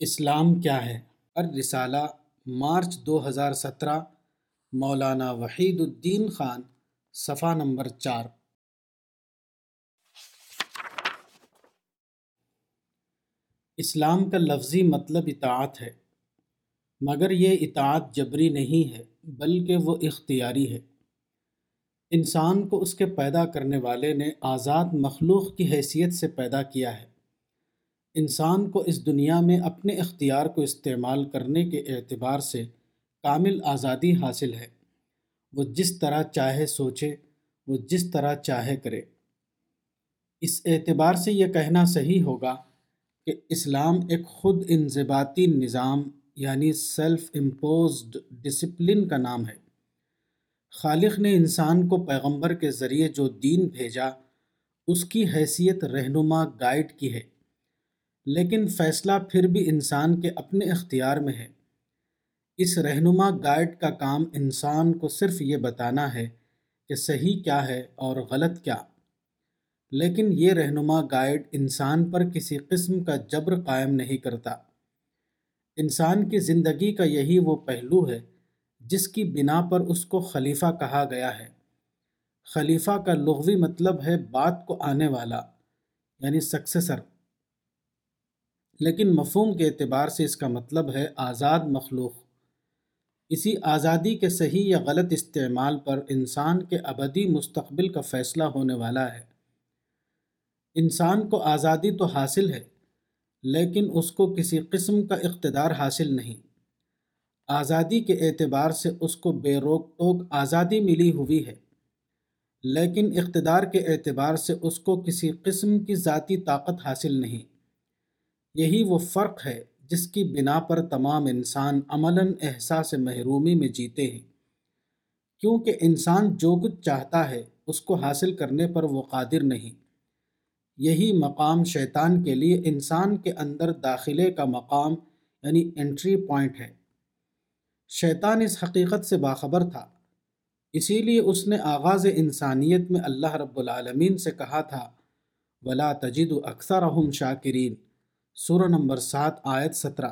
اسلام کیا ہے؟ الرسالہ مارچ دو ہزار سترہ، مولانا وحید الدین خان، صفحہ نمبر چار۔ اسلام کا لفظی مطلب اطاعت ہے، مگر یہ اطاعت جبری نہیں ہے، بلکہ وہ اختیاری ہے۔ انسان کو اس کے پیدا کرنے والے نے آزاد مخلوق کی حیثیت سے پیدا کیا ہے۔ انسان کو اس دنیا میں اپنے اختیار کو استعمال کرنے کے اعتبار سے کامل آزادی حاصل ہے۔ وہ جس طرح چاہے سوچے، وہ جس طرح چاہے کرے۔ اس اعتبار سے یہ کہنا صحیح ہوگا کہ اسلام ایک خود انضباطی نظام یعنی سیلف امپوزڈ ڈسپلن کا نام ہے۔ خالق نے انسان کو پیغمبر کے ذریعے جو دین بھیجا، اس کی حیثیت رہنما گائیڈ کی ہے۔ لیکن فیصلہ پھر بھی انسان کے اپنے اختیار میں ہے۔ اس رہنما گائیڈ کا کام انسان کو صرف یہ بتانا ہے کہ صحیح کیا ہے اور غلط کیا۔ لیکن یہ رہنما گائیڈ انسان پر کسی قسم کا جبر قائم نہیں کرتا۔ انسان کی زندگی کا یہی وہ پہلو ہے جس کی بنا پر اس کو خلیفہ کہا گیا ہے۔ خلیفہ کا لغوی مطلب ہے بات کو آنے والا یعنی سکسیسر لیکن مفہوم کے اعتبار سے اس کا مطلب ہے آزاد مخلوق۔ اسی آزادی کے صحیح یا غلط استعمال پر انسان کے ابدی مستقبل کا فیصلہ ہونے والا ہے۔ انسان کو آزادی تو حاصل ہے، لیکن اس کو کسی قسم کا اقتدار حاصل نہیں۔ آزادی کے اعتبار سے اس کو بے روک ٹوک آزادی ملی ہوئی ہے، لیکن اقتدار کے اعتبار سے اس کو کسی قسم کی ذاتی طاقت حاصل نہیں۔ یہی وہ فرق ہے جس کی بنا پر تمام انسان عملاً احساس محرومی میں جیتے ہیں۔ کیونکہ انسان جو کچھ چاہتا ہے، اس کو حاصل کرنے پر وہ قادر نہیں۔ یہی مقام شیطان کے لیے انسان کے اندر داخلے کا مقام یعنی انٹری پوائنٹ ہے۔ شیطان اس حقیقت سے باخبر تھا۔ اسی لیے اس نے آغاز انسانیت میں اللہ رب العالمین سے کہا تھا، ولا تجد اکثر اہم شاکرین سورہ نمبر سات، آیت سترہ۔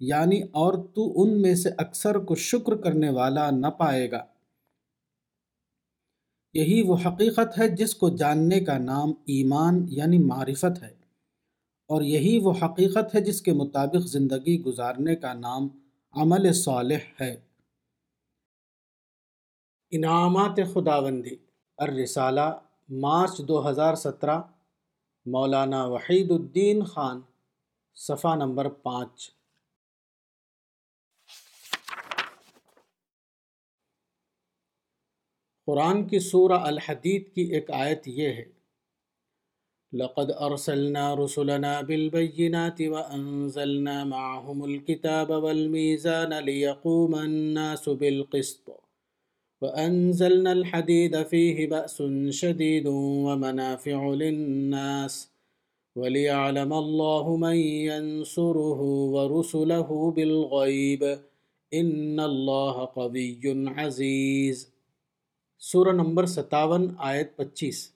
یعنی اور تو ان میں سے اکثر کو شکر کرنے والا نہ پائے گا۔ یہی وہ حقیقت ہے جس کو جاننے کا نام ایمان یعنی معرفت ہے۔ اور یہی وہ حقیقت ہے جس کے مطابق زندگی گزارنے کا نام عمل صالح ہے۔ انعامات خداوندی۔ الرسالہ، مارچ دو ہزار سترہ۔ مولانا وحید الدین خان۔ صفحہ نمبر پانچ۔ قرآن کی سورہ الحدید کی ایک آیت یہ ہے، لقد ارسلنا رسلنا بالبينات وانزلنا معهم الكتاب والميزان ليقوم الناس بالقسط وانزلنا الحديد فيه بأس شديد ومنافع للناس وَلِيَعْلَمَ اللَّهُ مَنْ يَنْصُرُهُ وَرُسُلَهُ بِالْغَيْبِ. إِنَّ اللَّهَ قَوِيٌّ عَزِيزٌ. سورہ نمبر ستاون، آیت پچیس.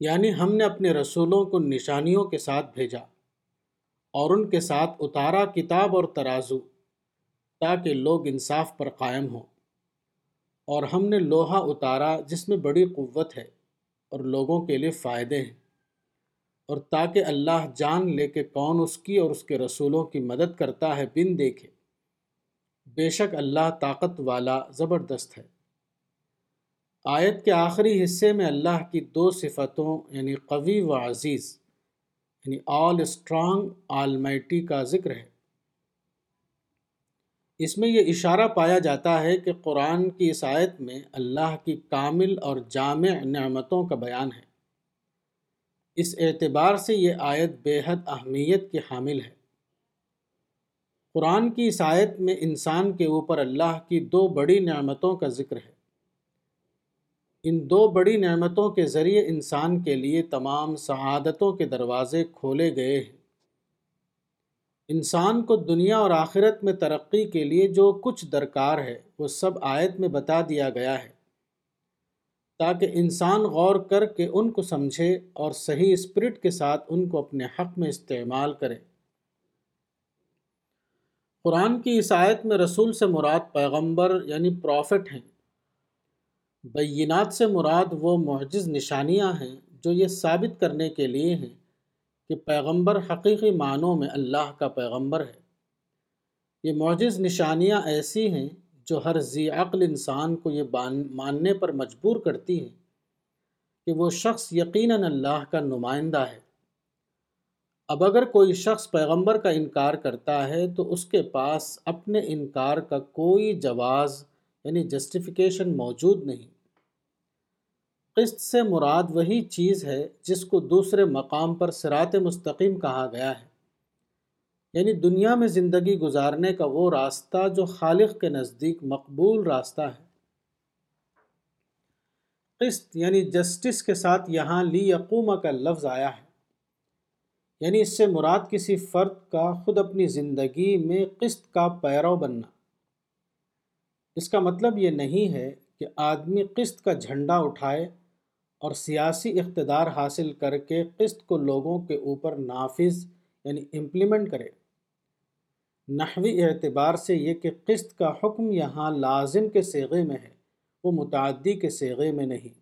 یعنی ہم نے اپنے رسولوں کو نشانیوں کے ساتھ بھیجا اور ان کے ساتھ اتارا کتاب اور ترازو تاکہ لوگ انصاف پر قائم ہوں اور ہم نے لوہا اتارا جس میں بڑی قوت ہے اور لوگوں کے لیے فائدے ہیں۔ اور تاکہ اللہ جان لے کہ کون اس کی اور اس کے رسولوں کی مدد کرتا ہے، بن دیکھے۔ بے شک اللہ طاقت والا زبردست ہے۔ آیت کے آخری حصے میں اللہ کی دو صفتوں یعنی قوی و عزیز یعنی آل اسٹرانگ، آل مائٹی کا ذکر ہے۔ اس میں یہ اشارہ پایا جاتا ہے کہ قرآن کی اس آیت میں اللہ کی کامل اور جامع نعمتوں کا بیان ہے۔ اس اعتبار سے یہ آیت بے حد اہمیت کی حامل ہے۔ قرآن کی اس آیت میں انسان کے اوپر اللہ کی دو بڑی نعمتوں کا ذکر ہے۔ ان دو بڑی نعمتوں کے ذریعے انسان کے لیے تمام سعادتوں کے دروازے کھولے گئے ہیں۔ انسان کو دنیا اور آخرت میں ترقی کے لیے جو کچھ درکار ہے، وہ سب آیت میں بتا دیا گیا ہے۔ تاکہ انسان غور کر کے ان کو سمجھے اور صحیح اسپرٹ کے ساتھ ان کو اپنے حق میں استعمال کرے۔ قرآن کی عیسائیت میں رسول سے مراد پیغمبر یعنی پروفٹ ہیں۔ بینات سے مراد وہ معجز نشانیاں ہیں جو یہ ثابت کرنے کے لیے ہیں کہ پیغمبر حقیقی معنوں میں اللہ کا پیغمبر ہے۔ یہ معجز نشانیاں ایسی ہیں جو ہر ذی عقل انسان کو یہ ماننے پر مجبور کرتی ہیں کہ وہ شخص یقیناً اللہ کا نمائندہ ہے۔ اب اگر کوئی شخص پیغمبر کا انکار کرتا ہے تو اس کے پاس اپنے انکار کا کوئی جواز یعنی جسٹیفیکیشن موجود نہیں۔ قسط سے مراد وہی چیز ہے جس کو دوسرے مقام پر سرات مستقیم کہا گیا ہے۔ یعنی دنیا میں زندگی گزارنے کا وہ راستہ جو خالق کے نزدیک مقبول راستہ ہے۔ قسط یعنی جسٹس کے ساتھ یہاں لی یقومہ کا لفظ آیا ہے۔ یعنی اس سے مراد کسی فرد کا خود اپنی زندگی میں قسط کا پیرو بننا۔ اس کا مطلب یہ نہیں ہے کہ آدمی قسط کا جھنڈا اٹھائے اور سیاسی اقتدار حاصل کر کے قسط کو لوگوں کے اوپر نافذ یعنی امپلیمنٹ کرے۔ نحوی اعتبار سے یہ کہ قسط کا حکم یہاں لازم کے سیغے میں ہے، وہ متعدی کے سیغے میں نہیں۔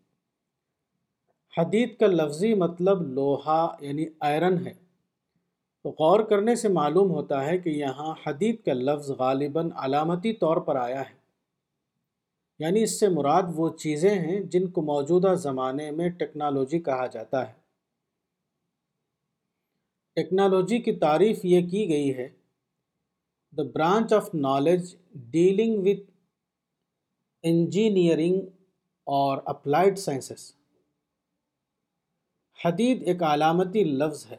حدید کا لفظی مطلب لوہا یعنی آئرن ہے۔ تو غور کرنے سے معلوم ہوتا ہے کہ یہاں حدید کا لفظ غالباً علامتی طور پر آیا ہے۔ یعنی اس سے مراد وہ چیزیں ہیں جن کو موجودہ زمانے میں ٹیکنالوجی کہا جاتا ہے۔ ٹیکنالوجی کی تعریف یہ کی گئی ہے the branch of knowledge dealing with engineering اور اپلائیڈ سائنسز حدید ایک علامتی لفظ ہے۔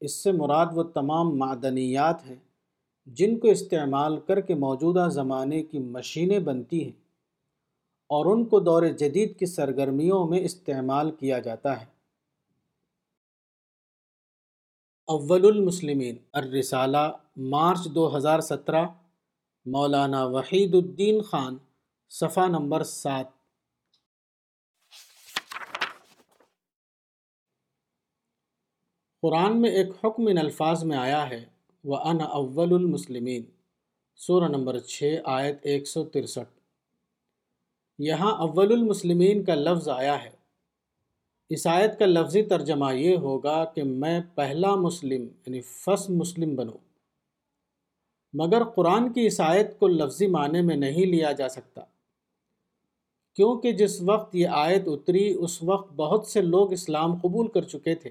اس سے مراد وہ تمام معدنیات ہیں جن کو استعمال کر کے موجودہ زمانے کی مشینیں بنتی ہیں اور ان کو دور جدید کی سرگرمیوں میں استعمال کیا جاتا ہے۔ اول المسلمین۔ الرسالہ، مارچ دو ہزار سترہ، مولانا وحید الدین خان، صفحہ نمبر سات۔ قرآن میں ایک حکم ان الفاظ میں آیا ہے وہ ان اول المسلمین۔ سورہ نمبر چھ، آیت ایک سو ترسٹھ۔ یہاں اول المسلمین کا لفظ آیا ہے۔ عیسائیت کا لفظی ترجمہ یہ ہوگا کہ میں پہلا مسلم یعنی فس مسلم بنوں۔ مگر قرآن کی عیسائیت کو لفظی معنی میں نہیں لیا جا سکتا۔ کیونکہ جس وقت یہ آیت اتری، اس وقت بہت سے لوگ اسلام قبول کر چکے تھے۔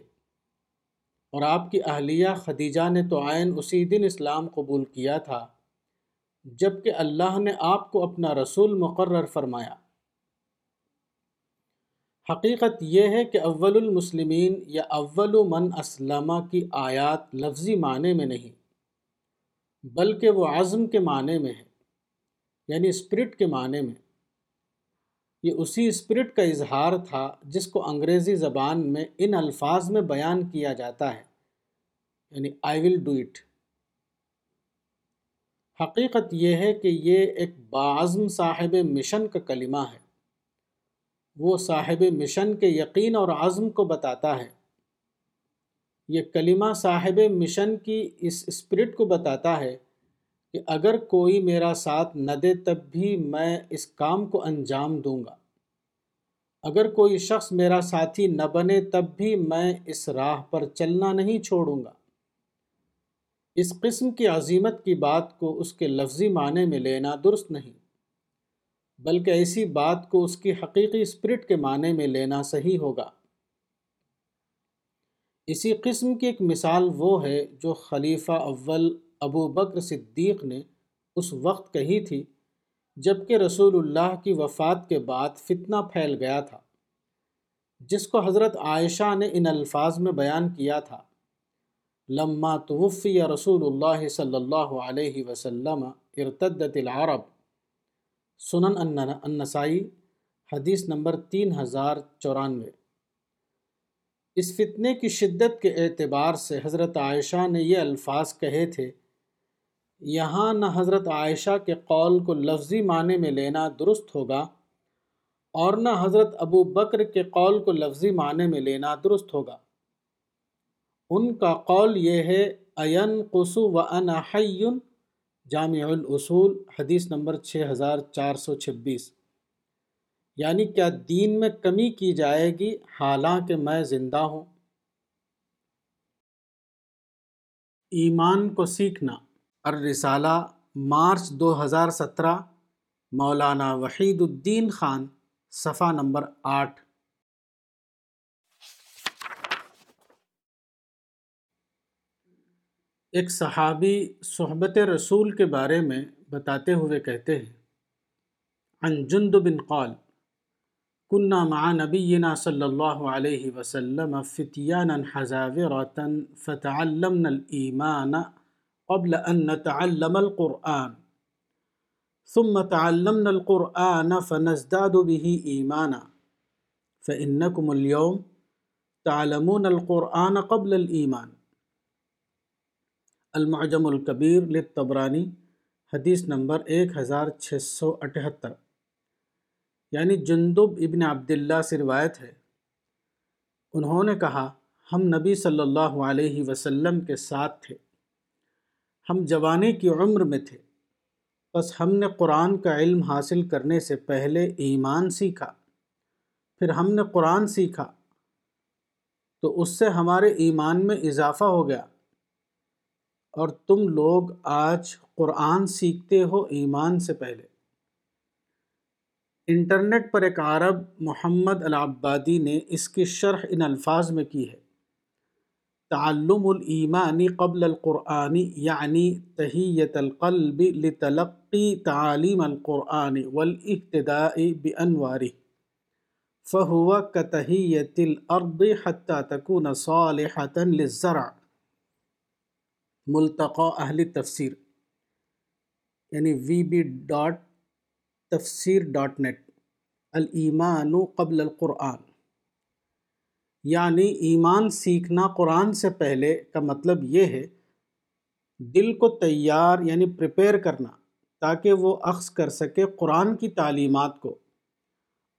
اور آپ کی اہلیہ خدیجہ نے تو آئین اسی دن اسلام قبول کیا تھا جبکہ اللہ نے آپ کو اپنا رسول مقرر فرمایا۔ حقیقت یہ ہے کہ اول المسلمین یا اول من اسلمہ کی آیات لفظی معنی میں نہیں، بلکہ وہ عزم کے معنی میں ہے یعنی اسپرٹ کے معنی میں۔ یہ اسی اسپرٹ کا اظہار تھا جس کو انگریزی زبان میں ان الفاظ میں بیان کیا جاتا ہے یعنی آئی ول ڈو اٹ حقیقت یہ ہے کہ یہ ایک بعزم صاحب مشن کا کلمہ ہے۔ وہ صاحب مشن کے یقین اور عزم کو بتاتا ہے۔ یہ کلمہ صاحب مشن کی اس اسپرٹ کو بتاتا ہے کہ اگر کوئی میرا ساتھ نہ دے تب بھی میں اس کام کو انجام دوں گا۔ اگر کوئی شخص میرا ساتھی نہ بنے تب بھی میں اس راہ پر چلنا نہیں چھوڑوں گا۔ اس قسم کی عظیمت کی بات کو اس کے لفظی معنی میں لینا درست نہیں۔ بلکہ ایسی بات کو اس کی حقیقی اسپرٹ کے معنی میں لینا صحیح ہوگا۔ اسی قسم کی ایک مثال وہ ہے جو خلیفہ اول ابو بکر صدیق نے اس وقت کہی تھی جبکہ رسول اللہ کی وفات کے بعد فتنہ پھیل گیا تھا، جس کو حضرت عائشہ نے ان الفاظ میں بیان کیا تھا۔ لما توفی رسول اللہ صلی اللہ علیہ وسلم ارتدت العرب سنن النسائی، حدیث نمبر تین ہزار چورانوے۔ اس فتنے کی شدت کے اعتبار سے حضرت عائشہ نے یہ الفاظ کہے تھے، یہاں نہ حضرت عائشہ کے قول کو لفظی معنی میں لینا درست ہوگا اور نہ حضرت ابو بکر کے قول کو لفظی معنی میں لینا درست ہوگا۔ ان کا قول یہ ہے این قسو و حیون جامع الاصول، حدیث نمبر چھ ہزار چار سو چھبیس۔ یعنی کیا دین میں کمی کی جائے گی؟ حالانکہ میں زندہ ہوں۔ ایمان کو سیکھنا۔ الرسالہ، مارچ دو ہزار سترہ، مولانا وحید الدین خان، صفحہ نمبر آٹھ۔ ایک صحابی صحبت رسول کے بارے میں بتاتے ہوئے کہتے ہیں، عن جند بن قال كنا مع نبينا صلى الله عليه وسلم فتيانا حزاورة فتعلمنا الإيمان قبل أن نتعلم القرآن، ثم تعلمنا القرآن فنزداد به إيمانا فإنكم اليوم تعلمون القرآن قبل الإيمان المعجم الكبير للطبراني، حدیث نمبر ایک ہزار چھ سو اٹھہتر۔ یعنی جندب ابن عبداللہ سے روایت ہے۔ انہوں نے کہا، ہم نبی صلی اللہ علیہ وسلم کے ساتھ تھے۔ ہم جوانی کی عمر میں تھے۔ بس ہم نے قرآن کا علم حاصل کرنے سے پہلے ایمان سیکھا۔ پھر ہم نے قرآن سیکھا۔ تو اس سے ہمارے ایمان میں اضافہ ہو گیا۔ اور تم لوگ آج قرآن سیکھتے ہو ایمان سے پہلے۔ انٹرنیٹ پر ایک عرب محمد العبادی نے اس کی شرح ان الفاظ میں کی ہے۔ تعلم الایمانی قبل القرآنی یعنی تحیت القلب لتلقی تعالیم القرآن والاحتداء بانواری فہو کتحیت الارض حتی تکون صالحتا للزرع۔ ملتقى اہل تفسیر یعنی V B dot Tafsir dot net الایمان قبل القرآن یعنی ایمان سیکھنا قرآن سے پہلے کا مطلب یہ ہے، دل کو تیار یعنی پریپیئر کرنا، تاکہ وہ اخذ کر سکے قرآن کی تعلیمات کو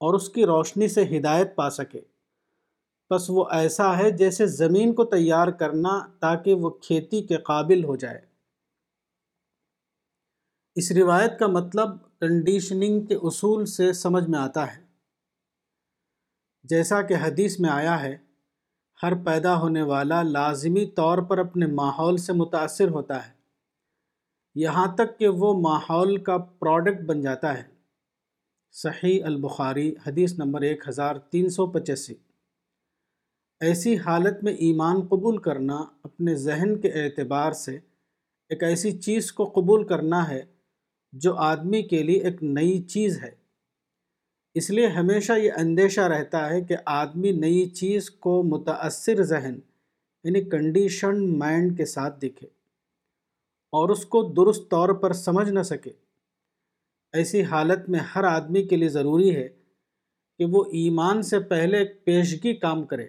اور اس کی روشنی سے ہدایت پا سکے۔ بس وہ ایسا ہے جیسے زمین کو تیار کرنا تاکہ وہ کھیتی کے قابل ہو جائے۔ اس روایت کا مطلب کنڈیشننگ کے اصول سے سمجھ میں آتا ہے۔ جیسا کہ حدیث میں آیا ہے، ہر پیدا ہونے والا لازمی طور پر اپنے ماحول سے متاثر ہوتا ہے۔ یہاں تک کہ وہ ماحول کا پروڈکٹ بن جاتا ہے۔ صحیح البخاری حدیث نمبر ایک ہزار تین سو پچاسی۔ ایسی حالت میں ایمان قبول کرنا اپنے ذہن کے اعتبار سے ایک ایسی چیز کو قبول کرنا ہے جو آدمی کے لیے ایک نئی چیز ہے۔ اس لیے ہمیشہ یہ اندیشہ رہتا ہے کہ آدمی نئی چیز کو متاثر ذہن یعنی کنڈیشن مائنڈ کے ساتھ دکھے اور اس کو درست طور پر سمجھ نہ سکے۔ ایسی حالت میں ہر آدمی کے لیے ضروری ہے کہ وہ ایمان سے پہلے ایک پیشگی کام کرے۔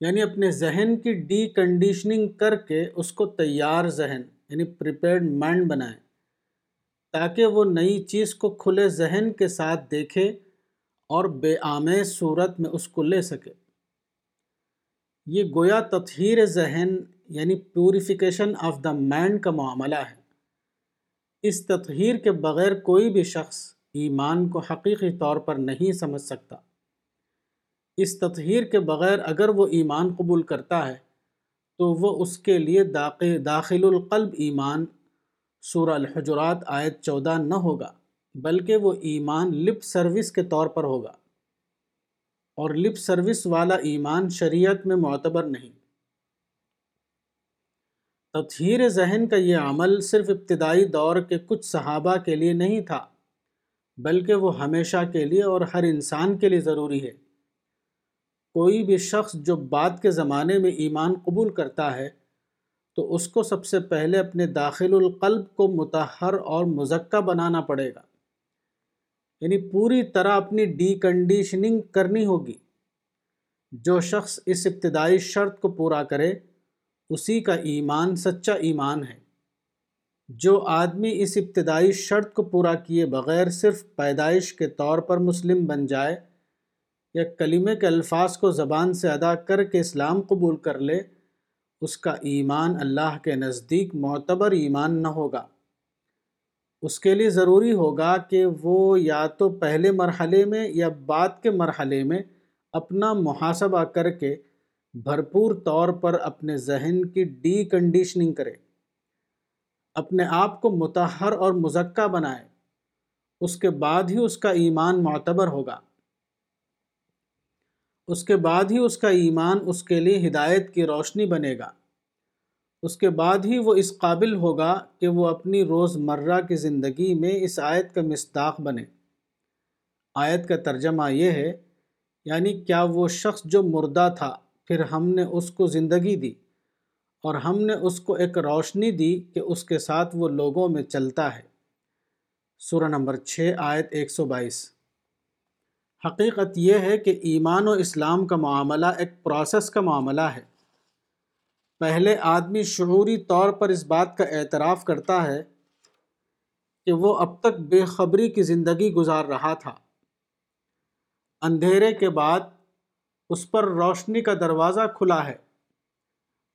یعنی اپنے ذہن کی ڈی کنڈیشننگ کر کے اس کو تیار ذہن یعنی پریپیئرڈ مائنڈ بنائیں، تاکہ وہ نئی چیز کو کھلے ذہن کے ساتھ دیکھے اور بے آمیز صورت میں اس کو لے سکے۔ یہ گویا تطہیر ذہن یعنی پیوریفیکیشن آف دا مائنڈ کا معاملہ ہے۔ اس تطہیر کے بغیر کوئی بھی شخص ایمان کو حقیقی طور پر نہیں سمجھ سکتا۔ اس تطہیر کے بغیر اگر وہ ایمان قبول کرتا ہے، تو وہ اس کے لیے داخل القلب ایمان، سورہ الحجرات آیت چودہ نہ ہوگا، بلکہ وہ ایمان لپ سروس کے طور پر ہوگا۔ اور لپ سروس والا ایمان شریعت میں معتبر نہیں۔ تطہیر ذہن کا یہ عمل صرف ابتدائی دور کے کچھ صحابہ کے لیے نہیں تھا، بلکہ وہ ہمیشہ کے لیے اور ہر انسان کے لیے ضروری ہے۔ کوئی بھی شخص جو بعد کے زمانے میں ایمان قبول کرتا ہے، تو اس کو سب سے پہلے اپنے داخل القلب کو متحر اور مزکہ بنانا پڑے گا۔ یعنی پوری طرح اپنی ڈی کنڈیشننگ کرنی ہوگی۔ جو شخص اس ابتدائی شرط کو پورا کرے، اسی کا ایمان سچا ایمان ہے۔ جو آدمی اس ابتدائی شرط کو پورا کیے بغیر صرف پیدائش کے طور پر مسلم بن جائے یا کلمے کے الفاظ کو زبان سے ادا کر کے اسلام قبول کر لے، اس کا ایمان اللہ کے نزدیک معتبر ایمان نہ ہوگا۔ اس کے لیے ضروری ہوگا کہ وہ یا تو پہلے مرحلے میں یا بعد کے مرحلے میں اپنا محاسبہ کر کے بھرپور طور پر اپنے ذہن کی ڈی کنڈیشننگ کرے۔ اپنے آپ کو متحر اور مزکہ بنائے، اس کے بعد ہی اس کا ایمان معتبر ہوگا۔ اس کے بعد ہی اس کا ایمان اس کے لیے ہدایت کی روشنی بنے گا۔ اس کے بعد ہی وہ اس قابل ہوگا کہ وہ اپنی روز مرہ کی زندگی میں اس آیت کا مصداق بنے۔ آیت کا ترجمہ یہ ہے یعنی کیا وہ شخص جو مردہ تھا، پھر ہم نے اس کو زندگی دی، اور ہم نے اس کو ایک روشنی دی کہ اس کے ساتھ وہ لوگوں میں چلتا ہے۔ سورہ نمبر چھ، آیت ایک سو بائیس۔ حقیقت یہ ہے کہ ایمان و اسلام کا معاملہ ایک پروسیس کا معاملہ ہے۔ پہلے آدمی شعوری طور پر اس بات کا اعتراف کرتا ہے کہ وہ اب تک بے خبری کی زندگی گزار رہا تھا۔ اندھیرے کے بعد اس پر روشنی کا دروازہ کھلا ہے۔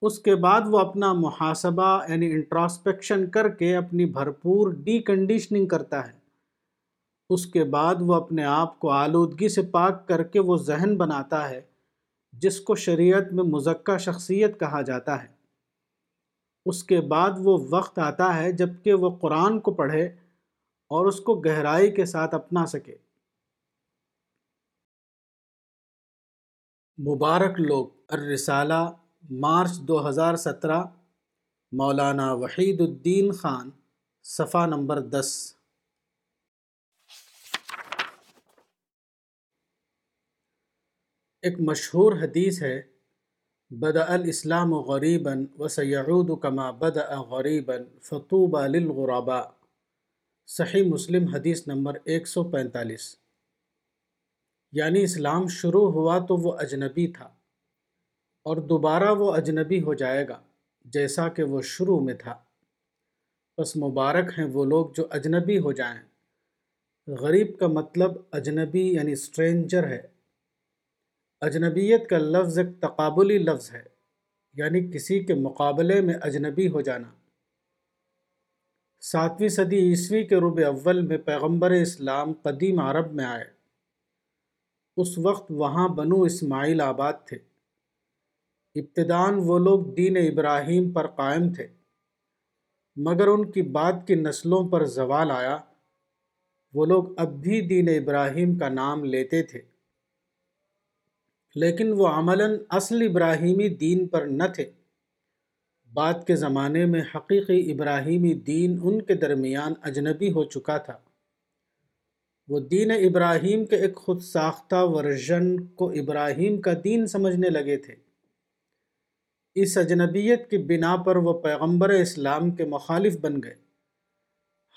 اس کے بعد وہ اپنا محاسبہ یعنی انٹراسپیکشن کر کے اپنی بھرپور ڈی کنڈیشننگ کرتا ہے۔ اس کے بعد وہ اپنے آپ کو آلودگی سے پاک کر کے وہ ذہن بناتا ہے، جس کو شریعت میں مزکہ شخصیت کہا جاتا ہے۔ اس کے بعد وہ وقت آتا ہے جبکہ وہ قرآن کو پڑھے اور اس کو گہرائی کے ساتھ اپنا سکے۔ مبارک لوگ، الرسالہ، مارچ دو ہزار سترہ، مولانا وحید الدین خان، صفحہ نمبر دس۔ ایک مشہور حدیث ہے، بدأ الاسلام غریبا وسیعود کما بدأ غریبا فطوبى للغرباء صحیح مسلم حدیث نمبر ایک سو پینتالیس۔ یعنی اسلام شروع ہوا تو وہ اجنبی تھا اور دوبارہ وہ اجنبی ہو جائے گا، جیسا کہ وہ شروع میں تھا۔ بس مبارک ہیں وہ لوگ جو اجنبی ہو جائیں۔ غریب کا مطلب اجنبی یعنی سٹرینجر ہے۔ اجنبیت کا لفظ ایک تقابلی لفظ ہے یعنی کسی کے مقابلے میں اجنبی ہو جانا۔ ساتویں صدی عیسوی کے رب اول میں پیغمبر اسلام قدیم عرب میں آئے۔ اس وقت وہاں بنو اسماعیل آباد تھے۔ ابتدان وہ لوگ دین ابراہیم پر قائم تھے۔ مگر ان کی بعد کی نسلوں پر زوال آیا۔ وہ لوگ اب بھی دین ابراہیم کا نام لیتے تھے۔ لیکن وہ عملاً اصل ابراہیمی دین پر نہ تھے۔ بعد کے زمانے میں حقیقی ابراہیمی دین ان کے درمیان اجنبی ہو چکا تھا۔ وہ دین ابراہیم کے ایک خود ساختہ ورژن کو ابراہیم کا دین سمجھنے لگے تھے۔ اس اجنبیت کی بنا پر وہ پیغمبر اسلام کے مخالف بن گئے۔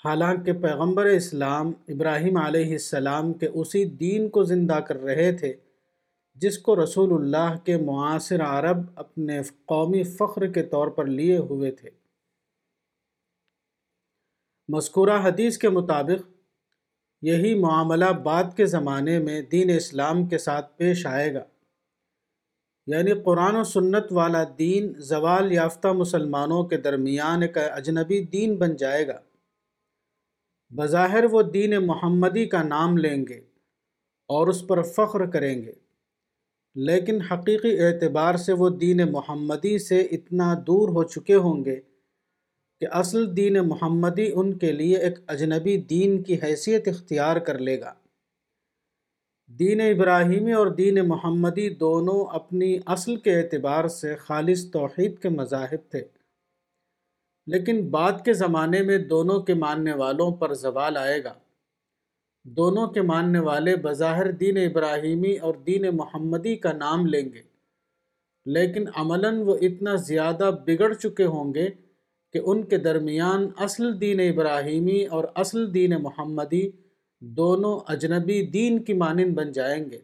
حالانکہ پیغمبر اسلام ابراہیم علیہ السلام کے اسی دین کو زندہ کر رہے تھے۔ جس کو رسول اللہ کے معاصر عرب اپنے قومی فخر کے طور پر لیے ہوئے تھے۔ مذکورہ حدیث کے مطابق، یہی معاملہ بعد کے زمانے میں دین اسلام کے ساتھ پیش آئے گا۔ یعنی قرآن و سنت والا دین زوال یافتہ مسلمانوں کے درمیان ایک اجنبی دین بن جائے گا۔ بظاہر وہ دین محمدی کا نام لیں گے اور اس پر فخر کریں گے۔ لیکن حقیقی اعتبار سے وہ دین محمدی سے اتنا دور ہو چکے ہوں گے کہ اصل دین محمدی ان کے لیے ایک اجنبی دین کی حیثیت اختیار کر لے گا۔ دین ابراہیمی اور دین محمدی دونوں اپنی اصل کے اعتبار سے خالص توحید کے مذاہب تھے۔ لیکن بعد کے زمانے میں دونوں کے ماننے والوں پر زوال آئے گا۔ دونوں کے ماننے والے بظاہر دین ابراہیمی اور دین محمدی کا نام لیں گے۔ لیکن عملاً وہ اتنا زیادہ بگڑ چکے ہوں گے کہ ان کے درمیان اصل دین ابراہیمی اور اصل دین محمدی دونوں اجنبی دین کی مانند بن جائیں گے۔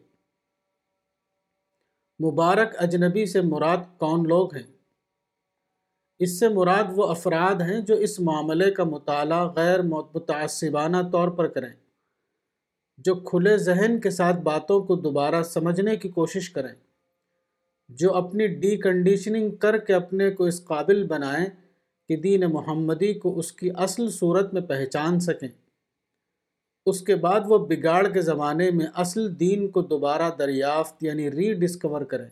مبارک اجنبی سے مراد کون لوگ ہیں؟ اس سے مراد وہ افراد ہیں جو اس معاملے کا مطالعہ غیر متعصبانہ طور پر کریں۔ جو کھلے ذہن کے ساتھ باتوں کو دوبارہ سمجھنے کی کوشش کریں، جو اپنی ڈی کنڈیشننگ کر کے اپنے کو اس قابل بنائیں کہ دین محمدی کو اس کی اصل صورت میں پہچان سکیں۔ اس کے بعد وہ بگاڑ کے زمانے میں اصل دین کو دوبارہ دریافت یعنی ری ڈسکور کریں۔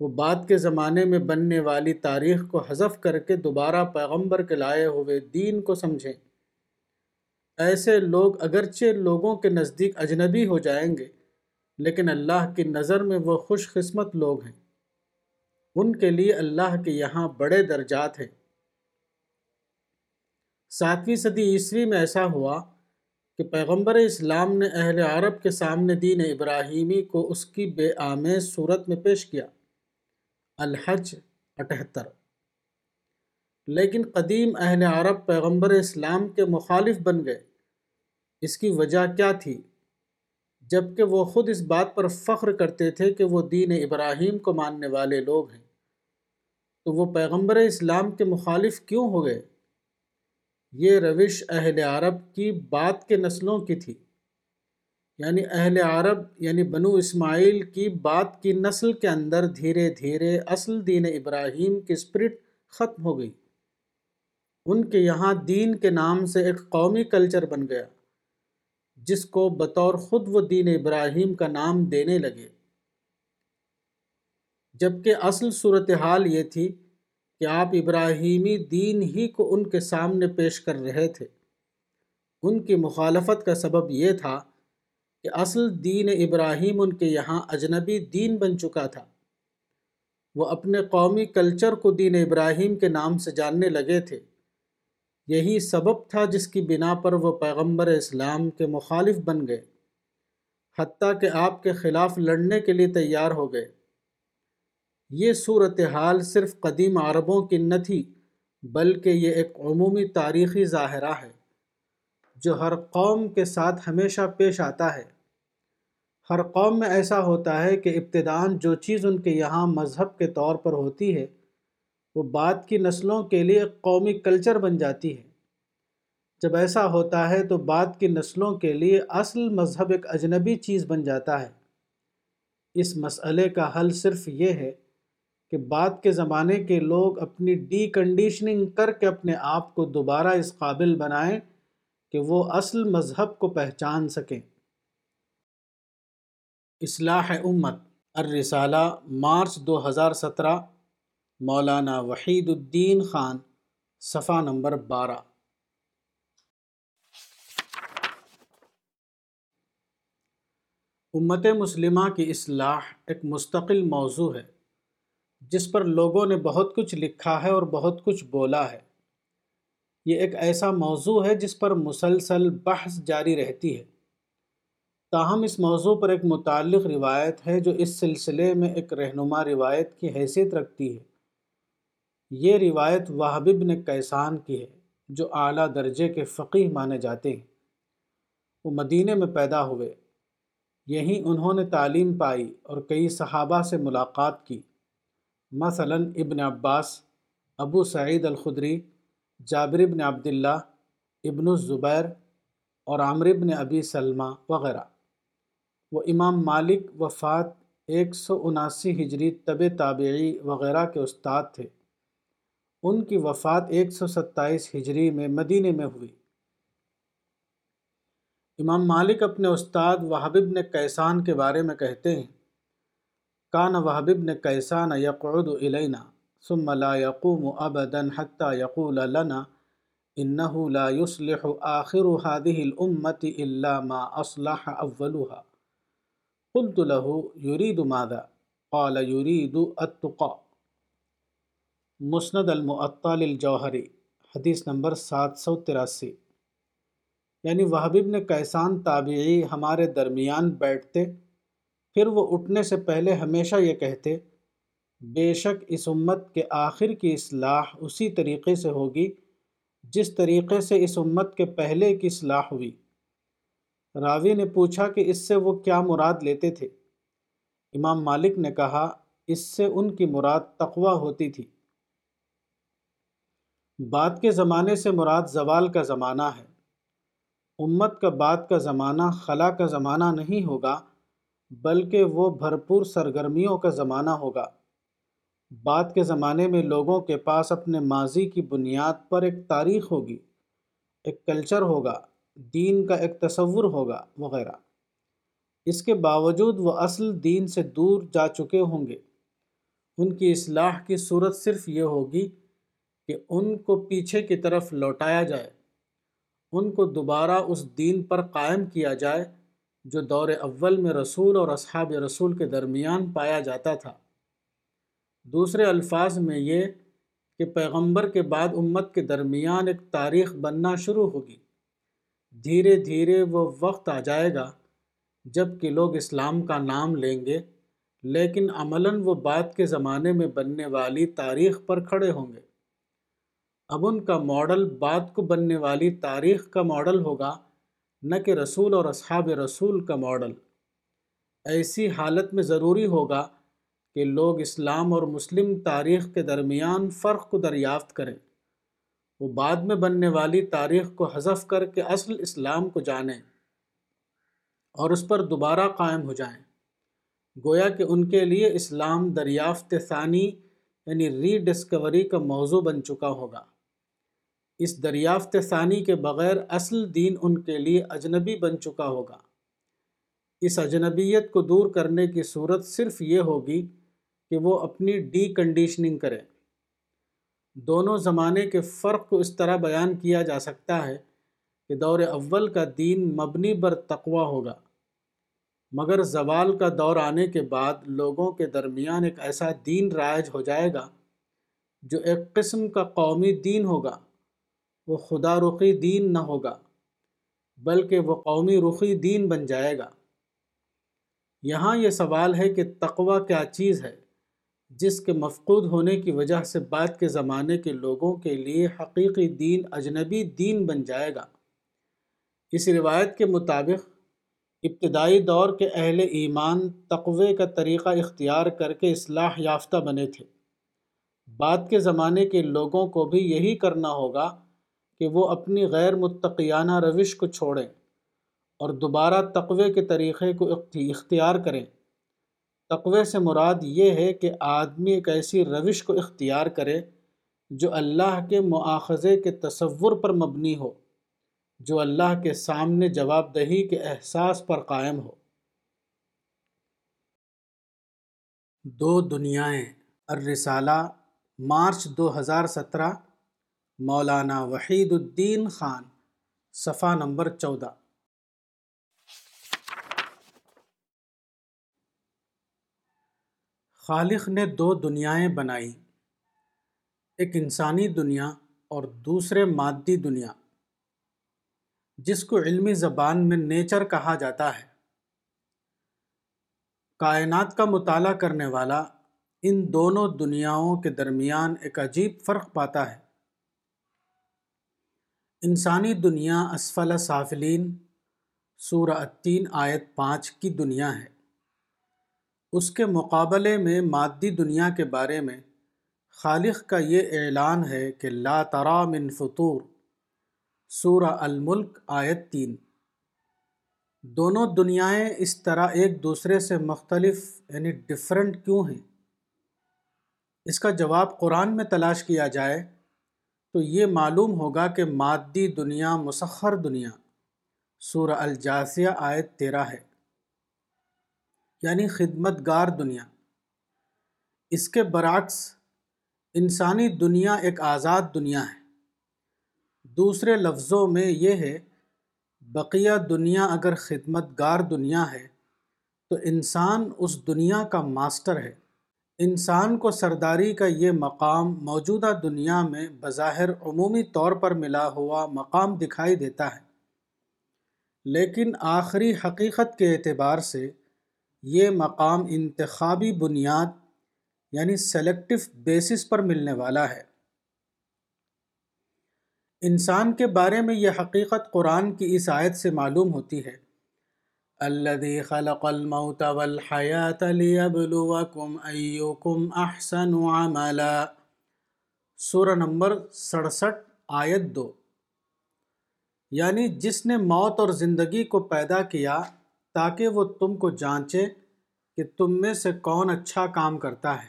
وہ بعد کے زمانے میں بننے والی تاریخ کو حذف کر کے دوبارہ پیغمبر کے لائے ہوئے دین کو سمجھیں۔ ایسے لوگ اگرچہ لوگوں کے نزدیک اجنبی ہو جائیں گے، لیکن اللہ کی نظر میں وہ خوش قسمت لوگ ہیں۔ ان کے لیے اللہ کے یہاں بڑے درجات ہیں۔ ساتویں صدی عیسوی میں ایسا ہوا کہ پیغمبر اسلام نے اہل عرب کے سامنے دین ابراہیمی کو اس کی بے آمیز صورت میں پیش کیا۔ الحج اٹھہتر۔ لیکن قدیم اہل عرب پیغمبر اسلام کے مخالف بن گئے۔ اس کی وجہ کیا تھی؟ جبکہ وہ خود اس بات پر فخر کرتے تھے کہ وہ دین ابراہیم کو ماننے والے لوگ ہیں۔ تو وہ پیغمبر اسلام کے مخالف کیوں ہو گئے؟ یہ روش اہل عرب کی بات کے نسلوں کی تھی۔ یعنی اہل عرب یعنی بنو اسماعیل کی بات کی نسل کے اندر دھیرے دھیرے اصل دین ابراہیم کی اسپرٹ ختم ہو گئی۔ ان کے یہاں دین کے نام سے ایک قومی کلچر بن گیا۔ جس کو بطور خود وہ دین ابراہیم کا نام دینے لگے۔ جبکہ اصل صورتحال یہ تھی کہ آپ ابراہیمی دین ہی کو ان کے سامنے پیش کر رہے تھے۔ ان کی مخالفت کا سبب یہ تھا کہ اصل دین ابراہیم ان کے یہاں اجنبی دین بن چکا تھا۔ وہ اپنے قومی کلچر کو دین ابراہیم کے نام سے جاننے لگے تھے۔ یہی سبب تھا جس کی بنا پر وہ پیغمبر اسلام کے مخالف بن گئے، حتیٰ کہ آپ کے خلاف لڑنے کے لیے تیار ہو گئے۔ یہ صورتحال صرف قدیم عربوں کی نہ تھی، بلکہ یہ ایک عمومی تاریخی ظاہرہ ہے، جو ہر قوم کے ساتھ ہمیشہ پیش آتا ہے۔ ہر قوم میں ایسا ہوتا ہے کہ ابتدان جو چیز ان کے یہاں مذہب کے طور پر ہوتی ہے وہ بعد کی نسلوں کے لیے قومی کلچر بن جاتی ہے۔ جب ایسا ہوتا ہے تو بعد کی نسلوں کے لیے اصل مذہب ایک اجنبی چیز بن جاتا ہے۔ اس مسئلے کا حل صرف یہ ہے کہ بعد کے زمانے کے لوگ اپنی ڈی کنڈیشننگ کر کے اپنے آپ کو دوبارہ اس قابل بنائیں کہ وہ اصل مذہب کو پہچان سکیں۔ اصلاح امت۔ الرسالہ، مارچ دو ہزار سترہ۔ مولانا وحید الدین خان، صفحہ نمبر بارہ۔ امت مسلمہ کی اصلاح ایک مستقل موضوع ہے، جس پر لوگوں نے بہت کچھ لکھا ہے اور بہت کچھ بولا ہے۔ یہ ایک ایسا موضوع ہے جس پر مسلسل بحث جاری رہتی ہے۔ تاہم، اس موضوع پر ایک متعلق روایت ہے جو اس سلسلے میں ایک رہنما روایت کی حیثیت رکھتی ہے۔ یہ روایت وہب ابن کیسان کی ہے، جو اعلیٰ درجے کے فقیح مانے جاتے ہیں۔ وہ مدینہ میں پیدا ہوئے۔ یہیں انہوں نے تعلیم پائی اور کئی صحابہ سے ملاقات کی۔ مثلا ابن عباس، ابو سعید الخدری، جابر ابن عبداللہ، ابن الزبیر اور عامر ابن ابی سلمہ وغیرہ۔ وہ امام مالک وفات ایک سو اناسی ہجری طب تابعی وغیرہ کے استاد تھے۔ ان کی وفات ایک سو ستائیس ہجری میں مدینہ میں ہوئی۔ امام مالک اپنے استاد وحب ابن کیسان کے بارے میں کہتے ہیں، کان وحب ابن کیسان یقعد الینا ثم لا يقوم ابدا حتى يقول لنا انه لا يصلح آخر هذه الامة الا ما اصلح اولها قلت له يريد ماذا؟ قال يريد التقى مسند المعطل الجوہری، حدیث نمبر سات سو تراسی۔ یعنی وحب ابن کیسان تابعی ہمارے درمیان بیٹھتے، پھر وہ اٹھنے سے پہلے ہمیشہ یہ کہتے، بے شک اس امت کے آخر کی اصلاح اسی طریقے سے ہوگی جس طریقے سے اس امت کے پہلے کی اصلاح ہوئی۔ راوی نے پوچھا کہ اس سے وہ کیا مراد لیتے تھے؟ امام مالک نے کہا، اس سے ان کی مراد تقوی ہوتی تھی۔ بعد کے زمانے سے مراد زوال کا زمانہ ہے۔ امت کا بعد کا زمانہ خلا کا زمانہ نہیں ہوگا، بلکہ وہ بھرپور سرگرمیوں کا زمانہ ہوگا۔ بعد کے زمانے میں لوگوں کے پاس اپنے ماضی کی بنیاد پر ایک تاریخ ہوگی، ایک کلچر ہوگا، دین کا ایک تصور ہوگا، وغیرہ۔ اس کے باوجود وہ اصل دین سے دور جا چکے ہوں گے۔ ان کی اصلاح کی صورت صرف یہ ہوگی کہ ان کو پیچھے کی طرف لوٹایا جائے، ان کو دوبارہ اس دین پر قائم کیا جائے جو دور اول میں رسول اور اصحاب رسول کے درمیان پایا جاتا تھا۔ دوسرے الفاظ میں یہ کہ پیغمبر کے بعد امت کے درمیان ایک تاریخ بننا شروع ہوگی۔ دھیرے دھیرے وہ وقت آ جائے گا جبکہ لوگ اسلام کا نام لیں گے، لیکن عملاً وہ بعد کے زمانے میں بننے والی تاریخ پر کھڑے ہوں گے۔ اب ان کا ماڈل بعد کو بننے والی تاریخ کا ماڈل ہوگا، نہ کہ رسول اور اصحاب رسول کا ماڈل۔ ایسی حالت میں ضروری ہوگا کہ لوگ اسلام اور مسلم تاریخ کے درمیان فرق کو دریافت کریں۔ وہ بعد میں بننے والی تاریخ کو حذف کر کے اصل اسلام کو جانیں اور اس پر دوبارہ قائم ہو جائیں۔ گویا کہ ان کے لیے اسلام دریافت ثانی یعنی ری ڈسکوری کا موضوع بن چکا ہوگا۔ اس دریافت ثانی کے بغیر اصل دین ان کے لیے اجنبی بن چکا ہوگا۔ اس اجنبیت کو دور کرنے کی صورت صرف یہ ہوگی کہ وہ اپنی ڈی کنڈیشننگ کریں دونوں زمانے کے فرق کو اس طرح بیان کیا جا سکتا ہے کہ دور اول کا دین مبنی بر تقوی ہوگا، مگر زوال کا دور آنے کے بعد لوگوں کے درمیان ایک ایسا دین رائج ہو جائے گا جو ایک قسم کا قومی دین ہوگا۔ وہ خدا رخی دین نہ ہوگا، بلکہ وہ قومی رخی دین بن جائے گا۔ یہاں یہ سوال ہے کہ تقوی کیا چیز ہے، جس کے مفقود ہونے کی وجہ سے بعد کے زمانے کے لوگوں کے لیے حقیقی دین اجنبی دین بن جائے گا۔ اس روایت کے مطابق، ابتدائی دور کے اہل ایمان تقوی کا طریقہ اختیار کر کے اصلاح یافتہ بنے تھے۔ بعد کے زمانے کے لوگوں کو بھی یہی کرنا ہوگا کہ وہ اپنی غیر متقیانہ روش کو چھوڑیں اور دوبارہ تقوی کے طریقے کو اختیار کریں۔ تقوی سے مراد یہ ہے کہ آدمی ایک ایسی روش کو اختیار کرے جو اللہ کے مواخذے کے تصور پر مبنی ہو، جو اللہ کے سامنے جواب دہی کے احساس پر قائم ہو۔ دو دنیائیں، الرسالہ، مارچ دو ہزار سترہ مولانا وحید الدین خان، صفحہ نمبر چودہ۔ خالق نے دو دنیایں بنائی، ایک انسانی دنیا اور دوسرے مادی دنیا، جس کو علمی زبان میں نیچر کہا جاتا ہے۔ کائنات کا مطالعہ کرنے والا ان دونوں دنیاؤں کے درمیان ایک عجیب فرق پاتا ہے۔ انسانی دنیا اسفل سافلین، سورہ التین آیت پانچ کی دنیا ہے۔ اس کے مقابلے میں مادی دنیا کے بارے میں خالق کا یہ اعلان ہے کہ لا ترا من فطور، سورہ الملک آیت تین۔ دونوں دنیایں اس طرح ایک دوسرے سے مختلف یعنی ڈفرینٹ کیوں ہیں؟ اس کا جواب قرآن میں تلاش کیا جائے تو یہ معلوم ہوگا کہ مادی دنیا مسخر دنیا۔ سورہ الجاسیہ آیت تیرہ ہے۔ یعنی خدمت گار دنیا۔ اس کے برعکس انسانی دنیا ایک آزاد دنیا ہے۔ دوسرے لفظوں میں یہ ہے، بقیہ دنیا اگر خدمت گار دنیا ہے تو انسان اس دنیا کا ماسٹر ہے۔ انسان کو سرداری کا یہ مقام موجودہ دنیا میں بظاہر عمومی طور پر ملا ہوا مقام دکھائی دیتا ہے۔ لیکن آخری حقیقت کے اعتبار سے یہ مقام انتخابی بنیاد یعنی سلیکٹو بیسس پر ملنے والا ہے۔ انسان کے بارے میں یہ حقیقت قرآن کی اس آیت سے معلوم ہوتی ہے الذي خلق الموت والحياة ليبلوكم أيكم أحسن عملا. سورہ نمبر سڑسٹھ، آیت دو۔ یعنی جس نے موت اور زندگی کو پیدا کیا تاکہ وہ تم کو جانچے کہ تم میں سے کون اچھا کام کرتا ہے۔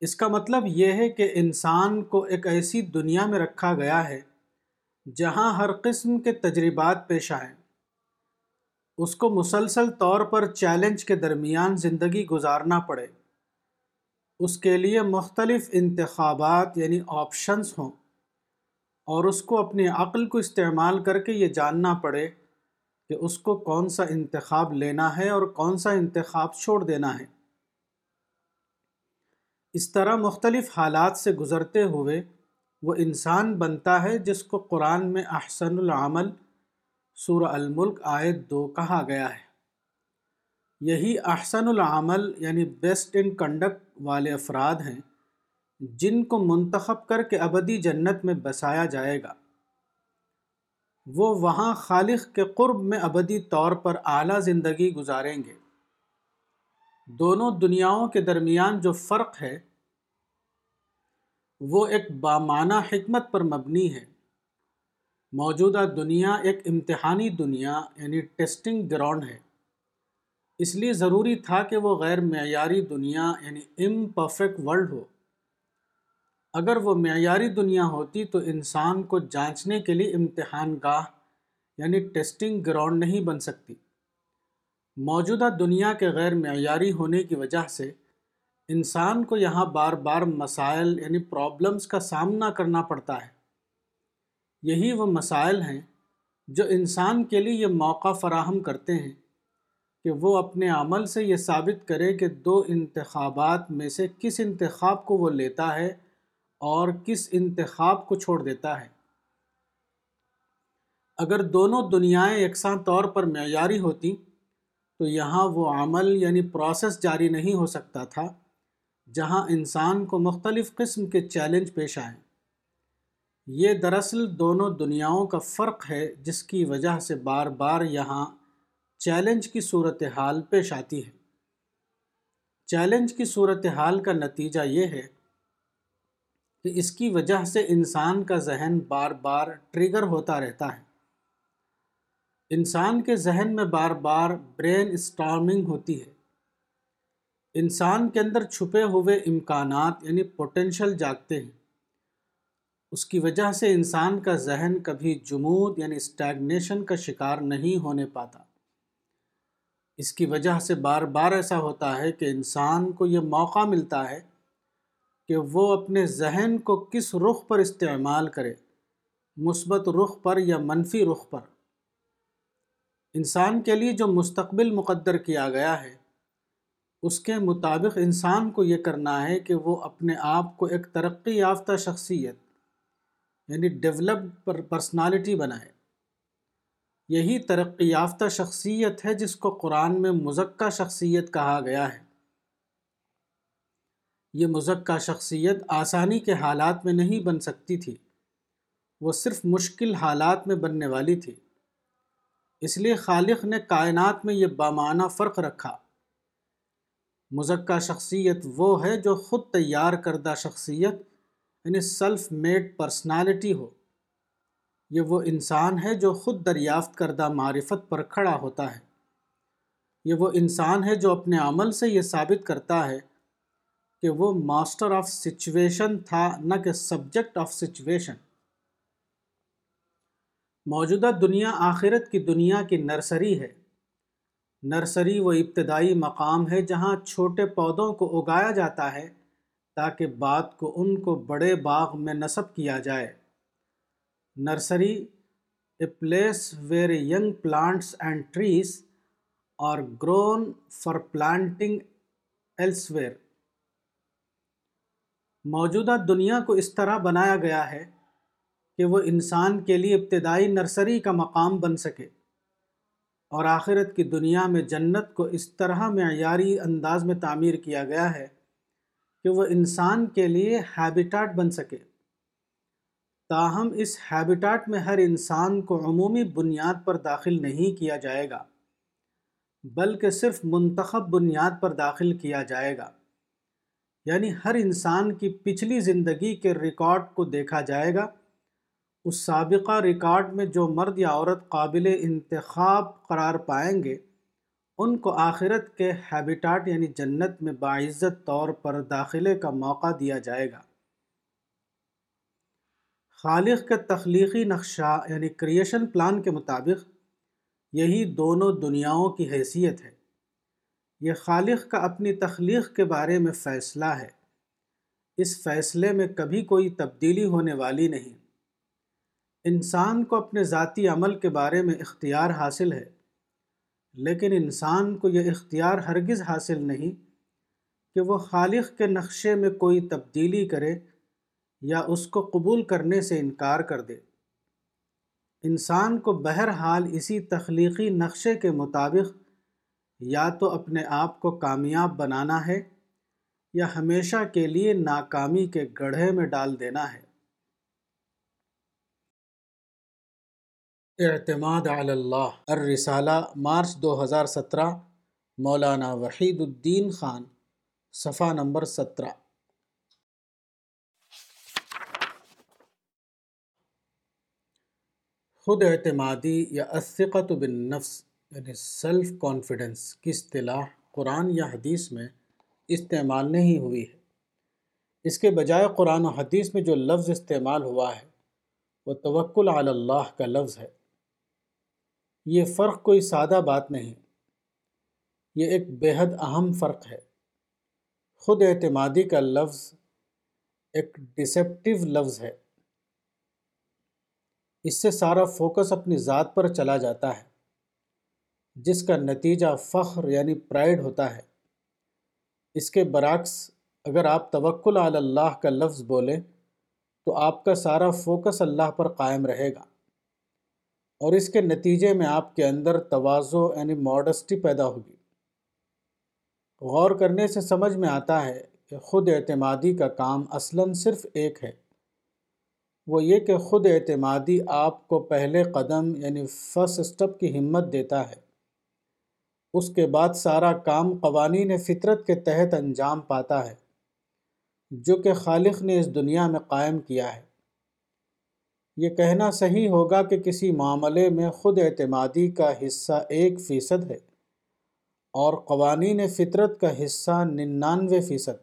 اس کا مطلب یہ ہے کہ انسان کو ایک ایسی دنیا میں رکھا گیا ہے جہاں ہر قسم کے تجربات پیش آئیں۔ اس کو مسلسل طور پر چیلنج کے درمیان زندگی گزارنا پڑے۔ اس کے لیے مختلف انتخابات یعنی آپشنز ہوں اور اس کو اپنی عقل کو استعمال کر کے یہ جاننا پڑے کہ اس کو کون سا انتخاب لینا ہے اور کون سا انتخاب چھوڑ دینا ہے۔ اس طرح مختلف حالات سے گزرتے ہوئے وہ انسان بنتا ہے جس کو قرآن میں احسن العمل سورہ الملک آیت دو کہا گیا ہے۔ یہی احسن العمل یعنی بیسٹ ان کنڈکٹ والے افراد ہیں، جن کو منتخب کر کے ابدی جنت میں بسایا جائے گا۔ وہ وہاں خالق کے قرب میں ابدی طور پر اعلیٰ زندگی گزاریں گے۔ دونوں دنیاؤں کے درمیان جو فرق ہے، وہ ایک بامانہ حکمت پر مبنی ہے۔ موجودہ دنیا ایک امتحانی دنیا یعنی ٹیسٹنگ گراؤنڈ ہے۔ اس لیے ضروری تھا کہ وہ غیر معیاری دنیا یعنی ام پرفیکٹ ورلڈ ہو۔ اگر وہ معیاری دنیا ہوتی تو انسان کو جانچنے کے لیے امتحان گاہ یعنی ٹیسٹنگ گراؤنڈ نہیں بن سکتی۔ موجودہ دنیا کے غیر معیاری ہونے کی وجہ سے انسان کو یہاں بار بار مسائل یعنی پرابلمس کا سامنا کرنا پڑتا ہے۔ یہی وہ مسائل ہیں جو انسان کے لیے یہ موقع فراہم کرتے ہیں کہ وہ اپنے عمل سے یہ ثابت کرے کہ دو انتخابات میں سے کس انتخاب کو وہ لیتا ہے اور کس انتخاب کو چھوڑ دیتا ہے۔ اگر دونوں دنیائیں یکساں طور پر معیاری ہوتی، تو یہاں وہ عمل یعنی پروسیس جاری نہیں ہو سکتا تھا، جہاں انسان کو مختلف قسم کے چیلنج پیش آئیں۔ یہ دراصل دونوں دنیاؤں کا فرق ہے جس کی وجہ سے بار بار یہاں چیلنج کی صورتحال پیش آتی ہے۔ چیلنج کی صورتحال کا نتیجہ یہ ہے کہ اس کی وجہ سے انسان کا ذہن بار بار ٹریگر ہوتا رہتا ہے۔ انسان کے ذہن میں بار بار برین اسٹارمنگ ہوتی ہے۔ انسان کے اندر چھپے ہوئے امکانات یعنی پوٹینشل جاگتے ہیں۔ اس کی وجہ سے انسان کا ذہن کبھی جمود یعنی اسٹیگنیشن کا شکار نہیں ہونے پاتا۔ اس کی وجہ سے بار بار ایسا ہوتا ہے کہ انسان کو یہ موقع ملتا ہے کہ وہ اپنے ذہن کو کس رخ پر استعمال کرے، مثبت رخ پر یا منفی رخ پر۔ انسان کے لیے جو مستقبل مقدر کیا گیا ہے، اس کے مطابق انسان کو یہ کرنا ہے کہ وہ اپنے آپ کو ایک ترقی یافتہ شخصیت یعنی ڈیولپڈ پر پرسنالٹی بنائے۔ یہی ترقی یافتہ شخصیت ہے جس کو قرآن میں مزکہ شخصیت کہا گیا ہے۔ یہ مزکہ شخصیت آسانی کے حالات میں نہیں بن سکتی تھی، وہ صرف مشکل حالات میں بننے والی تھی۔ اس لیے خالق نے کائنات میں یہ بامانہ فرق رکھا۔ مزکہ شخصیت وہ ہے جو خود تیار کردہ شخصیت یعنی سیلف میڈ پرسنالٹی ہو۔ یہ وہ انسان ہے جو خود دریافت کردہ معرفت پر کھڑا ہوتا ہے۔ یہ وہ انسان ہے جو اپنے عمل سے یہ ثابت کرتا ہے کہ وہ ماسٹر آف سچویشن تھا، نہ کہ سبجیکٹ آف سچویشن موجودہ دنیا آخرت کی دنیا کی نرسری ہے۔ نرسری وہ ابتدائی مقام ہے جہاں چھوٹے پودوں کو اگایا جاتا ہے۔ تاکہ بات کو ان کو بڑے باغ میں نصب کیا جائے۔ Nursery a place where young plants and trees are grown for planting Elsevier موجودہ دنیا کو اس طرح بنایا گیا ہے کہ وہ انسان کے لیے ابتدائی نرسری کا مقام بن سکے۔ اور آخرت کی دنیا میں جنت کو اس طرح معیاری انداز میں تعمیر کیا گیا ہے کہ وہ انسان کے لیے ہیبیٹاٹ بن سکے۔ تاہم، اس ہیبیٹاٹ میں ہر انسان کو عمومی بنیاد پر داخل نہیں کیا جائے گا، بلکہ صرف منتخب بنیاد پر داخل کیا جائے گا۔ یعنی ہر انسان کی پچھلی زندگی کے ریکارڈ کو دیکھا جائے گا۔ اس سابقہ ریکارڈ میں جو مرد یا عورت قابل انتخاب قرار پائیں گے ان کو آخرت کے ہیبیٹاٹ یعنی جنت میں باعزت طور پر داخلے کا موقع دیا جائے گا۔ خالق کے تخلیقی نقشہ یعنی کریشن پلان کے مطابق یہی دونوں دنیاؤں کی حیثیت ہے۔ یہ خالق کا اپنی تخلیق کے بارے میں فیصلہ ہے۔ اس فیصلے میں کبھی کوئی تبدیلی ہونے والی نہیں۔ انسان کو اپنے ذاتی عمل کے بارے میں اختیار حاصل ہے۔ لیکن انسان کو یہ اختیار ہرگز حاصل نہیں کہ وہ خالق کے نقشے میں کوئی تبدیلی کرے یا اس کو قبول کرنے سے انکار کر دے۔ انسان کو بہرحال اسی تخلیقی نقشے کے مطابق یا تو اپنے آپ کو کامیاب بنانا ہے یا ہمیشہ کے لیے ناکامی کے گڑھے میں ڈال دینا ہے۔ اعتماد علی اللہ۔ الرسالہ، مارچ دو ہزار سترہ، مولانا وحید الدین خان، صفحہ نمبر سترہ۔ خود اعتمادی یا الثقت بالنفس یعنی سیلف کانفیڈنس کی اصطلاح قرآن یا حدیث میں استعمال نہیں ہوئی ہے۔ اس کے بجائے قرآن و حدیث میں جو لفظ استعمال ہوا ہے، وہ توکل علی اللہ کا لفظ ہے۔ یہ فرق کوئی سادہ بات نہیں۔ یہ ایک بہت اہم فرق ہے۔ خود اعتمادی کا لفظ ایک ڈسیپٹیو لفظ ہے۔ اس سے سارا فوکس اپنی ذات پر چلا جاتا ہے، جس کا نتیجہ فخر یعنی پرائڈ ہوتا ہے۔ اس کے برعکس، اگر آپ توکل علی اللہ کا لفظ بولیں، تو آپ کا سارا فوکس اللہ پر قائم رہے گا۔ اور اس کے نتیجے میں آپ کے اندر توازو یعنی ماڈسٹی پیدا ہوگی۔ غور کرنے سے سمجھ میں آتا ہے کہ خود اعتمادی کا کام اصلاً صرف ایک ہے۔ وہ یہ کہ خود اعتمادی آپ کو پہلے قدم یعنی فرسٹ اسٹپ کی ہمت دیتا ہے۔ اس کے بعد سارا کام قوانین فطرت کے تحت انجام پاتا ہے، جو کہ خالق نے اس دنیا میں قائم کیا ہے۔ یہ کہنا صحیح ہوگا کہ کسی معاملے میں خود اعتمادی کا حصہ ایک فیصد ہے اور قوانین فطرت کا حصہ ننانوے فیصد۔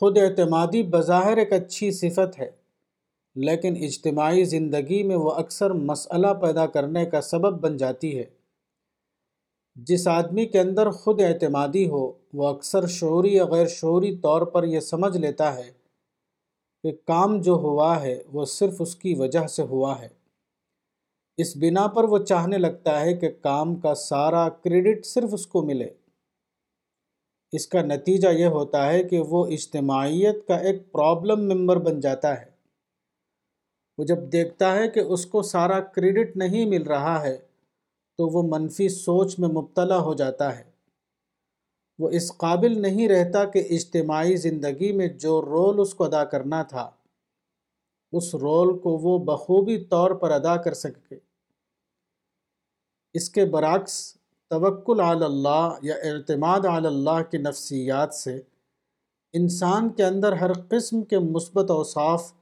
خود اعتمادی بظاہر ایک اچھی صفت ہے، لیکن اجتماعی زندگی میں وہ اکثر مسئلہ پیدا کرنے کا سبب بن جاتی ہے۔ جس آدمی کے اندر خود اعتمادی ہو، وہ اکثر شعوری یا غیر شعوری طور پر یہ سمجھ لیتا ہے کہ کام جو ہوا ہے وہ صرف اس کی وجہ سے ہوا ہے۔ اس بنا پر وہ چاہنے لگتا ہے کہ کام کا سارا کریڈٹ صرف اس کو ملے۔ اس کا نتیجہ یہ ہوتا ہے کہ وہ اجتماعیت کا ایک پرابلم ممبر بن جاتا ہے۔ وہ جب دیکھتا ہے کہ اس کو سارا کریڈٹ نہیں مل رہا ہے تو وہ منفی سوچ میں مبتلا ہو جاتا ہے۔ وہ اس قابل نہیں رہتا کہ اجتماعی زندگی میں جو رول اس کو ادا کرنا تھا، اس رول کو وہ بخوبی طور پر ادا کر سکے۔ اس کے برعکس، توکل علی اللہ یا اعتماد علی اللہ کی نفسیات سے انسان کے اندر ہر قسم کے مثبت اوصاف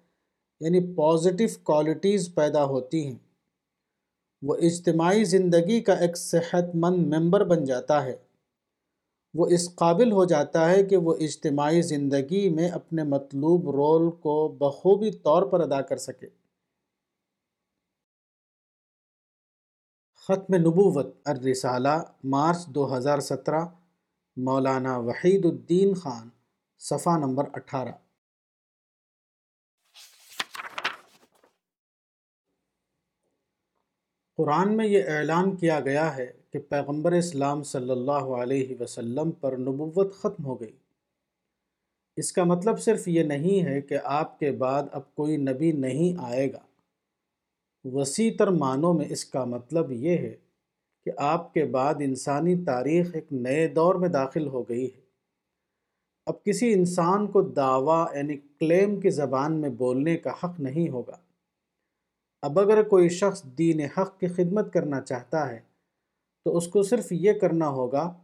یعنی پازیٹیو کوالٹیز پیدا ہوتی ہیں۔ وہ اجتماعی زندگی کا ایک صحت مند ممبر بن جاتا ہے۔ وہ اس قابل ہو جاتا ہے کہ وہ اجتماعی زندگی میں اپنے مطلوب رول کو بخوبی طور پر ادا کر سکے۔ ختم نبوت الرسالہ مارچ دو ہزار سترہ، مولانا وحید الدین خان، صفحہ نمبر اٹھارہ۔ قرآن میں یہ اعلان کیا گیا ہے کہ پیغمبر اسلام صلی اللہ علیہ وسلم پر نبوت ختم ہو گئی۔ اس کا مطلب صرف یہ نہیں ہے کہ آپ کے بعد اب کوئی نبی نہیں آئے گا۔ وسیع تر معنوں میں اس کا مطلب یہ ہے کہ آپ کے بعد انسانی تاریخ ایک نئے دور میں داخل ہو گئی ہے۔ اب کسی انسان کو دعویٰ یعنی کلیم کی زبان میں بولنے کا حق نہیں ہوگا۔ اب اگر کوئی شخص دین حق کی خدمت کرنا چاہتا ہے تو اس کو صرف یہ کرنا ہوگا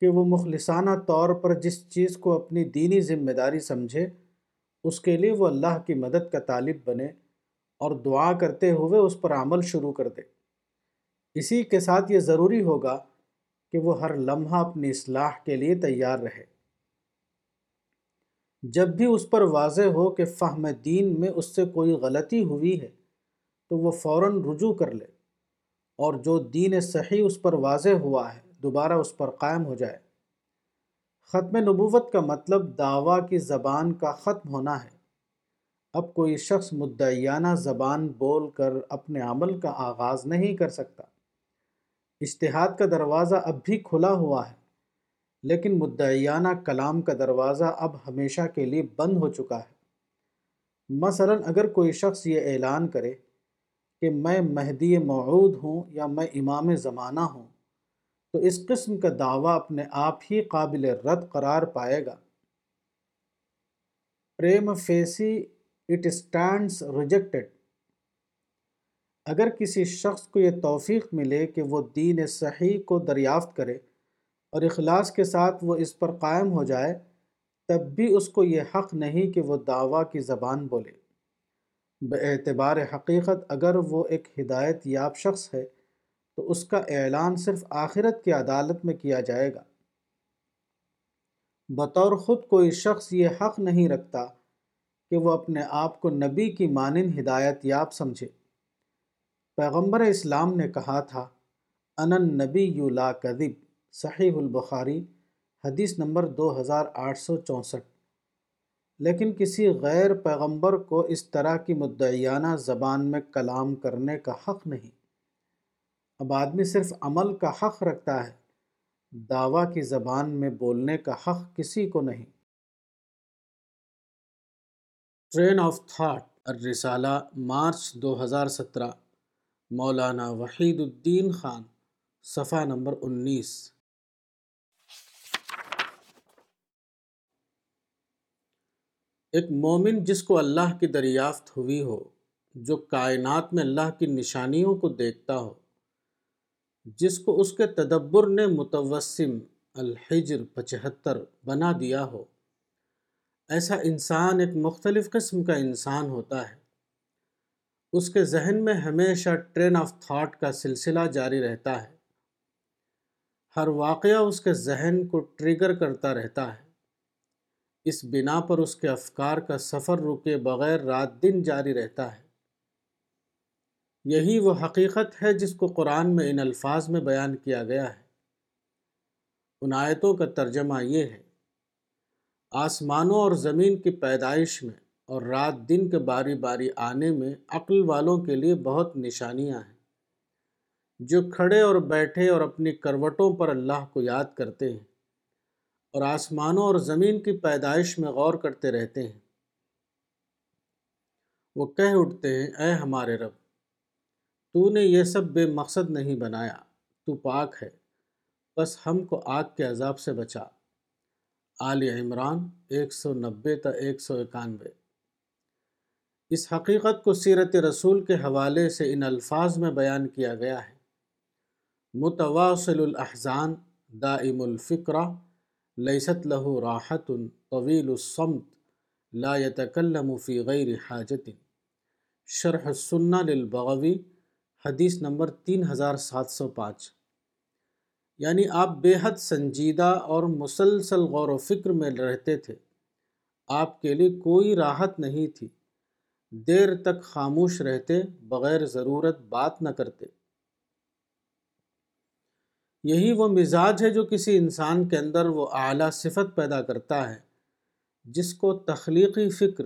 کہ وہ مخلصانہ طور پر جس چیز کو اپنی دینی ذمہ داری سمجھے، اس کے لیے وہ اللہ کی مدد کا طالب بنے اور دعا کرتے ہوئے اس پر عمل شروع کر دے۔ اسی کے ساتھ یہ ضروری ہوگا کہ وہ ہر لمحہ اپنی اصلاح کے لیے تیار رہے۔ جب بھی اس پر واضح ہو کہ فہم دین میں اس سے کوئی غلطی ہوئی ہے، تو وہ فوراً رجوع کر لے۔ اور جو دین صحیح اس پر واضح ہوا ہے، دوبارہ اس پر قائم ہو جائے۔ ختم نبوت کا مطلب دعویٰ کی زبان کا ختم ہونا ہے۔ اب کوئی شخص مدعیانہ زبان بول کر اپنے عمل کا آغاز نہیں کر سکتا۔ اشتہاد کا دروازہ اب بھی کھلا ہوا ہے، لیکن مدعیانہ کلام کا دروازہ اب ہمیشہ کے لیے بند ہو چکا ہے۔ مثلا اگر کوئی شخص یہ اعلان کرے کہ میں مہدی موعود ہوں یا میں امام زمانہ ہوں، تو اس قسم کا دعویٰ اپنے آپ ہی قابل رد قرار پائے گا۔ Prima facie it stands rejected اگر کسی شخص کو یہ توفیق ملے کہ وہ دین صحیح کو دریافت کرے اور اخلاص کے ساتھ وہ اس پر قائم ہو جائے، تب بھی اس کو یہ حق نہیں کہ وہ دعویٰ کی زبان بولے۔ اعتبار حقیقت اگر وہ ایک ہدایت یاب شخص ہے، تو اس کا اعلان صرف آخرت کی عدالت میں کیا جائے گا۔ بطور خود کوئی شخص یہ حق نہیں رکھتا کہ وہ اپنے آپ کو نبی کی مانند ہدایت یاب سمجھے۔ پیغمبر اسلام نے کہا تھا انن نبی یو لا کذب، صحیح البخاری، حدیث نمبر دو ہزار آٹھ سو چونسٹھ۔ لیکن کسی غیر پیغمبر کو اس طرح کی مدعیانہ زبان میں کلام کرنے کا حق نہیں۔ اب آدمی صرف عمل کا حق رکھتا ہے، دعویٰ کی زبان میں بولنے کا حق کسی کو نہیں۔ Train of thought Al-Risala, March دو ہزار سترہ، مولانا وحید الدین خان، صفحہ نمبر انیس۔ ایک مومن جس کو اللہ کی دریافت ہوئی ہو، جو کائنات میں اللہ کی نشانیوں کو دیکھتا ہو، جس کو اس کے تدبر نے متوسم الحجر پچہتر بنا دیا ہو۔ ایسا انسان ایک مختلف قسم کا انسان ہوتا ہے۔ اس کے ذہن میں ہمیشہ ٹرین آف تھاٹ کا سلسلہ جاری رہتا ہے۔ ہر واقعہ اس کے ذہن کو ٹریگر کرتا رہتا ہے۔ اس بنا پر اس کے افکار کا سفر رکے بغیر رات دن جاری رہتا ہے۔ یہی وہ حقیقت ہے جس کو قرآن میں ان الفاظ میں بیان کیا گیا ہے۔ ان آیتوں کا ترجمہ یہ ہے، آسمانوں اور زمین کی پیدائش میں اور رات دن کے باری باری آنے میں عقل والوں کے لیے بہت نشانیاں ہیں، جو کھڑے اور بیٹھے اور اپنی کروٹوں پر اللہ کو یاد کرتے ہیں۔ اور آسمانوں اور زمین کی پیدائش میں غور کرتے رہتے ہیں۔ وہ کہہ اٹھتے ہیں، اے ہمارے رب، تو نے یہ سب بے مقصد نہیں بنایا، تو پاک ہے، بس ہم کو آگ کے عذاب سے بچا۔ آل عمران ایک سو نبے تا ایک سو اکانوے۔ اس حقیقت کو سیرت رسول کے حوالے سے ان الفاظ میں بیان کیا گیا ہے۔ متواصل الاحزان، دائم الفکرہ لیست له راحت طویل الصمت لا يتكلم فی غیر حاجت۔ شرح السنہ للبغوی، حدیث نمبر تین ہزار سات سو پانچ۔ یعنی آپ بے حد سنجیدہ اور مسلسل غور و فکر میں رہتے تھے۔ آپ کے لیے کوئی راحت نہیں تھی۔ دیر تک خاموش رہتے، بغیر ضرورت بات نہ کرتے۔ یہی وہ مزاج ہے جو کسی انسان کے اندر وہ اعلیٰ صفت پیدا کرتا ہے، جس کو تخلیقی فکر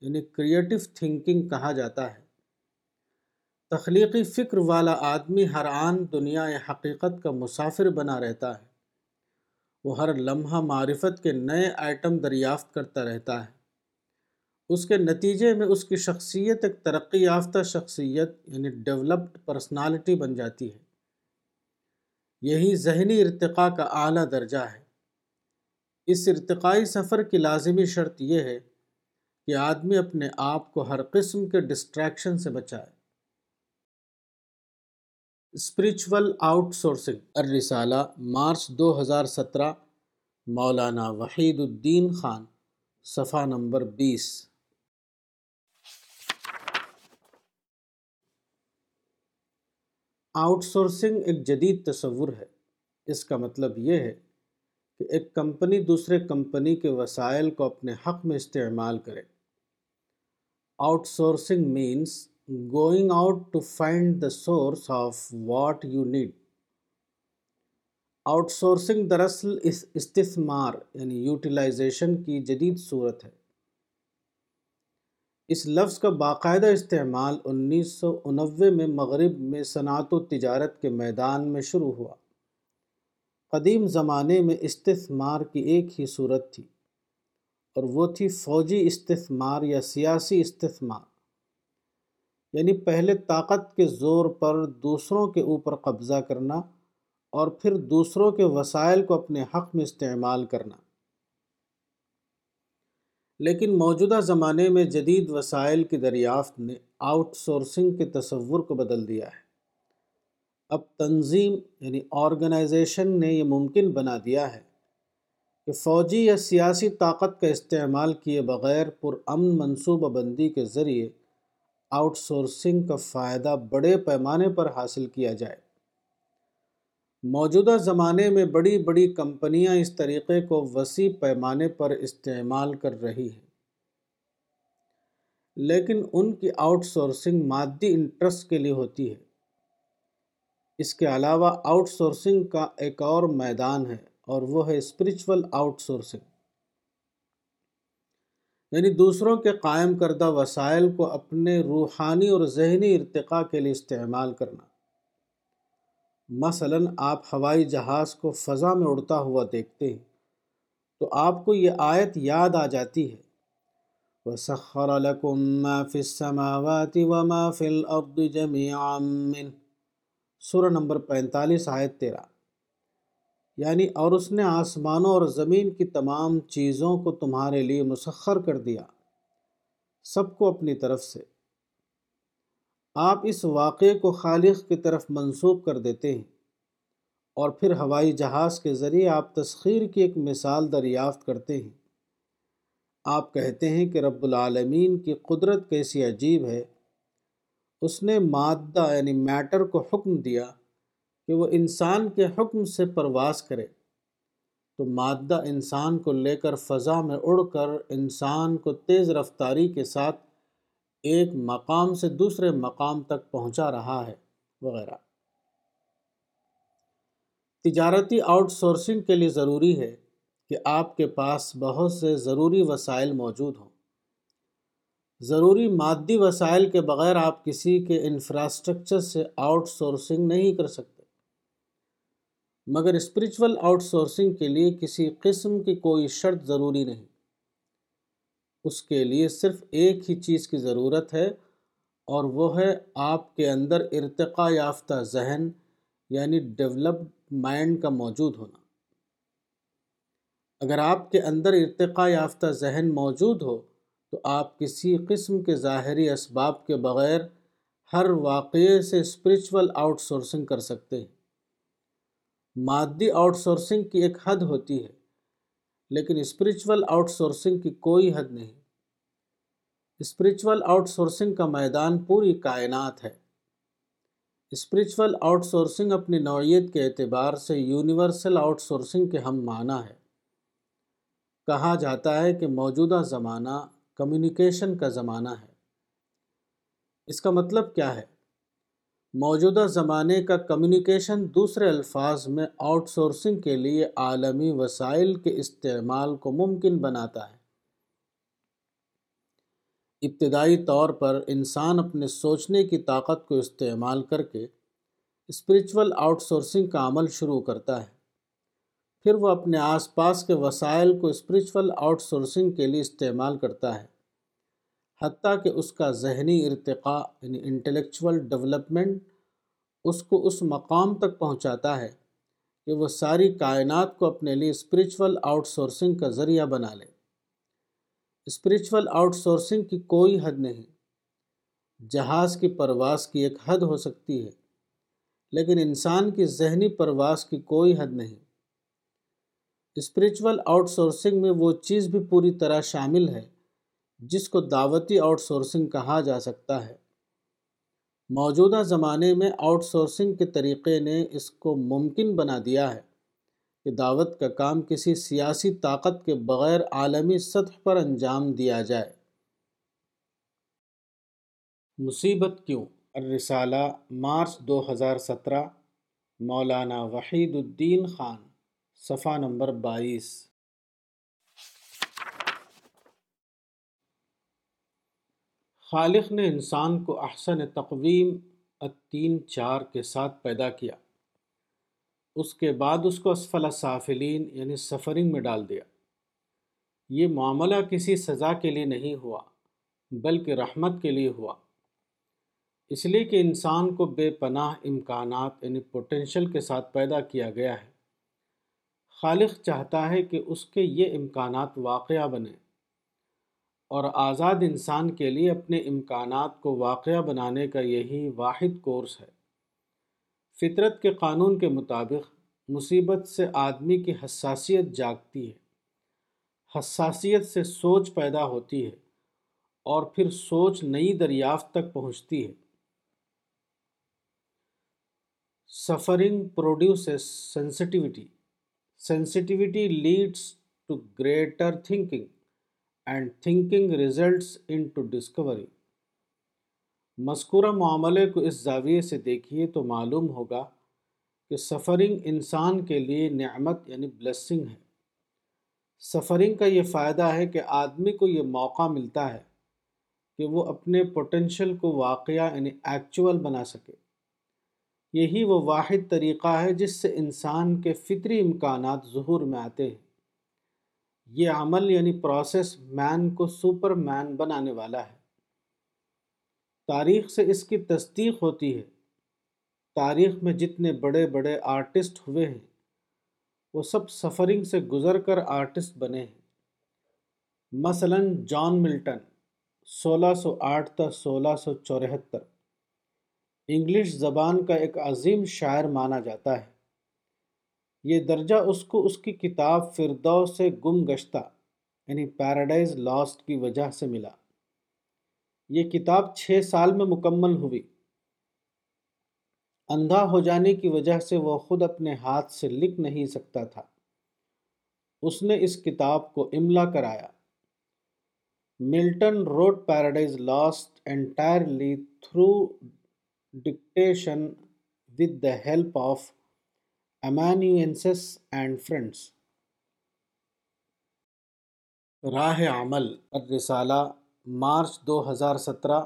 یعنی کریٹو تھنکنگ کہا جاتا ہے۔ تخلیقی فکر والا آدمی ہر آن دنیا حقیقت کا مسافر بنا رہتا ہے۔ وہ ہر لمحہ معرفت کے نئے آئٹم دریافت کرتا رہتا ہے۔ اس کے نتیجے میں اس کی شخصیت ایک ترقی یافتہ شخصیت یعنی ڈیولپڈ پرسنالٹی بن جاتی ہے۔ یہی ذہنی ارتقاء کا اعلیٰ درجہ ہے۔ اس ارتقائی سفر کی لازمی شرط یہ ہے کہ آدمی اپنے آپ کو ہر قسم کے ڈسٹریکشن سے بچائے۔ Spiritual out sourcing Al Risala March دو ہزار سترہ، مولانا وحید الدین خان، صفحہ نمبر بیس۔ آؤٹ سورسنگ ایک جدید تصور ہے۔ اس کا مطلب یہ ہے کہ ایک کمپنی دوسرے کمپنی کے وسائل کو اپنے حق میں استعمال کرے۔ Outsourcing means going out to find the source of what you need outsourcing دراصل اس استثمار یعنی یوٹیلائزیشن کی جدید صورت ہے۔ اس لفظ کا باقاعدہ استعمال انیس سو انوے میں مغرب میں صنعت و تجارت کے میدان میں شروع ہوا۔ قدیم زمانے میں استثمار کی ایک ہی صورت تھی اور وہ تھی فوجی استثمار یا سیاسی استثمار۔ یعنی پہلے طاقت کے زور پر دوسروں کے اوپر قبضہ کرنا اور پھر دوسروں کے وسائل کو اپنے حق میں استعمال کرنا۔ لیکن موجودہ زمانے میں جدید وسائل کی دریافت نے آؤٹ سورسنگ کے تصور کو بدل دیا ہے۔ اب تنظیم یعنی آرگنائزیشن نے یہ ممکن بنا دیا ہے کہ فوجی یا سیاسی طاقت کا استعمال کیے بغیر پرامن منصوبہ بندی کے ذریعے آؤٹ سورسنگ کا فائدہ بڑے پیمانے پر حاصل کیا جائے۔ موجودہ زمانے میں بڑی بڑی کمپنیاں اس طریقے کو وسیع پیمانے پر استعمال کر رہی ہیں۔ لیکن ان کی آؤٹ سورسنگ مادی انٹرسٹ کے لیے ہوتی ہے۔ اس کے علاوہ آؤٹ سورسنگ کا ایک اور میدان ہے اور وہ ہے اسپریچول آؤٹ سورسنگ۔ یعنی دوسروں کے قائم کردہ وسائل کو اپنے روحانی اور ذہنی ارتقاء کے لیے استعمال کرنا۔ مثلا آپ ہوائی جہاز کو فضا میں اڑتا ہوا دیکھتے ہیں، تو آپ کو یہ آیت یاد آ جاتی ہے۔ وَسَخَّرَ لَكُم مَّا فِي السَّمَاوَاتِ وَمَا فِي الْأَرْضِ جَمِيعًا مِّن۔ سورہ نمبر پینتالیس، آیت تیرہ۔ یعنی اور اس نے آسمانوں اور زمین کی تمام چیزوں کو تمہارے لیے مسخر کر دیا۔ سب کو اپنی طرف سے۔ آپ اس واقعے کو خالق کی طرف منسوب کر دیتے ہیں اور پھر ہوائی جہاز کے ذریعے آپ تسخیر کی ایک مثال دریافت کرتے ہیں۔ آپ کہتے ہیں کہ رب العالمین کی قدرت کیسی عجیب ہے۔ اس نے مادہ یعنی میٹر کو حکم دیا کہ وہ انسان کے حکم سے پرواز کرے۔ تو مادہ انسان کو لے کر فضا میں اڑ کر انسان کو تیز رفتاری کے ساتھ ایک مقام سے دوسرے مقام تک پہنچا رہا ہے، وغیرہ۔ تجارتی آؤٹ سورسنگ کے لیے ضروری ہے کہ آپ کے پاس بہت سے ضروری وسائل موجود ہوں۔ ضروری مادی وسائل کے بغیر آپ کسی کے انفراسٹرکچر سے آؤٹ سورسنگ نہیں کر سکتے۔ مگر اسپریچول آؤٹ سورسنگ کے لیے کسی قسم کی کوئی شرط ضروری نہیں۔ اس کے لیے صرف ایک ہی چیز کی ضرورت ہے، اور وہ ہے آپ کے اندر ارتقاء یافتہ ذہن یعنی ڈیولپڈ مائنڈ کا موجود ہونا۔ اگر آپ کے اندر ارتقاء یافتہ ذہن موجود ہو، تو آپ کسی قسم کے ظاہری اسباب کے بغیر ہر واقعے سے اسپریچول آؤٹ سورسنگ کر سکتے ہیں۔ مادی آؤٹ سورسنگ کی ایک حد ہوتی ہے۔ لیکن اسپریچول آؤٹ سورسنگ کی کوئی حد نہیں۔ اسپریچول آؤٹ سورسنگ کا میدان پوری کائنات ہے۔ اسپریچول آؤٹ سورسنگ اپنی نوعیت کے اعتبار سے یونیورسل آؤٹ سورسنگ کے ہم معنی ہے۔ کہا جاتا ہے کہ موجودہ زمانہ کمیونیکیشن کا زمانہ ہے۔ اس کا مطلب کیا ہے؟ موجودہ زمانے کا کمیونیکیشن دوسرے الفاظ میں آؤٹ سورسنگ کے لیے عالمی وسائل کے استعمال کو ممکن بناتا ہے۔ ابتدائی طور پر انسان اپنے سوچنے کی طاقت کو استعمال کر کے اسپریچول آؤٹ سورسنگ کا عمل شروع کرتا ہے۔ پھر وہ اپنے آس پاس کے وسائل کو اسپریچول آؤٹ سورسنگ کے لیے استعمال کرتا ہے۔ حتیٰ کہ اس کا ذہنی ارتقاء یعنی انٹلیکچول ڈیولپمنٹ اس کو اس مقام تک پہنچاتا ہے کہ وہ ساری کائنات کو اپنے لیے اسپریچول آؤٹ سورسنگ کا ذریعہ بنا لے۔ اسپریچول آؤٹ سورسنگ کی کوئی حد نہیں، جہاز کی پرواز کی ایک حد ہو سکتی ہے، لیکن انسان کی ذہنی پرواز کی کوئی حد نہیں۔ اسپریچول آؤٹ سورسنگ میں وہ چیز بھی پوری طرح شامل ہے۔ جس کو دعوتی آؤٹ سورسنگ کہا جا سکتا ہے۔ موجودہ زمانے میں آؤٹ سورسنگ کے طریقے نے اس کو ممکن بنا دیا ہے کہ دعوت کا کام کسی سیاسی طاقت کے بغیر عالمی سطح پر انجام دیا جائے۔ مصیبت کیوں؟ الرسالہ، مارچ دو ہزار سترہ، مولانا وحید الدین خان، صفحہ نمبر بائیس۔ خالق نے انسان کو احسن تقویم التین چار کے ساتھ پیدا کیا۔ اس کے بعد اس کو اسفل سافلین یعنی سفرنگ میں ڈال دیا۔ یہ معاملہ کسی سزا کے لیے نہیں ہوا، بلکہ رحمت کے لیے ہوا۔ اس لیے کہ انسان کو بے پناہ امکانات یعنی پوٹینشل کے ساتھ پیدا کیا گیا ہے۔ خالق چاہتا ہے کہ اس کے یہ امکانات واقعہ بنے اور آزاد انسان کے لیے اپنے امکانات کو واقعہ بنانے کا یہی واحد کورس ہے۔ فطرت کے قانون کے مطابق مصیبت سے آدمی کی حساسیت جاگتی ہے۔ حساسیت سے سوچ پیدا ہوتی ہے اور پھر سوچ نئی دریافت تک پہنچتی ہے۔ Suffering produces sensitivity sensitivity leads to greater thinking. And thinking results into discovery مذکورہ معاملے کو اس زاویے سے دیکھیے تو معلوم ہوگا کہ سفرنگ انسان کے لیے نعمت یعنی بلیسنگ ہے۔ سفرنگ کا یہ فائدہ ہے کہ آدمی کو یہ موقع ملتا ہے کہ وہ اپنے پوٹینشل کو واقعہ یعنی ایکچول بنا سکے۔ یہی وہ واحد طریقہ ہے جس سے انسان کے فطری امکانات ظہور میں آتے ہیں۔ یہ عمل یعنی پروسیس مین کو سپر مین بنانے والا ہے۔ تاریخ سے اس کی تصدیق ہوتی ہے۔ تاریخ میں جتنے بڑے بڑے آرٹسٹ ہوئے ہیں، وہ سب سفرنگ سے گزر کر آرٹسٹ بنے ہیں۔ مثلا جان ملٹن، سولہ سو آٹھ تا سولہ سو چورہتر انگلش زبان کا ایک عظیم شاعر مانا جاتا ہے۔ یہ درجہ اس کو اس کی کتاب فردو سے گم گشتہ یعنی پیراڈائز لاسٹ کی وجہ سے ملا۔ یہ کتاب چھ سال میں مکمل ہوئی۔ اندھا ہو جانے کی وجہ سے وہ خود اپنے ہاتھ سے لکھ نہیں سکتا تھا۔ اس نے اس کتاب کو املا کرایا۔ Milton wrote Paradise Lost entirely through dictation with the help of amanuenses and friends راہ عمل، الرسالہ، مارچ دو ہزار سترہ،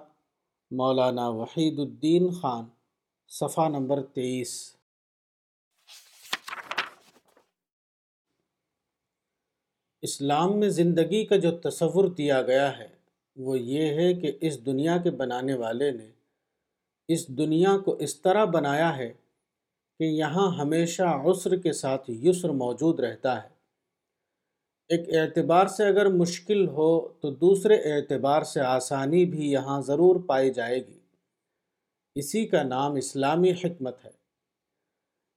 مولانا وحید الدین خان، صفحہ نمبر تیئیس۔ اسلام میں زندگی کا جو تصور دیا گیا ہے، وہ یہ ہے کہ اس دنیا کے بنانے والے نے اس دنیا کو اس طرح بنایا ہے کہ یہاں ہمیشہ عسر کے ساتھ یسر موجود رہتا ہے۔ ایک اعتبار سے اگر مشکل ہو تو دوسرے اعتبار سے آسانی بھی یہاں ضرور پائی جائے گی۔ اسی کا نام اسلامی حکمت ہے۔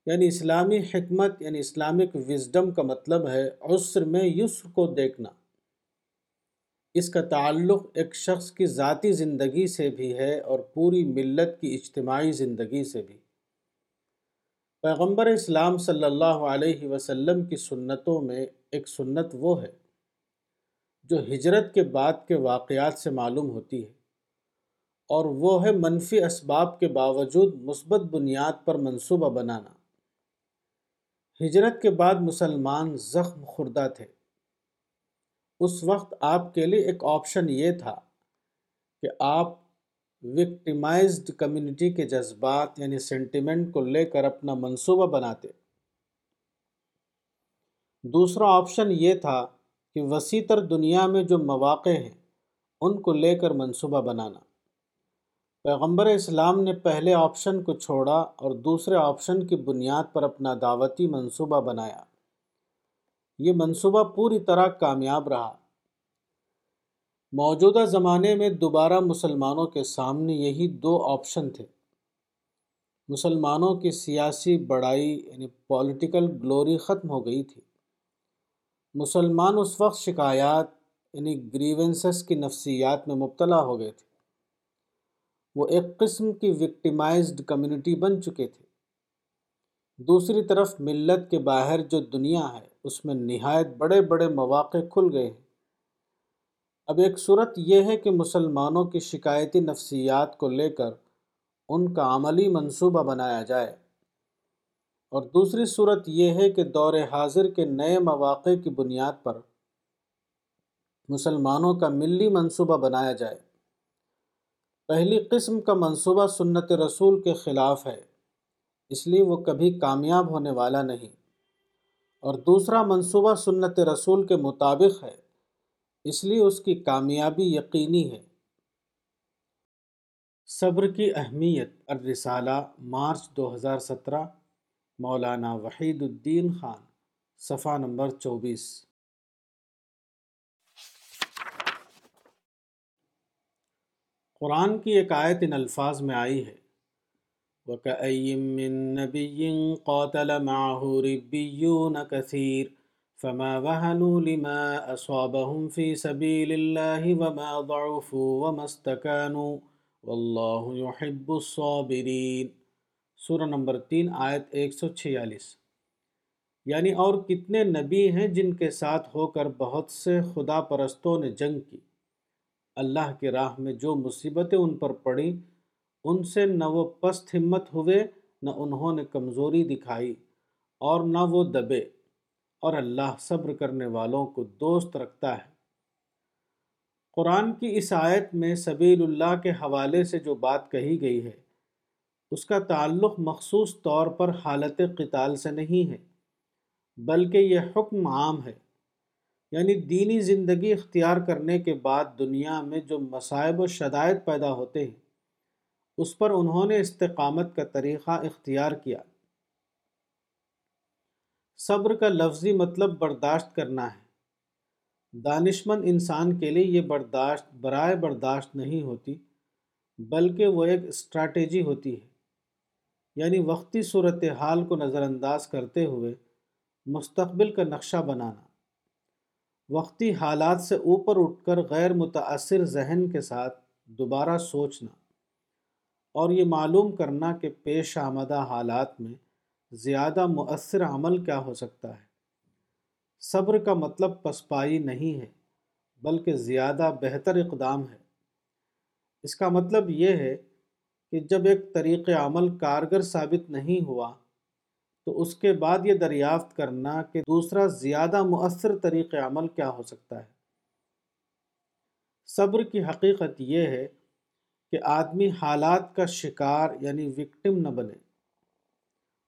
یعنی اسلامی حکمت یعنی اسلامک وزڈم کا مطلب ہے عسر میں یسر کو دیکھنا۔ اس کا تعلق ایک شخص کی ذاتی زندگی سے بھی ہے اور پوری ملت کی اجتماعی زندگی سے بھی۔ پیغمبر اسلام صلی اللہ علیہ وسلم کی سنتوں میں ایک سنت وہ ہے جو ہجرت کے بعد کے واقعات سے معلوم ہوتی ہے اور وہ ہے منفی اسباب کے باوجود مثبت بنیاد پر منصوبہ بنانا۔ ہجرت کے بعد مسلمان زخم خوردہ تھے۔ اس وقت آپ کے لیے ایک آپشن یہ تھا کہ آپ وکٹیمائزڈ کمیونٹی کے جذبات یعنی سینٹیمنٹ کو لے کر اپنا منصوبہ بناتے۔ دوسرا آپشن یہ تھا کہ وسیع تر دنیا میں جو مواقع ہیں، ان کو لے کر منصوبہ بنانا۔ پیغمبر اسلام نے پہلے آپشن کو چھوڑا اور دوسرے آپشن کی بنیاد پر اپنا دعوتی منصوبہ بنایا۔ یہ منصوبہ پوری طرح کامیاب رہا۔ موجودہ زمانے میں دوبارہ مسلمانوں کے سامنے یہی دو آپشن تھے۔ مسلمانوں کی سیاسی بڑائی یعنی پولیٹیکل گلوری ختم ہو گئی تھی۔ مسلمان اس وقت شکایات یعنی گریونسز کی نفسیات میں مبتلا ہو گئے تھے۔ وہ ایک قسم کی وکٹیمائزڈ کمیونٹی بن چکے تھے۔ دوسری طرف ملت کے باہر جو دنیا ہے، اس میں نہایت بڑے بڑے مواقع کھل گئے ہیں۔ اب ایک صورت یہ ہے کہ مسلمانوں کی شکایتی نفسیات کو لے کر ان کا عملی منصوبہ بنایا جائے۔ اور دوسری صورت یہ ہے کہ دور حاضر کے نئے مواقع کی بنیاد پر مسلمانوں کا ملی منصوبہ بنایا جائے۔ پہلی قسم کا منصوبہ سنت رسول کے خلاف ہے، اس لیے وہ کبھی کامیاب ہونے والا نہیں۔ اور دوسرا منصوبہ سنت رسول کے مطابق ہے۔ اس لیے اس کی کامیابی یقینی ہے۔ صبر کی اہمیت۔ الرسالہ، مارچ دو ہزار سترہ، مولانا وحید الدین خان، صفحہ نمبر چوبیس۔ قرآن کی ایک آیت ان الفاظ میں آئی ہے۔ وَكَأَيِّم مِّن نَّبِيٍّ قَاتَلَ مَعَهُ رِبِّيُّونَ كَثِيرٌ۔ فَمَا وَهَنُوا لِمَا أَصَابَهُمْ فِي سَبِيلِ اللَّهِ وَمَا ضَعُفُوا وَمَا اسْتَكَانُوا وَاللَّهُ يُحِبُّ الصَّابِرِينَ۔ سورہ نمبر تین، آیت 146 یعنی اور کتنے نبی ہیں جن کے ساتھ ہو کر بہت سے خدا پرستوں نے جنگ کی۔ اللہ کی راہ میں جو مصیبتیں ان پر پڑیں ان سے نہ وہ پست ہمت ہوئے، نہ انہوں نے کمزوری دکھائی اور نہ وہ دبے۔ اور اللہ صبر کرنے والوں کو دوست رکھتا ہے۔ قرآن کی اس آیت میں سبیل اللہ کے حوالے سے جو بات کہی گئی ہے، اس کا تعلق مخصوص طور پر حالت قتال سے نہیں ہے، بلکہ یہ حکم عام ہے۔ یعنی دینی زندگی اختیار کرنے کے بعد دنیا میں جو مصائب و شدائد پیدا ہوتے ہیں، اس پر انہوں نے استقامت کا طریقہ اختیار کیا۔ صبر کا لفظی مطلب برداشت کرنا ہے۔ دانشمند انسان کے لیے یہ برداشت برائے برداشت نہیں ہوتی، بلکہ وہ ایک اسٹریٹجی ہوتی ہے۔ یعنی وقتی صورتحال کو نظر انداز کرتے ہوئے مستقبل کا نقشہ بنانا۔ وقتی حالات سے اوپر اٹھ کر غیر متاثر ذہن کے ساتھ دوبارہ سوچنا اور یہ معلوم کرنا کہ پیش آمدہ حالات میں زیادہ مؤثر عمل کیا ہو سکتا ہے؟ صبر کا مطلب پسپائی نہیں ہے، بلکہ زیادہ بہتر اقدام ہے۔ اس کا مطلب یہ ہے کہ جب ایک طریق عمل کارگر ثابت نہیں ہوا، تو اس کے بعد یہ دریافت کرنا کہ دوسرا زیادہ مؤثر طریق عمل کیا ہو سکتا ہے۔ صبر کی حقیقت یہ ہے کہ آدمی حالات کا شکار یعنی وکٹم نہ بنے۔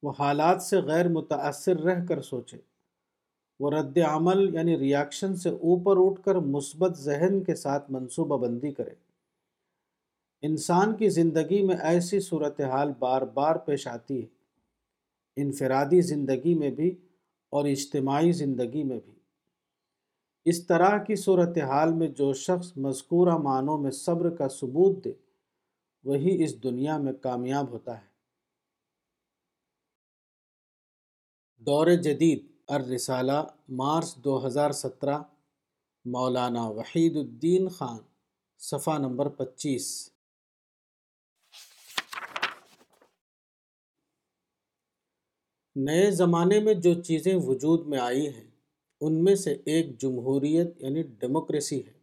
وہ حالات سے غیر متاثر رہ کر سوچے۔ وہ رد عمل یعنی ریاکشن سے اوپر اٹھ کر مثبت ذہن کے ساتھ منصوبہ بندی کرے۔ انسان کی زندگی میں ایسی صورتحال بار بار پیش آتی ہے۔ انفرادی زندگی میں بھی اور اجتماعی زندگی میں بھی۔ اس طرح کی صورتحال میں جو شخص مذکورہ معنوں میں صبر کا ثبوت دے، وہی اس دنیا میں کامیاب ہوتا ہے۔ دور جدید الرسالہ، مارچ دو ہزار سترہ، مولانا وحید الدین خان، صفحہ نمبر پچیس۔ نئے زمانے میں جو چیزیں وجود میں آئی ہیں، ان میں سے ایک جمہوریت یعنی ڈیموکریسی ہے۔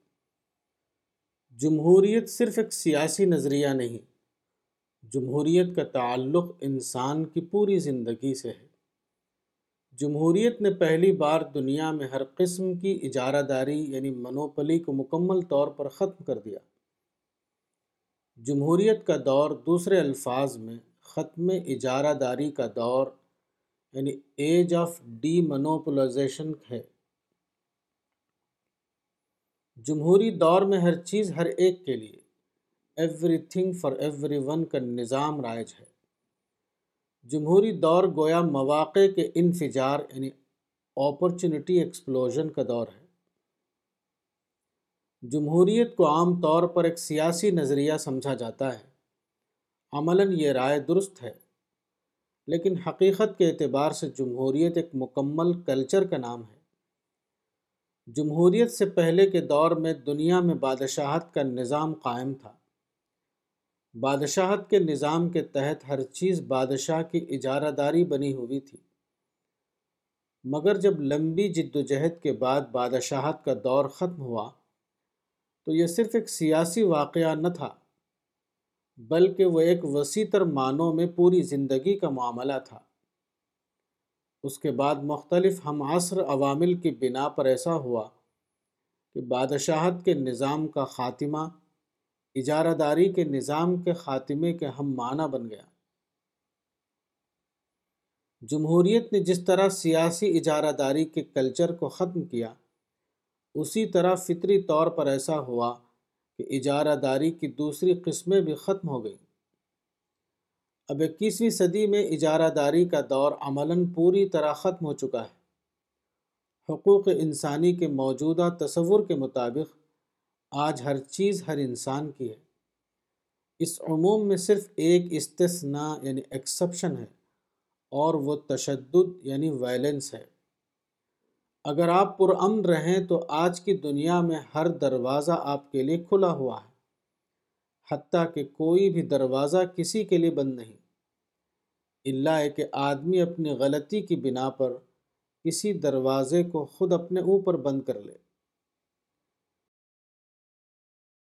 جمہوریت صرف ایک سیاسی نظریہ نہیں، جمہوریت کا تعلق انسان کی پوری زندگی سے ہے۔ جمہوریت نے پہلی بار دنیا میں ہر قسم کی اجارہ داری یعنی منوپلی کو مکمل طور پر ختم کر دیا۔ جمہوریت کا دور دوسرے الفاظ میں ختم اجارہ داری کا دور یعنی ایج آف ڈی منوپلائزیشن ہے۔ جمہوری دور میں ہر چیز ہر ایک کے لیے everything for everyone کا نظام رائج ہے۔ جمہوری دور گویا مواقع کے انفجار یعنی اپرچونٹی ایکسپلوژن کا دور ہے۔ جمہوریت کو عام طور پر ایک سیاسی نظریہ سمجھا جاتا ہے۔ عملاً یہ رائے درست ہے، لیکن حقیقت کے اعتبار سے جمہوریت ایک مکمل کلچر کا نام ہے۔ جمہوریت سے پہلے کے دور میں دنیا میں بادشاہت کا نظام قائم تھا۔ بادشاہت کے نظام کے تحت ہر چیز بادشاہ کی اجارہ داری بنی ہوئی تھی۔ مگر جب لمبی جد و جہد کے بعد بادشاہت کا دور ختم ہوا، تو یہ صرف ایک سیاسی واقعہ نہ تھا، بلکہ وہ ایک وسیع تر معنوں میں پوری زندگی کا معاملہ تھا۔ اس کے بعد مختلف ہم عصر عوامل کی بنا پر ایسا ہوا کہ بادشاہت کے نظام کا خاتمہ اجارہ داری کے نظام کے خاتمے کے ہم معنی بن گیا۔ جمہوریت نے جس طرح سیاسی اجارہ داری کے کلچر کو ختم کیا، اسی طرح فطری طور پر ایسا ہوا کہ اجارہ داری کی دوسری قسمیں بھی ختم ہو گئیں۔ اب اکیسویں صدی میں اجارہ داری کا دور عملاً پوری طرح ختم ہو چکا ہے۔ حقوق انسانی کے موجودہ تصور کے مطابق آج ہر چیز ہر انسان کی ہے۔ اس عموم میں صرف ایک استثناء یعنی ایکسپشن ہے اور وہ تشدد یعنی وائلنس ہے۔ اگر آپ پرامن رہیں تو آج کی دنیا میں ہر دروازہ آپ کے لیے کھلا ہوا ہے۔ حتیٰ کہ کوئی بھی دروازہ کسی کے لیے بند نہیں۔ اللہ ہے کہ آدمی اپنی غلطی کی بنا پر کسی دروازے کو خود اپنے اوپر بند کر لے۔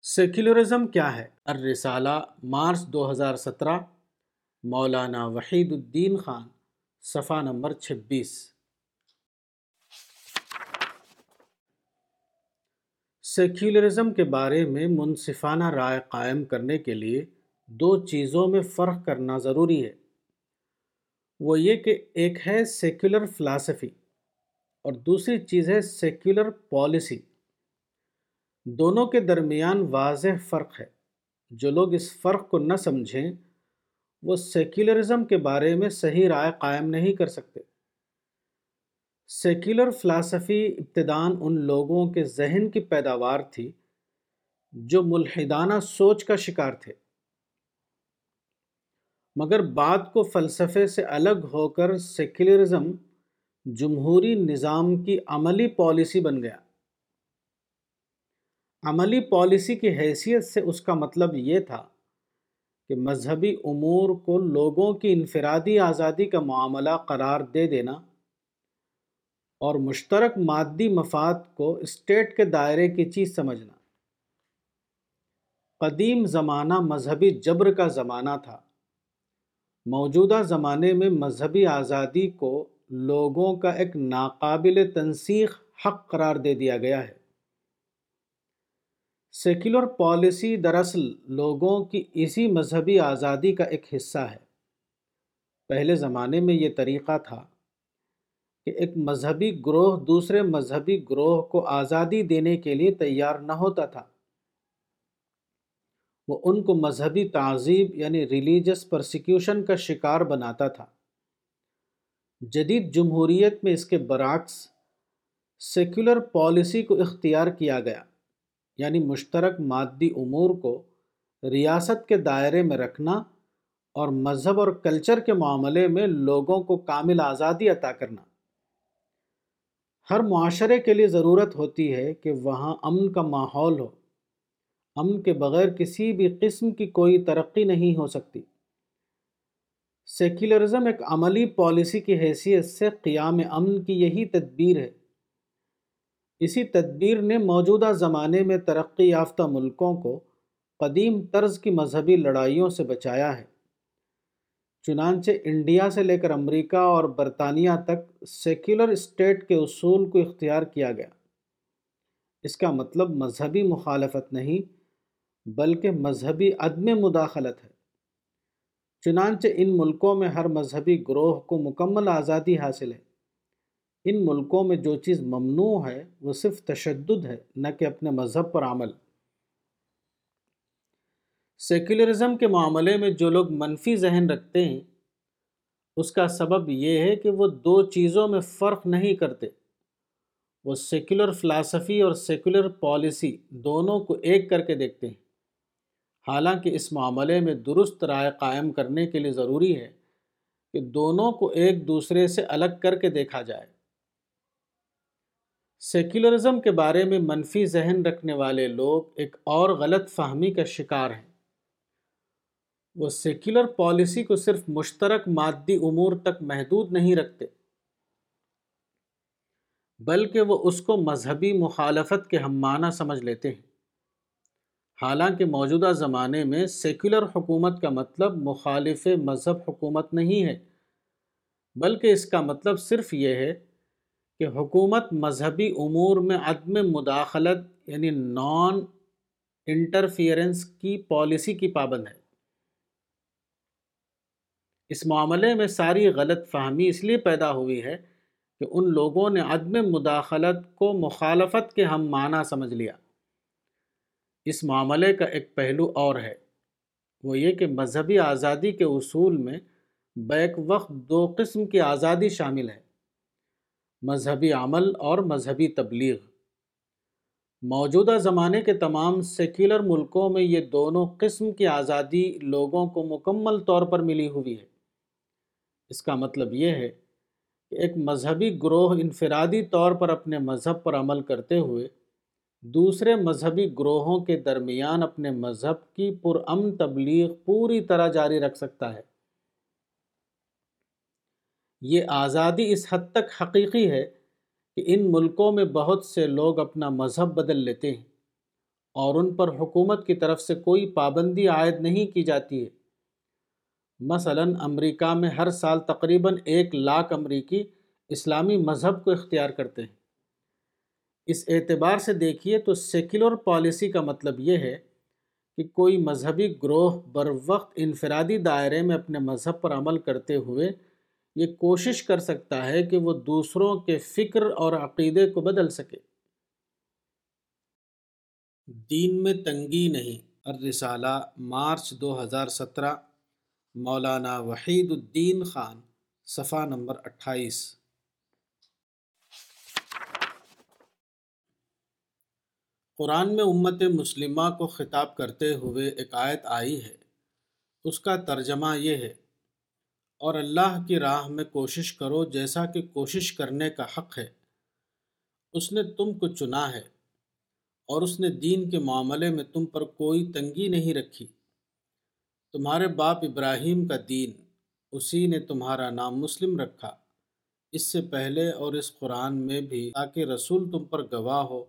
سیکولرزم کیا ہے؟ الرسالہ، مارچ دو ہزار سترہ، مولانا وحید الدین خان، صفحہ نمبر چھبیس۔ سیکولرزم کے بارے میں منصفانہ رائے قائم کرنے کے لیے دو چیزوں میں فرق کرنا ضروری ہے۔ وہ یہ کہ ایک ہے سیکولر فلاسفی اور دوسری چیز ہے سیکولر پالیسی۔ دونوں کے درمیان واضح فرق ہے۔ جو لوگ اس فرق کو نہ سمجھیں، وہ سیکولرزم کے بارے میں صحیح رائے قائم نہیں کر سکتے۔ سیکولر فلاسفی ابتدان ان لوگوں کے ذہن کی پیداوار تھی جو ملحدانہ سوچ کا شکار تھے۔ مگر بعد کو فلسفے سے الگ ہو کر سیکولرزم جمہوری نظام کی عملی پالیسی بن گیا۔ عملی پالیسی کی حیثیت سے اس کا مطلب یہ تھا کہ مذہبی امور کو لوگوں کی انفرادی آزادی کا معاملہ قرار دے دینا اور مشترک مادی مفاد کو اسٹیٹ کے دائرے کی چیز سمجھنا۔ قدیم زمانہ مذہبی جبر کا زمانہ تھا۔ موجودہ زمانے میں مذہبی آزادی کو لوگوں کا ایک ناقابل تنسیخ حق قرار دے دیا گیا ہے۔ سیکولر پالیسی دراصل لوگوں کی اسی مذہبی آزادی کا ایک حصہ ہے۔ پہلے زمانے میں یہ طریقہ تھا کہ ایک مذہبی گروہ دوسرے مذہبی گروہ کو آزادی دینے کے لیے تیار نہ ہوتا تھا۔ وہ ان کو مذہبی تعذیب یعنی ریلیجس پرسیکیوشن کا شکار بناتا تھا۔ جدید جمہوریت میں اس کے برعکس سیکولر پالیسی کو اختیار کیا گیا۔ یعنی مشترک مادی امور کو ریاست کے دائرے میں رکھنا اور مذہب اور کلچر کے معاملے میں لوگوں کو کامل آزادی عطا کرنا۔ ہر معاشرے کے لیے ضرورت ہوتی ہے کہ وہاں امن کا ماحول ہو۔ امن کے بغیر کسی بھی قسم کی کوئی ترقی نہیں ہو سکتی۔ سیکولرزم ایک عملی پالیسی کی حیثیت سے قیام امن کی یہی تدبیر ہے۔ اسی تدبیر نے موجودہ زمانے میں ترقی یافتہ ملکوں کو قدیم طرز کی مذہبی لڑائیوں سے بچایا ہے۔ چنانچہ انڈیا سے لے کر امریکہ اور برطانیہ تک سیکولر اسٹیٹ کے اصول کو اختیار کیا گیا۔ اس کا مطلب مذہبی مخالفت نہیں، بلکہ مذہبی عدم مداخلت ہے۔ چنانچہ ان ملکوں میں ہر مذہبی گروہ کو مکمل آزادی حاصل ہے۔ ان ملکوں میں جو چیز ممنوع ہے، وہ صرف تشدد ہے، نہ کہ اپنے مذہب پر عمل۔ سیکولرزم کے معاملے میں جو لوگ منفی ذہن رکھتے ہیں، اس کا سبب یہ ہے کہ وہ دو چیزوں میں فرق نہیں کرتے۔ وہ سیکولر فلاسفی اور سیکولر پالیسی دونوں کو ایک کر کے دیکھتے ہیں۔ حالانکہ اس معاملے میں درست رائے قائم کرنے کے لیے ضروری ہے کہ دونوں کو ایک دوسرے سے الگ کر کے دیکھا جائے۔ سیکولرزم کے بارے میں منفی ذہن رکھنے والے لوگ ایک اور غلط فہمی کا شکار ہیں۔ وہ سیکولر پالیسی کو صرف مشترک مادی امور تک محدود نہیں رکھتے، بلکہ وہ اس کو مذہبی مخالفت کے ہم معنی سمجھ لیتے ہیں۔ حالانکہ موجودہ زمانے میں سیکولر حکومت کا مطلب مخالف مذہب حکومت نہیں ہے، بلکہ اس کا مطلب صرف یہ ہے کہ حکومت مذہبی امور میں عدم مداخلت یعنی نان انٹرفیئرنس کی پالیسی کی پابند ہے۔ اس معاملے میں ساری غلط فہمی اس لیے پیدا ہوئی ہے کہ ان لوگوں نے عدم مداخلت کو مخالفت کے ہم معنی سمجھ لیا۔ اس معاملے کا ایک پہلو اور ہے۔ وہ یہ کہ مذہبی آزادی کے اصول میں بیک وقت دو قسم کی آزادی شامل ہے۔ مذہبی عمل اور مذہبی تبلیغ۔ موجودہ زمانے کے تمام سیکولر ملکوں میں یہ دونوں قسم کی آزادی لوگوں کو مکمل طور پر ملی ہوئی ہے۔ اس کا مطلب یہ ہے کہ ایک مذہبی گروہ انفرادی طور پر اپنے مذہب پر عمل کرتے ہوئے دوسرے مذہبی گروہوں کے درمیان اپنے مذہب کی پرامن تبلیغ پوری طرح جاری رکھ سکتا ہے۔ یہ آزادی اس حد تک حقیقی ہے کہ ان ملکوں میں بہت سے لوگ اپنا مذہب بدل لیتے ہیں اور ان پر حکومت کی طرف سے کوئی پابندی عائد نہیں کی جاتی ہے۔ مثلا امریکہ میں ہر سال تقریباً ایک لاکھ امریکی اسلامی مذہب کو اختیار کرتے ہیں۔ اس اعتبار سے دیکھیے تو سیکولر پالیسی کا مطلب یہ ہے کہ کوئی مذہبی گروہ بر وقت انفرادی دائرے میں اپنے مذہب پر عمل کرتے ہوئے یہ کوشش کر سکتا ہے کہ وہ دوسروں کے فکر اور عقیدے کو بدل سکے۔ دین میں تنگی نہیں۔ الرسالہ، مارچ دو ہزار سترہ، مولانا وحید الدین خان، صفحہ نمبر اٹھائیس۔ قرآن میں امت مسلمہ کو خطاب کرتے ہوئے ایک آیت آئی ہے۔ اس کا ترجمہ یہ ہے۔ اور اللہ کی راہ میں کوشش کرو جیسا کہ کوشش کرنے کا حق ہے۔ اس نے تم کو چنا ہے اور اس نے دین کے معاملے میں تم پر کوئی تنگی نہیں رکھی۔ تمہارے باپ ابراہیم کا دین، اسی نے تمہارا نام مسلم رکھا۔ اس سے پہلے اور اس قرآن میں بھی تاکہ رسول تم پر گواہ ہو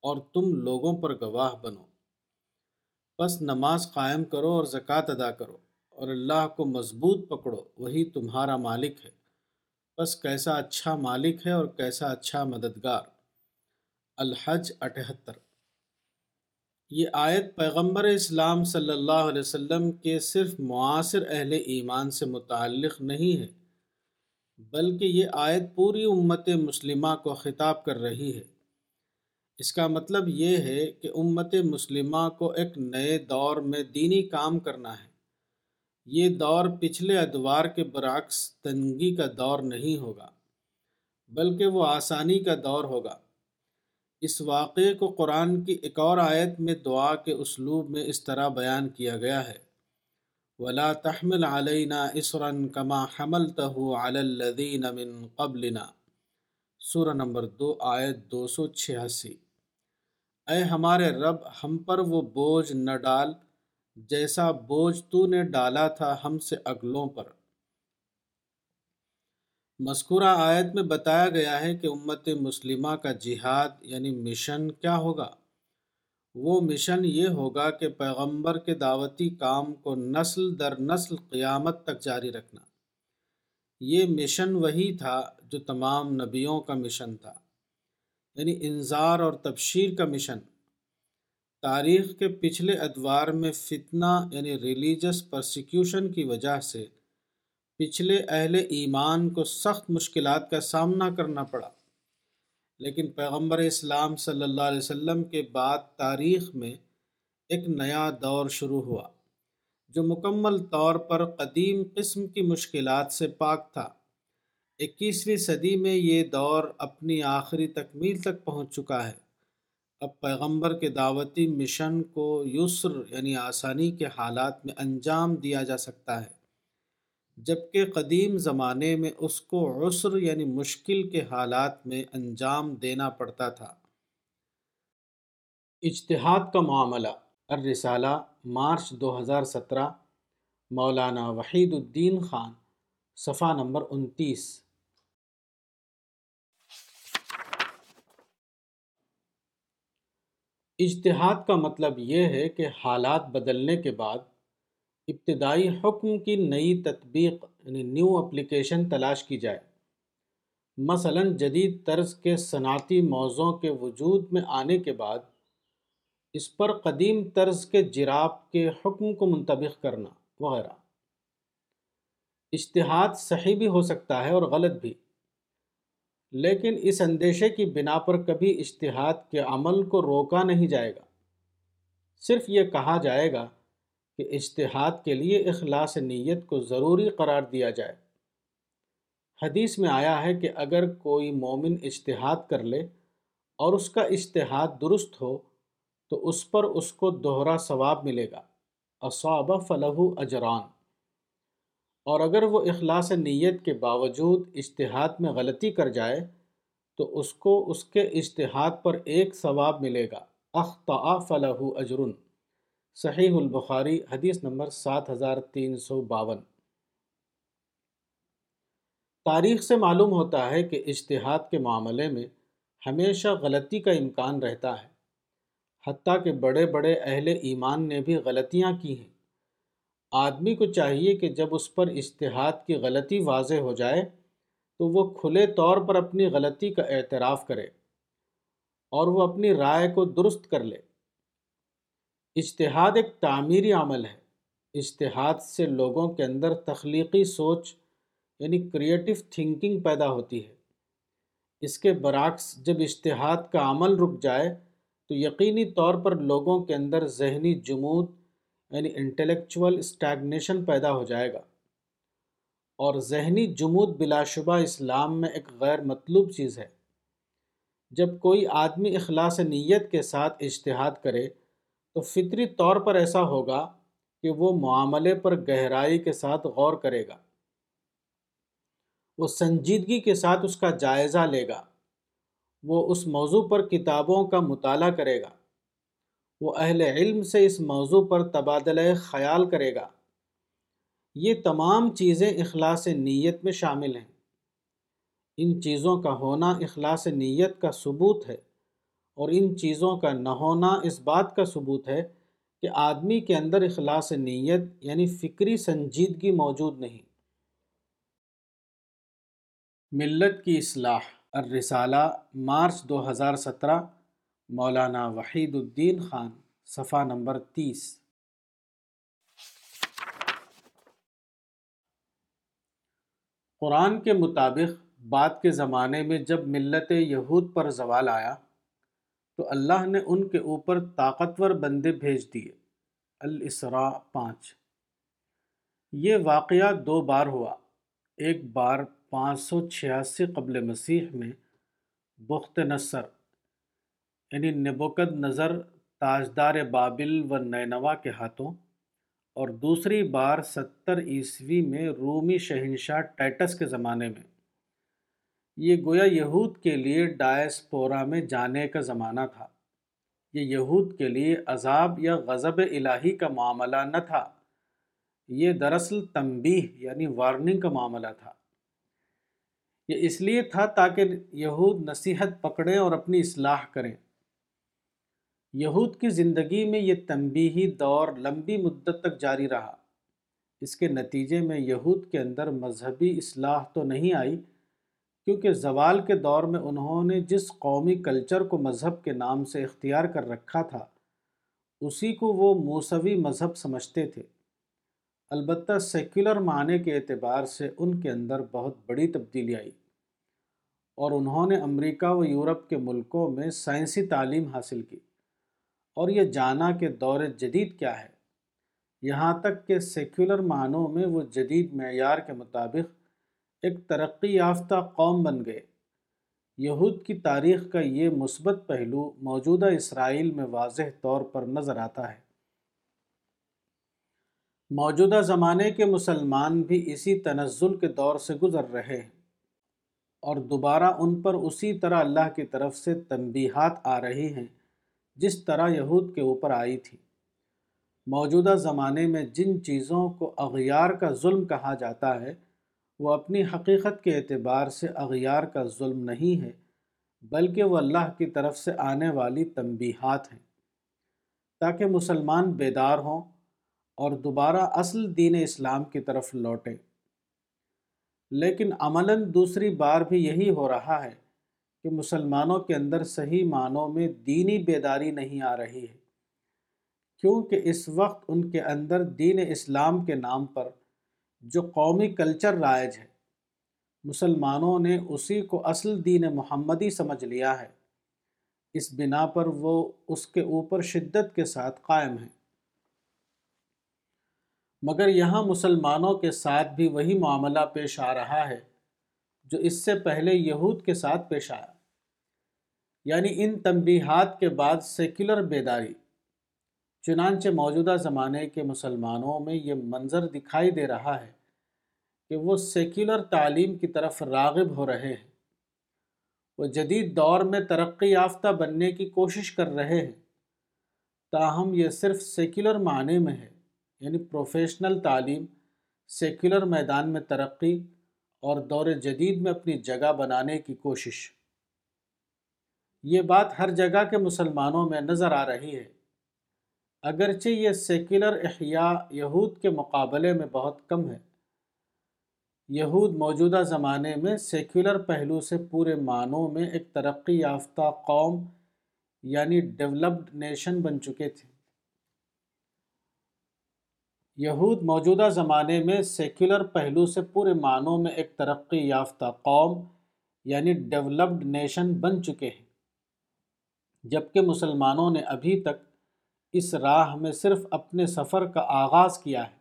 اور تم لوگوں پر گواہ بنو۔ بس نماز قائم کرو اور زکوٰۃ ادا کرو۔ اور اللہ کو مضبوط پکڑو، وہی تمہارا مالک ہے۔ بس کیسا اچھا مالک ہے اور کیسا اچھا مددگار۔ الحج اٹھہتر۔ یہ آیت پیغمبر اسلام صلی اللہ علیہ وسلم کے صرف معاصر اہل ایمان سے متعلق نہیں ہے، بلکہ یہ آیت پوری امت مسلمہ کو خطاب کر رہی ہے۔ اس کا مطلب یہ ہے کہ امت مسلمہ کو ایک نئے دور میں دینی کام کرنا ہے۔ یہ دور پچھلے ادوار کے برعکس تنگی کا دور نہیں ہوگا، بلکہ وہ آسانی کا دور ہوگا۔ اس واقعے کو قرآن کی ایک اور آیت میں دعا کے اسلوب میں اس طرح بیان کیا گیا ہے۔ ولا تحمل علینہ اسرن کما حمل تہو الدین من قبلنا۔ سورہ نمبر دو، آیت دو سو چھیاسی۔ اے ہمارے رب، ہم پر وہ بوجھ نہ ڈال جیسا بوجھ تو نے ڈالا تھا ہم سے اگلوں پر۔ مذکورہ آیت میں بتایا گیا ہے کہ امت مسلمہ کا جہاد یعنی مشن کیا ہوگا۔ وہ مشن یہ ہوگا کہ پیغمبر کے دعوتی کام کو نسل در نسل قیامت تک جاری رکھنا۔ یہ مشن وہی تھا جو تمام نبیوں کا مشن تھا یعنی انظار اور تبشیر کا مشن۔ تاریخ کے پچھلے ادوار میں فتنہ یعنی ریلیجس پرسیکیوشن کی وجہ سے پچھلے اہل ایمان کو سخت مشکلات کا سامنا کرنا پڑا۔ لیکن پیغمبر اسلام صلی اللہ علیہ وسلم کے بعد تاریخ میں ایک نیا دور شروع ہوا، جو مکمل طور پر قدیم قسم کی مشکلات سے پاک تھا۔ اکیسویں صدی میں یہ دور اپنی آخری تکمیل تک پہنچ چکا ہے۔ اب پیغمبر کے دعوتی مشن کو یسر یعنی آسانی کے حالات میں انجام دیا جا سکتا ہے، جبکہ قدیم زمانے میں اس کو عسر یعنی مشکل کے حالات میں انجام دینا پڑتا تھا۔ اجتہاد کا معاملہ۔ الرسالہ، مارچ دو ہزار سترہ، مولانا وحید الدین خان، صفحہ نمبر انتیس۔ اجتہاد کا مطلب یہ ہے کہ حالات بدلنے کے بعد ابتدائی حکم کی نئی تطبیق یعنی نیو اپلیکیشن تلاش کی جائے۔ مثلا جدید طرز کے صنعتی موضوع کے وجود میں آنے کے بعد اس پر قدیم طرز کے جراب کے حکم کو منطبق کرنا، وغیرہ۔ اشتہاد صحیح بھی ہو سکتا ہے اور غلط بھی۔ لیکن اس اندیشے کی بنا پر کبھی اشتہاد کے عمل کو روکا نہیں جائے گا۔ صرف یہ کہا جائے گا کہ اشتہاد کے لیے اخلاص نیت کو ضروری قرار دیا جائے۔ حدیث میں آیا ہے کہ اگر کوئی مومن اشتہاد کر لے اور اس کا اشتہاد درست ہو تو اس پر اس کو دوہرا ثواب ملے گا۔ اصاب فلح اجران۔ اور اگر وہ اخلاص نیت کے باوجود اشتہاد میں غلطی کر جائے، تو اس کو اس کے اشتہاد پر ایک ثواب ملے گا۔ اخطا فلاح اجرن۔ صحیح البخاری، حدیث نمبر سات ہزار تین سو باون۔ تاریخ سے معلوم ہوتا ہے کہ اشتہاد کے معاملے میں ہمیشہ غلطی کا امکان رہتا ہے، حتیٰ کہ بڑے بڑے اہل ایمان نے بھی غلطیاں کی ہیں۔ آدمی کو چاہیے کہ جب اس پر اشتہاد کی غلطی واضح ہو جائے، تو وہ کھلے طور پر اپنی غلطی کا اعتراف کرے اور وہ اپنی رائے کو درست کر لے۔ اشتہاد ایک تعمیری عمل ہے۔ اشتہاد سے لوگوں کے اندر تخلیقی سوچ یعنی کریٹو تھنکنگ پیدا ہوتی ہے۔ اس کے برعکس، جب اشتہاد کا عمل رک جائے، تو یقینی طور پر لوگوں کے اندر ذہنی جمود یعنی انٹلیکچول اسٹیگنیشن پیدا ہو جائے گا۔ اور ذہنی جمود بلا شبہ اسلام میں ایک غیر مطلوب چیز ہے۔ جب کوئی آدمی اخلاص نیت کے ساتھ اشتہاد کرے، تو فطری طور پر ایسا ہوگا کہ وہ معاملے پر گہرائی کے ساتھ غور کرے گا۔ وہ سنجیدگی کے ساتھ اس کا جائزہ لے گا۔ وہ اس موضوع پر کتابوں کا مطالعہ کرے گا۔ وہ اہل علم سے اس موضوع پر تبادلہ خیال کرے گا۔ یہ تمام چیزیں اخلاص نیت میں شامل ہیں۔ ان چیزوں کا ہونا اخلاص نیت کا ثبوت ہے اور ان چیزوں کا نہ ہونا اس بات کا ثبوت ہے کہ آدمی کے اندر اخلاص نیت یعنی فکری سنجیدگی موجود نہیں۔ ملت کی اصلاح الرسالہ مارچ دو ہزار سترہ مولانا وحید الدین خان، صفحہ نمبر تیس۔ قرآن کے مطابق بعد کے زمانے میں جب ملت یہود پر زوال آیا، تو اللہ نے ان کے اوپر طاقتور بندے بھیج دیے۔ الاسراء پانچ۔ یہ واقعہ دو بار ہوا۔ ایک بار پانچ سو چھیاسی قبل مسیح میں، بخت نصر۔ یعنی نبوکد نظر تاجدار بابل و نینوا کے ہاتھوں، اور دوسری بار ستر عیسوی میں رومی شہنشاہ ٹائٹس کے زمانے میں۔ یہ گویا یہود کے لیے ڈائسپورا میں جانے کا زمانہ تھا۔ یہ یہود کے لیے عذاب یا غضب الہی کا معاملہ نہ تھا۔ یہ دراصل تنبیہ یعنی وارننگ کا معاملہ تھا۔ یہ اس لیے تھا تاکہ یہود نصیحت پکڑیں اور اپنی اصلاح کریں۔ یہود کی زندگی میں یہ تنبیہی دور لمبی مدت تک جاری رہا۔ اس کے نتیجے میں یہود کے اندر مذہبی اصلاح تو نہیں آئی، کیونکہ زوال کے دور میں انہوں نے جس قومی کلچر کو مذہب کے نام سے اختیار کر رکھا تھا، اسی کو وہ موسوی مذہب سمجھتے تھے۔ البتہ سیکولر معنی کے اعتبار سے ان کے اندر بہت بڑی تبدیلی آئی۔ اور انہوں نے امریکہ و یورپ کے ملکوں میں سائنسی تعلیم حاصل کی۔ اور یہ جانا کہ دور جدید کیا ہے۔ یہاں تک کہ سیکولر معنوں میں وہ جدید معیار کے مطابق ایک ترقی یافتہ قوم بن گئے۔ یہود کی تاریخ کا یہ مثبت پہلو موجودہ اسرائیل میں واضح طور پر نظر آتا ہے۔ موجودہ زمانے کے مسلمان بھی اسی تنزل کے دور سے گزر رہے ہیں اور دوبارہ ان پر اسی طرح اللہ کی طرف سے تنبیہات آ رہی ہیں۔ جس طرح یہود کے اوپر آئی تھی۔ موجودہ زمانے میں جن چیزوں کو اغیار کا ظلم کہا جاتا ہے، وہ اپنی حقیقت کے اعتبار سے اغیار کا ظلم نہیں ہے، بلکہ وہ اللہ کی طرف سے آنے والی تنبیہات ہیں۔ تاکہ مسلمان بیدار ہوں اور دوبارہ اصل دین اسلام کی طرف لوٹیں۔ لیکن عملاً دوسری بار بھی یہی ہو رہا ہے کہ مسلمانوں کے اندر صحیح معنوں میں دینی بیداری نہیں آ رہی ہے۔ کیونکہ اس وقت ان کے اندر دین اسلام کے نام پر جو قومی کلچر رائج ہے، مسلمانوں نے اسی کو اصل دین محمدی سمجھ لیا ہے۔ اس بنا پر وہ اس کے اوپر شدت کے ساتھ قائم ہیں۔ مگر یہاں مسلمانوں کے ساتھ بھی وہی معاملہ پیش آ رہا ہے۔ جو اس سے پہلے یہود کے ساتھ پیش آیا۔ یعنی ان تنبیہات کے بعد سیکولر بیداری۔ چنانچہ موجودہ زمانے کے مسلمانوں میں یہ منظر دکھائی دے رہا ہے کہ وہ سیکولر تعلیم کی طرف راغب ہو رہے ہیں۔ وہ جدید دور میں ترقی یافتہ بننے کی کوشش کر رہے ہیں۔ تاہم یہ صرف سیکولر معنی میں ہے یعنی پروفیشنل تعلیم، سیکولر میدان میں ترقی اور دور جدید میں اپنی جگہ بنانے کی کوشش۔ یہ بات ہر جگہ کے مسلمانوں میں نظر آ رہی ہے۔ اگرچہ یہ سیکولر احیاء یہود کے مقابلے میں بہت کم ہے۔ یہود موجودہ زمانے میں سیکولر پہلو سے پورے معنوں میں ایک ترقی یافتہ قوم یعنی ڈیولپڈ نیشن بن چکے تھے۔ یہود موجودہ زمانے میں سیکولر پہلو سے پورے معنوں میں ایک ترقی یافتہ قوم یعنی ڈیولپڈ نیشن بن چکے ہیں۔ جبکہ مسلمانوں نے ابھی تک اس راہ میں صرف اپنے سفر کا آغاز کیا ہے۔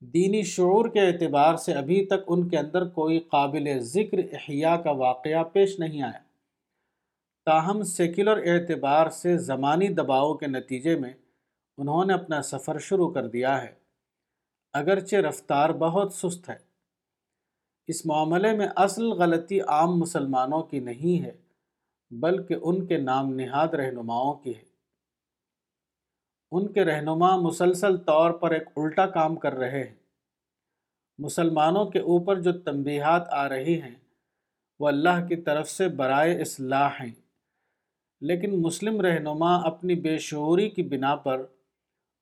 دینی شعور کے اعتبار سے ابھی تک ان کے اندر کوئی قابل ذکر، احیاء کا واقعہ پیش نہیں آیا۔ تاہم، سیکولر اعتبار سے زمانی دباؤ کے نتیجے میں انہوں نے اپنا سفر شروع کر دیا ہے۔ اگرچہ رفتار بہت سست ہے۔ اس معاملے میں اصل غلطی عام مسلمانوں کی نہیں ہے، بلکہ ان کے نام نہاد رہنماؤں کی ہے۔ ان کے رہنما مسلسل طور پر ایک الٹا کام کر رہے ہیں۔ مسلمانوں کے اوپر جو تنبیہات آ رہی ہیں، وہ اللہ کی طرف سے برائے اصلاح ہیں۔ لیکن مسلم رہنما اپنی بے شعوری کی بنا پر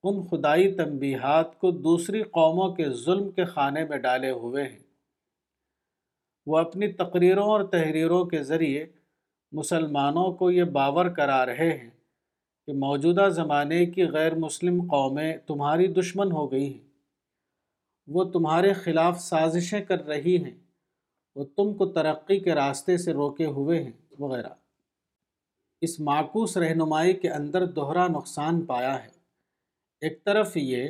ان خدائی تنبیہات کو دوسری قوموں کے ظلم کے خانے میں ڈالے ہوئے ہیں۔ وہ اپنی تقریروں اور تحریروں کے ذریعے مسلمانوں کو یہ باور کرا رہے ہیں کہ موجودہ زمانے کی غیر مسلم قومیں تمہاری دشمن ہو گئی ہیں۔ وہ تمہارے خلاف سازشیں کر رہی ہیں۔ وہ تم کو ترقی کے راستے سے روکے ہوئے ہیں وغیرہ۔ اس معکوس رہنمائی کے اندر دوہرا نقصان پایا ہے۔ ایک طرف یہ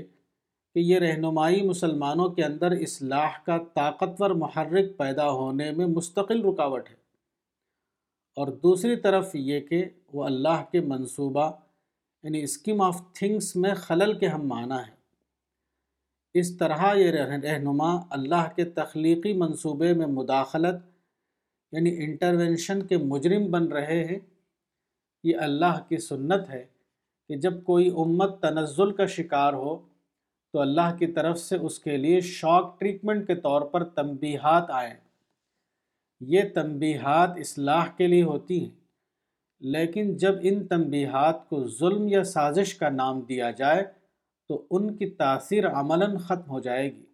کہ یہ رہنمائی مسلمانوں کے اندر اصلاح کا طاقتور محرک پیدا ہونے میں مستقل رکاوٹ ہے۔ اور دوسری طرف یہ کہ وہ اللہ کے منصوبہ یعنی اسکیم آف تھنگس میں خلل کے ہم معنی ہے اس طرح یہ رہنما اللہ کے تخلیقی منصوبے میں مداخلت یعنی انٹرونشن کے مجرم بن رہے ہیں۔ یہ اللہ کی سنت ہے۔ کہ جب کوئی امت تنزل کا شکار ہو، تو اللہ کی طرف سے اس کے لیے شاک ٹریٹمنٹ کے طور پر تنبیہات آئیں۔ یہ تنبیہات اصلاح کے لیے ہوتی ہیں، لیکن جب ان تنبیہات کو ظلم یا سازش کا نام دیا جائے، تو ان کی تاثیر عملاً ختم ہو جائے گی۔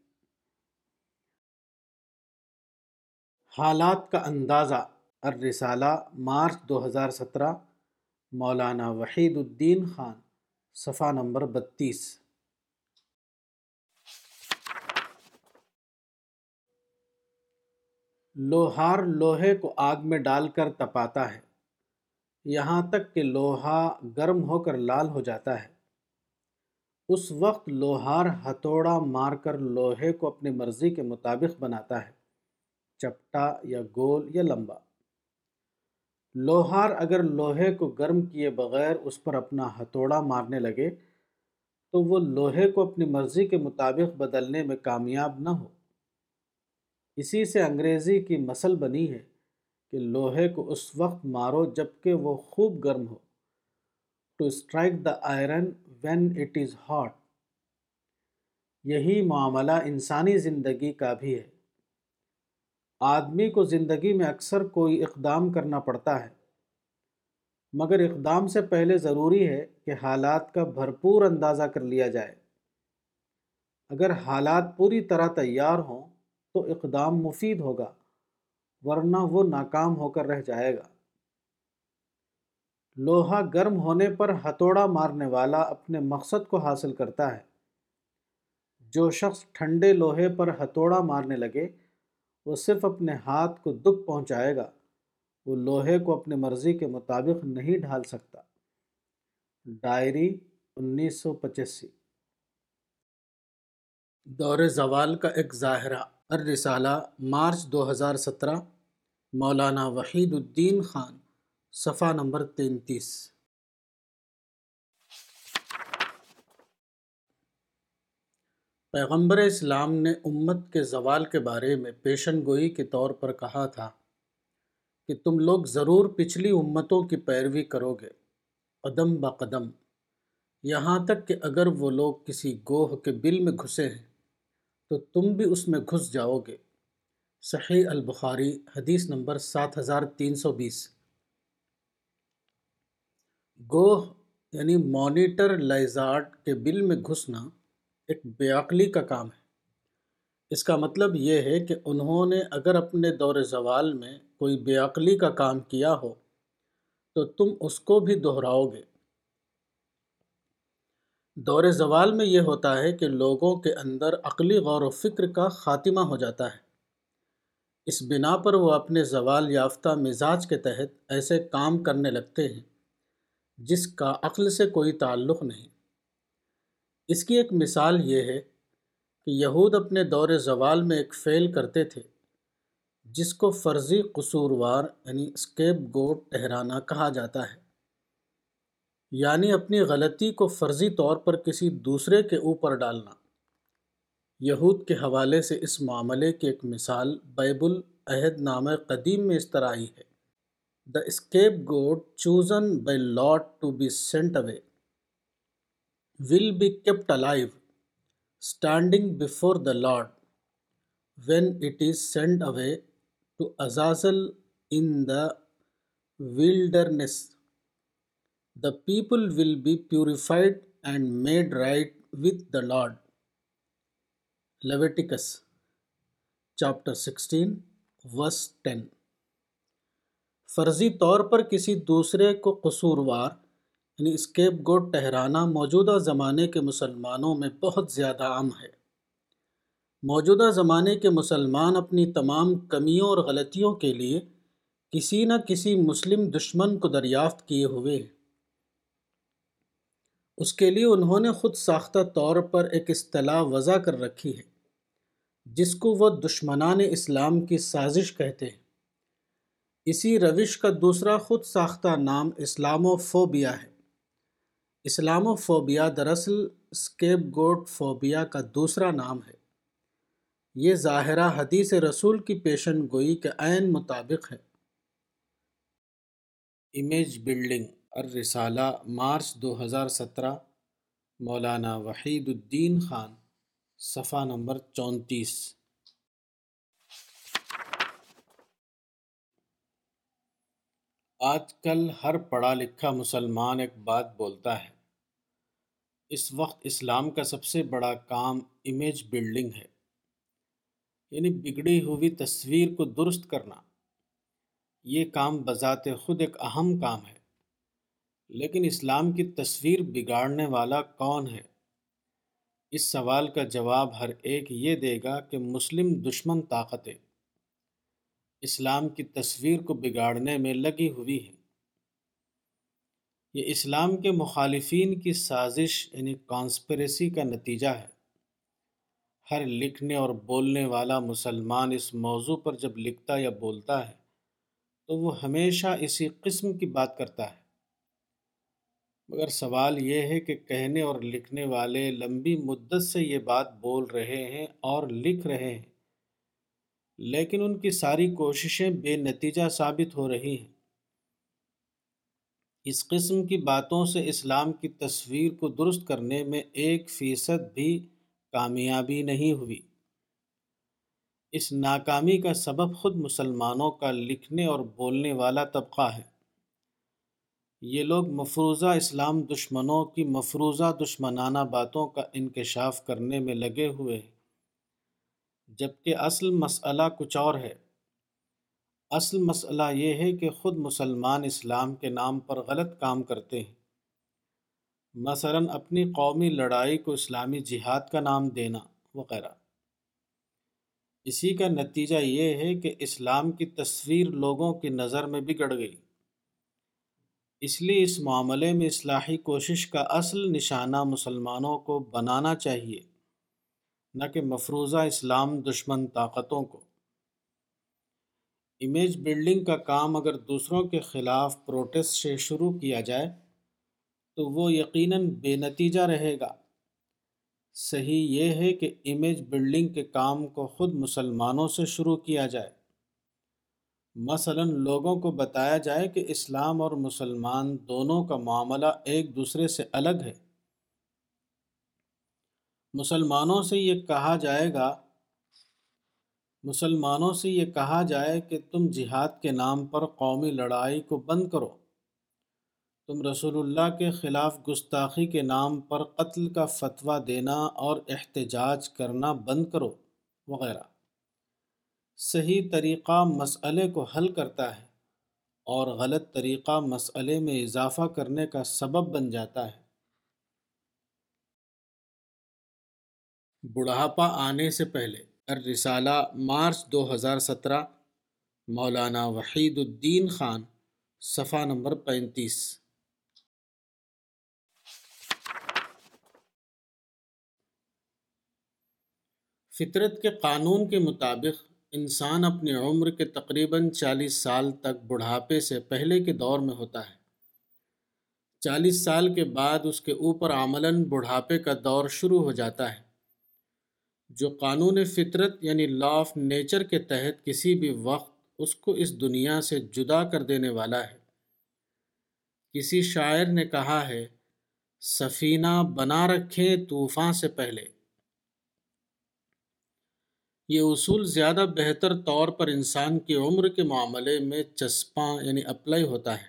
حالات کا اندازہ۔ الرسالہ، مارچ دو ہزار سترہ۔ مولانا وحید الدین خان، صفحہ نمبر بتیس۔ لوہار لوہے کو آگ میں ڈال کر تپاتا ہے۔ یہاں تک کہ لوہا گرم ہو کر لال ہو جاتا ہے۔ اس وقت لوہار ہتھوڑا مار کر لوہے کو اپنی مرضی کے مطابق بناتا ہے، چپٹا یا گول یا لمبا۔ لوہار اگر لوہے کو گرم کیے بغیر اس پر اپنا ہتھوڑا مارنے لگے، تو وہ لوہے کو اپنی مرضی کے مطابق بدلنے میں کامیاب نہ ہو۔ اسی سے انگریزی کی مسل بنی ہے کہ لوہے کو اس وقت مارو جبکہ وہ خوب گرم ہو۔ To strike the iron when it is hot یہی معاملہ انسانی زندگی کا بھی ہے۔ آدمی کو زندگی میں اکثر کوئی اقدام کرنا پڑتا ہے۔ مگر اقدام سے پہلے ضروری ہے کہ حالات کا بھرپور اندازہ کر لیا جائے۔ اگر حالات پوری طرح تیار ہوں تو اقدام مفید ہوگا، ورنہ وہ ناکام ہو کر رہ جائے گا۔ لوہا گرم ہونے پر ہتھوڑا مارنے والا اپنے مقصد کو حاصل کرتا ہے۔ جو شخص ٹھنڈے لوہے پر ہتھوڑا مارنے لگے وہ صرف اپنے ہاتھ کو دکھ پہنچائے گا۔ وہ لوہے کو اپنے مرضی کے مطابق نہیں ڈھال سکتا۔ ڈائری انیس سو پچاسی۔ دور زوال کا ایک ظاہرہ، الرسالہ، مارچ دو ہزار سترہ، مولانا وحید الدین خان، صفحہ نمبر تینتیس۔ پیغمبر اسلام نے امت کے زوال کے بارے میں پیشن گوئی کے طور پر کہا تھا کہ تم لوگ ضرور پچھلی امتوں کی پیروی کرو گے، قدم با قدم۔ یہاں تک کہ اگر وہ لوگ کسی گوہ کے بل میں گھسے ہیں، تو تم بھی اس میں گھس جاؤ گے۔ صحیح البخاری، حدیث نمبر سات ہزار تین سو بیس۔ گوہ یعنی مانیٹر لائزارڈ کے بل میں گھسنا ایک بیعقلی کا کام ہے۔ اس کا مطلب یہ ہے کہ انہوں نے اگر اپنے دور زوال میں کوئی بے عقلی کا کام کیا ہو، تو تم اس کو بھی دہراؤ گے۔ دور زوال میں یہ ہوتا ہے کہ لوگوں کے اندر عقلی غور و فکر کا خاتمہ ہو جاتا ہے۔ اس بنا پر وہ اپنے زوال یافتہ مزاج کے تحت ایسے کام کرنے لگتے ہیں جس کا عقل سے کوئی تعلق نہیں۔ اس کی ایک مثال یہ ہے کہ یہود اپنے دور زوال میں ایک فعل کرتے تھے، جس کو فرضی قصوروار یعنی اسکیپ گوٹ ٹہرانا کہا جاتا ہے۔ یعنی اپنی غلطی کو فرضی طور پر کسی دوسرے کے اوپر ڈالنا۔ یہود کے حوالے سے اس معاملے کی ایک مثال بیب العہد نام قدیم میں اس طرح آئی ہے۔ The scapegoat chosen by lot to be sent away will be kept alive standing before the Lord when it is sent away to Azazel in the wilderness the people will be purified and made right with the Lord Leviticus chapter sixteen verse ten فرضی طور پر کسی دوسرے کو قصوروار یعنی escape good ٹہرانا موجودہ زمانے کے مسلمانوں میں بہت زیادہ عام ہے۔ موجودہ زمانے کے مسلمان اپنی تمام کمیوں اور غلطیوں کے لیے کسی نہ کسی مسلم دشمن کو دریافت کیے ہوئے ہیں۔ اس کے لیے انہوں نے خود ساختہ طور پر ایک اصطلاح وضع کر رکھی ہے، جس کو وہ دشمنان اسلام کی سازش کہتے ہیں۔ اسی روش کا دوسرا خود ساختہ نام اسلام و فوبیا ہے۔ اسلام و فوبیا دراصل اسکیپ گوڈ فوبیا کا دوسرا نام ہے۔ یہ ظاہرہ حدیث رسول کی پیشن گوئی کے عین مطابق ہے۔ امیج بلڈنگ، الرسالہ، مارچ دو ہزار سترہ، مولانا وحید الدین خان، صفحہ نمبر چونتیس۔ آج کل ہر پڑھا لکھا مسلمان ایک بات بولتا ہے۔ اس وقت اسلام کا سب سے بڑا کام امیج بلڈنگ ہے۔ یعنی بگڑی ہوئی تصویر کو درست کرنا۔ یہ کام بذات خود ایک اہم کام ہے۔ لیکن اسلام کی تصویر بگاڑنے والا کون ہے؟ اس سوال کا جواب ہر ایک یہ دے گا کہ مسلم دشمن طاقتیں۔ اسلام کی تصویر کو بگاڑنے میں لگی ہوئی ہے یہ اسلام کے مخالفین کی سازش یعنی کانسپریسی کا نتیجہ ہے۔ ہر لکھنے اور بولنے والا مسلمان اس موضوع پر جب لکھتا یا بولتا ہے، تو وہ ہمیشہ اسی قسم کی بات کرتا ہے۔ مگر سوال یہ ہے کہ کہنے اور لکھنے والے لمبی مدت سے یہ بات بول رہے ہیں اور لکھ رہے ہیں، لیکن ان کی ساری کوششیں بے نتیجہ ثابت ہو رہی ہیں۔ اس قسم کی باتوں سے اسلام کی تصویر کو درست کرنے میں ایک فیصد بھی کامیابی نہیں ہوئی۔ اس ناکامی کا سبب خود مسلمانوں کا لکھنے اور بولنے والا طبقہ ہے۔ یہ لوگ مفروضہ اسلام دشمنوں کی مفروضہ دشمنانہ باتوں کا انکشاف کرنے میں لگے ہوئے ہیں۔ جبکہ اصل مسئلہ کچھ اور ہے۔ اصل مسئلہ یہ ہے کہ خود مسلمان اسلام کے نام پر غلط کام کرتے ہیں۔ مثلا اپنی قومی لڑائی کو اسلامی جہاد کا نام دینا وغیرہ۔ اسی کا نتیجہ یہ ہے کہ اسلام کی تصویر لوگوں کی نظر میں بگڑ گئی۔ اس لیے اس معاملے میں اصلاحی کوشش کا اصل نشانہ مسلمانوں کو بنانا چاہیے، نہ کہ مفروضہ اسلام دشمن طاقتوں کو۔ امیج بلڈنگ کا کام اگر دوسروں کے خلاف پروٹیسٹ سے شروع کیا جائے، تو وہ یقیناً بے نتیجہ رہے گا۔ صحیح یہ ہے کہ امیج بلڈنگ کے کام کو خود مسلمانوں سے شروع کیا جائے۔ مثلا لوگوں کو بتایا جائے کہ اسلام اور مسلمان دونوں کا معاملہ ایک دوسرے سے الگ ہے۔ مسلمانوں سے یہ کہا جائے گا مسلمانوں سے یہ کہا جائے کہ تم جہاد کے نام پر قومی لڑائی کو بند کرو۔ تم رسول اللہ کے خلاف گستاخی کے نام پر قتل کا فتویٰ دینا اور احتجاج کرنا بند کرو وغیرہ۔ صحیح طریقہ مسئلے کو حل کرتا ہے اور غلط طریقہ مسئلے میں اضافہ کرنے کا سبب بن جاتا ہے۔ بڑھاپا آنے سے پہلے الرسالہ، مارچ دو ہزار سترہ، مولانا وحید الدین خان، صفحہ نمبر پینتیس۔ فطرت کے قانون کے مطابق، انسان اپنی عمر کے تقریباً چالیس سال تک بڑھاپے سے پہلے کے دور میں ہوتا ہے۔ چالیس سال کے بعد اس کے اوپر عملاً بڑھاپے کا دور شروع ہو جاتا ہے۔ جو قانون فطرت یعنی لا آف نیچر کے تحت کسی بھی وقت اس کو اس دنیا سے جدا کر دینے والا ہے۔ کسی شاعر نے کہا ہے، سفینہ بنا رکھے طوفان سے پہلے۔ یہ اصول زیادہ بہتر طور پر انسان کی عمر کے معاملے میں چسپاں یعنی اپلائی ہوتا ہے۔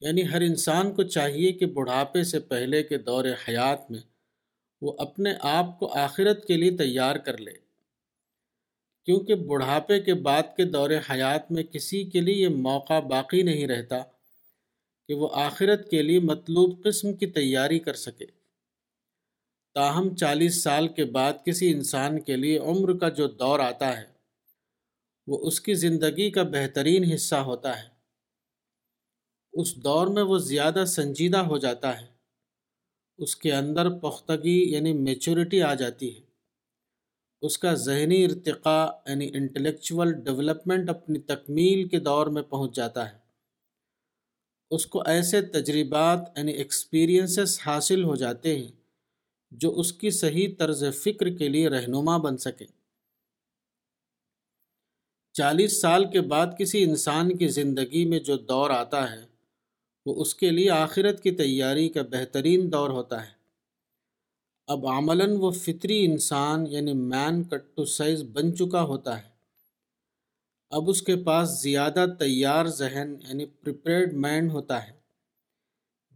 یعنی ہر انسان کو چاہیے کہ بڑھاپے سے پہلے کے دور حیات میں وہ اپنے آپ کو آخرت کے لیے تیار کر لے۔ کیونکہ بڑھاپے کے بعد کے دور حیات میں کسی کے لیے یہ موقع باقی نہیں رہتا کہ وہ آخرت کے لیے مطلوب قسم کی تیاری کر سکے۔ تاہم، چالیس سال کے بعد کسی انسان کے لیے عمر کا جو دور آتا ہے، وہ اس کی زندگی کا بہترین حصہ ہوتا ہے۔ اس دور میں وہ زیادہ سنجیدہ ہو جاتا ہے۔ اس کے اندر پختگی یعنی میچورٹی آ جاتی ہے۔ اس کا ذہنی ارتقاء یعنی انٹلیکچول ڈیولپمنٹ اپنی تکمیل کے دور میں پہنچ جاتا ہے۔ اس کو ایسے تجربات یعنی ایکسپیرینسز حاصل ہو جاتے ہیں جو اس کی صحیح طرز فکر کے لیے رہنما بن سکے چالیس سال کے بعد کسی انسان کی زندگی میں جو دور آتا ہے وہ اس کے لیے آخرت کی تیاری کا بہترین دور ہوتا ہے۔ اب عملاً وہ فطری انسان یعنی مین کٹ ٹو سائز بن چکا ہوتا ہے۔ اب اس کے پاس زیادہ تیار ذہن یعنی پریپیئرڈ مائنڈ ہوتا ہے،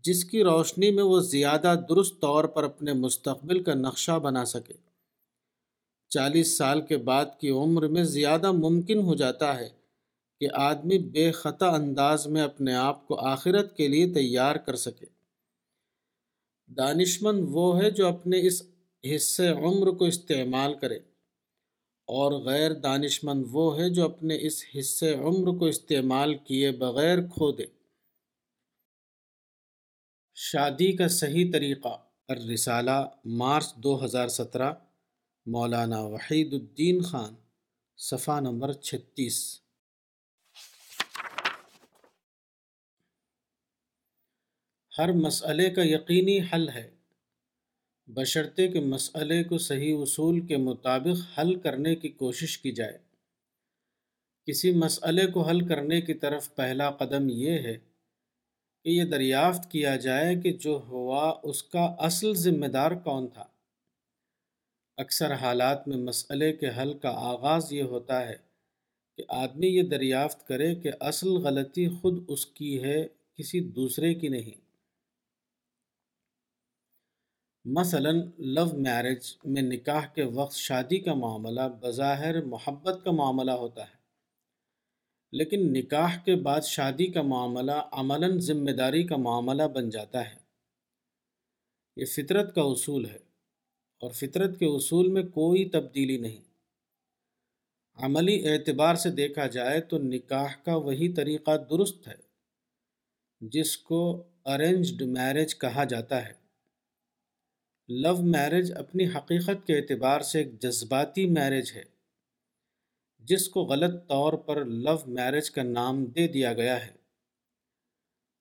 جس کی روشنی میں وہ زیادہ درست طور پر اپنے مستقبل کا نقشہ بنا سکے۔ چالیس سال کے بعد کی عمر میں زیادہ ممکن ہو جاتا ہے۔ کہ آدمی بے خطا انداز میں اپنے آپ کو آخرت کے لیے تیار کر سکے۔ دانشمند وہ ہے جو اپنے اس حصے عمر کو استعمال کرے، اور غیر دانشمند وہ ہے جو اپنے اس حصے عمر کو استعمال کیے بغیر کھو دے۔ شادی کا صحیح طریقہ۔ الرسالہ، مارچ دو ہزار سترہ، مولانا وحید الدین خان، صفحہ نمبر چھتیس۔ ہر مسئلے کا یقینی حل ہے۔ بشرطے کہ مسئلے کو صحیح اصول کے مطابق حل کرنے کی کوشش کی جائے۔ کسی مسئلے کو حل کرنے کی طرف پہلا قدم یہ ہے کہ یہ دریافت کیا جائے کہ جو ہوا اس کا اصل ذمہ دار کون تھا۔ اکثر حالات میں مسئلے کے حل کا آغاز یہ ہوتا ہے کہ آدمی یہ دریافت کرے کہ اصل غلطی خود اس کی ہے، کسی دوسرے کی نہیں۔ مثلا لو میرج میں نکاح کے وقت شادی کا معاملہ بظاہر محبت کا معاملہ ہوتا ہے۔ لیکن نکاح کے بعد شادی کا معاملہ عملاً ذمہ داری کا معاملہ بن جاتا ہے۔ یہ فطرت کا اصول ہے اور فطرت کے اصول میں کوئی تبدیلی نہیں۔ عملی اعتبار سے دیکھا جائے تو نکاح کا وہی طریقہ درست ہے جس کو ارینجڈ میرج کہا جاتا ہے۔ لو میرج اپنی حقیقت کے اعتبار سے ایک جذباتی میرج ہے، جس کو غلط طور پر لو میرج کا نام دے دیا گیا ہے۔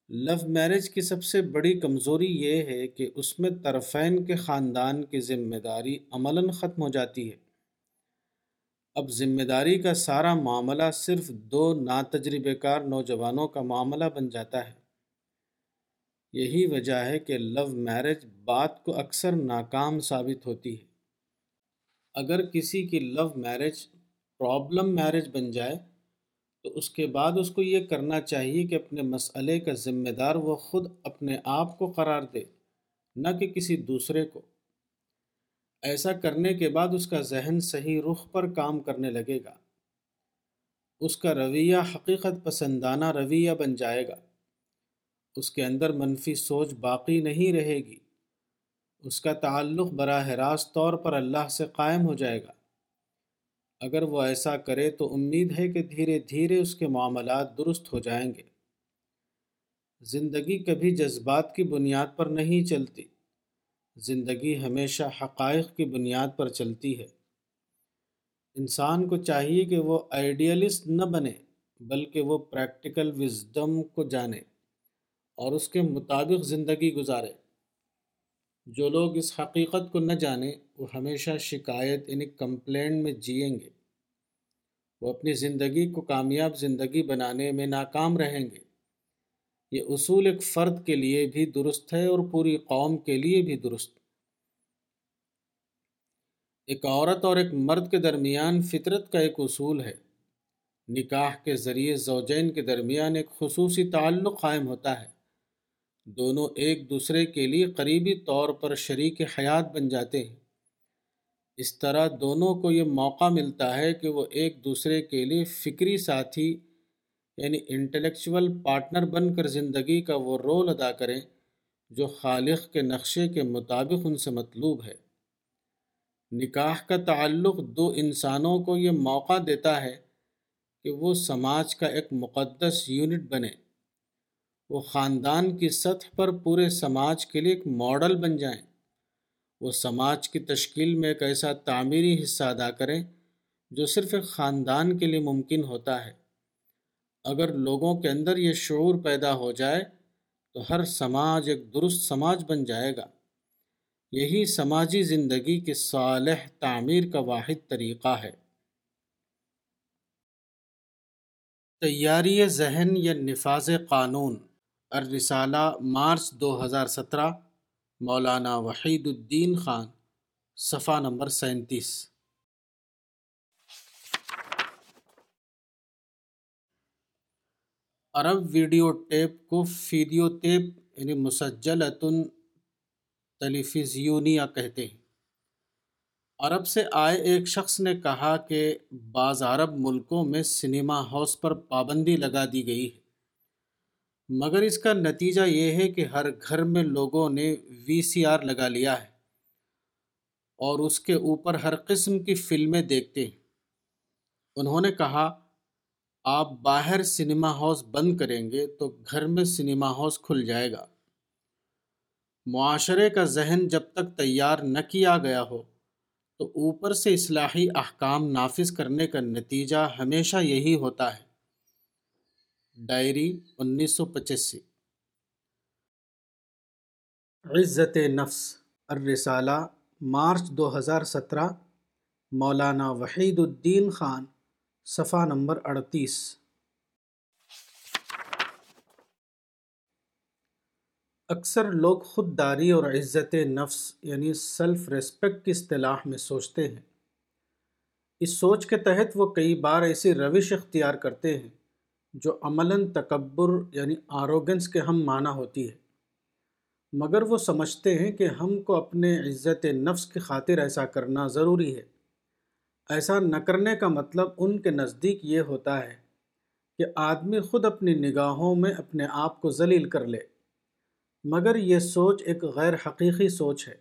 لو میرج کی سب سے بڑی کمزوری یہ ہے کہ اس میں طرفین کے خاندان کی ذمہ داری عملاً ختم ہو جاتی ہے۔ اب ذمہ داری کا سارا معاملہ صرف دو ناتجربہ کار نوجوانوں کا معاملہ بن جاتا ہے۔ یہی وجہ ہے کہ لو میرج بات کو اکثر ناکام ثابت ہوتی ہے۔ اگر کسی کی لو میرج پرابلم میرج بن جائے، تو اس کے بعد اس کو یہ کرنا چاہیے کہ اپنے مسئلے کا ذمہ دار وہ خود اپنے آپ کو قرار دے، نہ کہ کسی دوسرے کو۔ ایسا کرنے کے بعد اس کا ذہن صحیح رخ پر کام کرنے لگے گا۔ اس کا رویہ حقیقت پسندانہ رویہ بن جائے گا۔ اس کے اندر منفی سوچ باقی نہیں رہے گی۔ اس کا تعلق براہ راست طور پر اللہ سے قائم ہو جائے گا۔ اگر وہ ایسا کرے تو امید ہے کہ دھیرے دھیرے اس کے معاملات درست ہو جائیں گے۔ زندگی کبھی جذبات کی بنیاد پر نہیں چلتی۔ زندگی ہمیشہ حقائق کی بنیاد پر چلتی ہے۔ انسان کو چاہیے کہ وہ آئیڈیلسٹ نہ بنے، بلکہ وہ پریکٹیکل وزڈم کو جانے۔ اور اس کے مطابق زندگی گزارے۔ جو لوگ اس حقیقت کو نہ جانیں، وہ ہمیشہ شکایت یعنی کمپلینٹ میں جئیں گے۔ وہ اپنی زندگی کو کامیاب زندگی بنانے میں ناکام رہیں گے۔ یہ اصول ایک فرد کے لیے بھی درست ہے اور پوری قوم کے لیے بھی درست۔ ایک عورت اور ایک مرد کے درمیان فطرت کا ایک اصول ہے۔ نکاح کے ذریعے زوجین کے درمیان ایک خصوصی تعلق قائم ہوتا ہے۔ دونوں ایک دوسرے کے لیے قریبی طور پر شریک حیات بن جاتے ہیں۔ اس طرح دونوں کو یہ موقع ملتا ہے کہ وہ ایک دوسرے کے لیے فکری ساتھی یعنی انٹلیکچول پارٹنر بن کر زندگی کا وہ رول ادا کریں جو خالق کے نقشے کے مطابق ان سے مطلوب ہے۔ نکاح کا تعلق دو انسانوں کو یہ موقع دیتا ہے کہ وہ سماج کا ایک مقدس یونٹ بنے وہ خاندان کی سطح پر پورے سماج کے لیے ایک ماڈل بن جائیں۔ وہ سماج کی تشکیل میں ایک ایسا تعمیری حصہ ادا کریں جو صرف ایک خاندان کے لیے ممکن ہوتا ہے۔ اگر لوگوں کے اندر یہ شعور پیدا ہو جائے تو ہر سماج ایک درست سماج بن جائے گا۔ یہی سماجی زندگی کی صالح تعمیر کا واحد طریقہ ہے۔ تیاری ذہن یا نفاذ قانون۔ الرسالہ مارچ دو ہزار سترہ، مولانا وحید الدین خان، صفحہ نمبر سینتیس۔ عرب ویڈیو ٹیپ کو فیڈیو ٹیپ یعنی مسجلتن تلیفزیونیا کہتے ہیں۔ عرب سے آئے ایک شخص نے کہا کہ بعض عرب ملکوں میں سنیما ہاؤس پر پابندی لگا دی گئی ہے۔ مگر اس کا نتیجہ یہ ہے کہ ہر گھر میں لوگوں نے وی سی آر لگا لیا ہے اور اس کے اوپر ہر قسم کی فلمیں دیکھتے ہیں۔ انہوں نے کہا، آپ باہر سنیما ہاؤس بند کریں گے تو گھر میں سنیما ہاؤس کھل جائے گا۔ معاشرے کا ذہن جب تک تیار نہ کیا گیا ہو تو اوپر سے اصلاحی احکام نافذ کرنے کا نتیجہ ہمیشہ یہی ہوتا ہے۔ ڈائری انیس سو پچاسی عزت نفس، الرسالہ، مارچ دو ہزار سترہ، مولانا وحید الدین خان، صفحہ نمبر اڑتیس۔ اکثر لوگ خود داری اور عزت نفس یعنی سیلف ریسپیکٹ کی اصطلاح میں سوچتے ہیں۔ اس سوچ کے تحت وہ کئی بار ایسی روش اختیار کرتے ہیں۔ جو عملاً تکبر یعنی آروگنس کے ہم معنی ہوتی ہے۔ مگر وہ سمجھتے ہیں کہ ہم کو اپنے عزت نفس کی خاطر ایسا کرنا ضروری ہے۔ ایسا نہ کرنے کا مطلب ان کے نزدیک یہ ہوتا ہے کہ آدمی خود اپنی نگاہوں میں اپنے آپ کو ذلیل کر لے۔ مگر یہ سوچ ایک غیر حقیقی سوچ ہے۔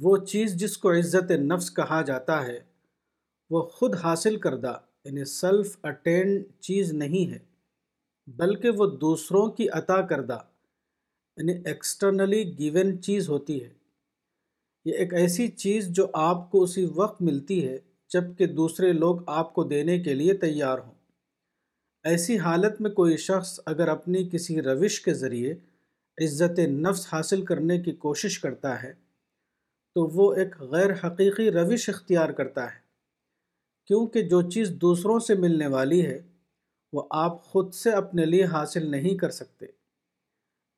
وہ چیز جس کو عزت نفس کہا جاتا ہے، وہ خود حاصل کردہ یعنی سیلف اٹینڈ چیز نہیں ہے، بلکہ وہ دوسروں کی عطا کردہ یعنی ایکسٹرنلی گیون چیز ہوتی ہے۔ یہ ایک ایسی چیز جو آپ کو اسی وقت ملتی ہے جبکہ دوسرے لوگ آپ کو دینے کے لیے تیار ہوں۔ ایسی حالت میں کوئی شخص اگر اپنی کسی روش کے ذریعے عزت نفس حاصل کرنے کی کوشش کرتا ہے، تو وہ ایک غیر حقیقی روش اختیار کرتا ہے۔ کیونکہ جو چیز دوسروں سے ملنے والی ہے، وہ آپ خود سے اپنے لیے حاصل نہیں کر سکتے۔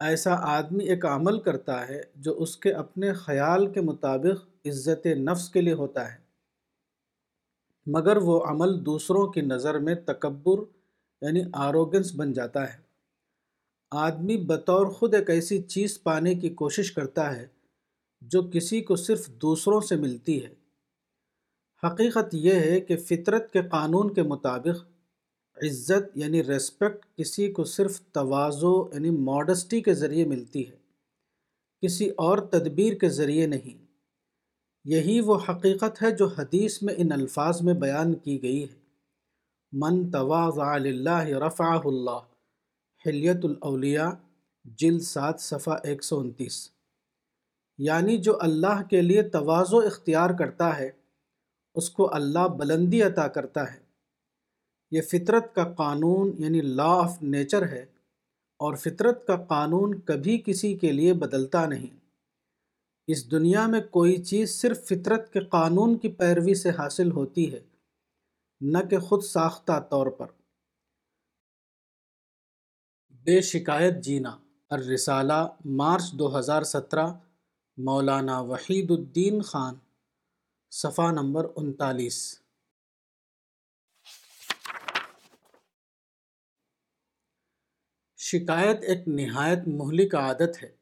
ایسا آدمی ایک عمل کرتا ہے جو اس کے اپنے خیال کے مطابق عزت نفس کے لیے ہوتا ہے۔ مگر وہ عمل دوسروں کی نظر میں تکبر یعنی آروگنس بن جاتا ہے۔ آدمی بطور خود ایک ایسی چیز پانے کی کوشش کرتا ہے جو کسی کو صرف دوسروں سے ملتی ہے۔ حقیقت یہ ہے کہ فطرت کے قانون کے مطابق عزت یعنی ریسپیکٹ کسی کو صرف توازو یعنی ماڈسٹی کے ذریعے ملتی ہے، کسی اور تدبیر کے ذریعے نہیں۔ یہی وہ حقیقت ہے جو حدیث میں ان الفاظ میں بیان کی گئی ہے۔ من تواضع اللہ رفعہ اللہ حلیت الاولیاء، جلد سات، صفحہ ایک سو انتیس۔ یعنی جو اللہ کے لیے توازو اختیار کرتا ہے اس کو اللہ بلندی عطا کرتا ہے۔ یہ فطرت کا قانون یعنی لا آف نیچر ہے اور فطرت کا قانون کبھی کسی کے لیے بدلتا نہیں۔ اس دنیا میں کوئی چیز صرف فطرت کے قانون کی پیروی سے حاصل ہوتی ہے، نہ کہ خود ساختہ طور پر۔ بے شکایت جینا۔ الرسالہ، مارچ دو ہزار سترہ، مولانا وحید الدین خان۔ صفحہ نمبر انتالیس۔ شکایت ایک نہایت مہلک عادت ہے۔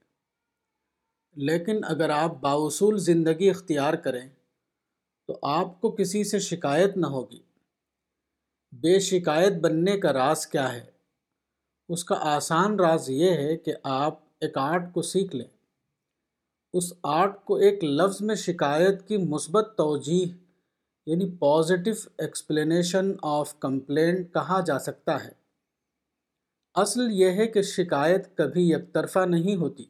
لیکن اگر آپ باوصول زندگی اختیار کریں، تو آپ کو کسی سے شکایت نہ ہوگی۔ بے شکایت بننے کا راز کیا ہے؟ اس کا آسان راز یہ ہے کہ آپ ایک آرٹ کو سیکھ لیں۔ اس آرٹ کو ایک لفظ میں شکایت کی مثبت توجیح یعنی پازیٹیو ایکسپلینیشن آف کمپلینٹ کہا جا سکتا ہے۔ اصل یہ ہے کہ شکایت کبھی یک طرفہ نہیں ہوتی،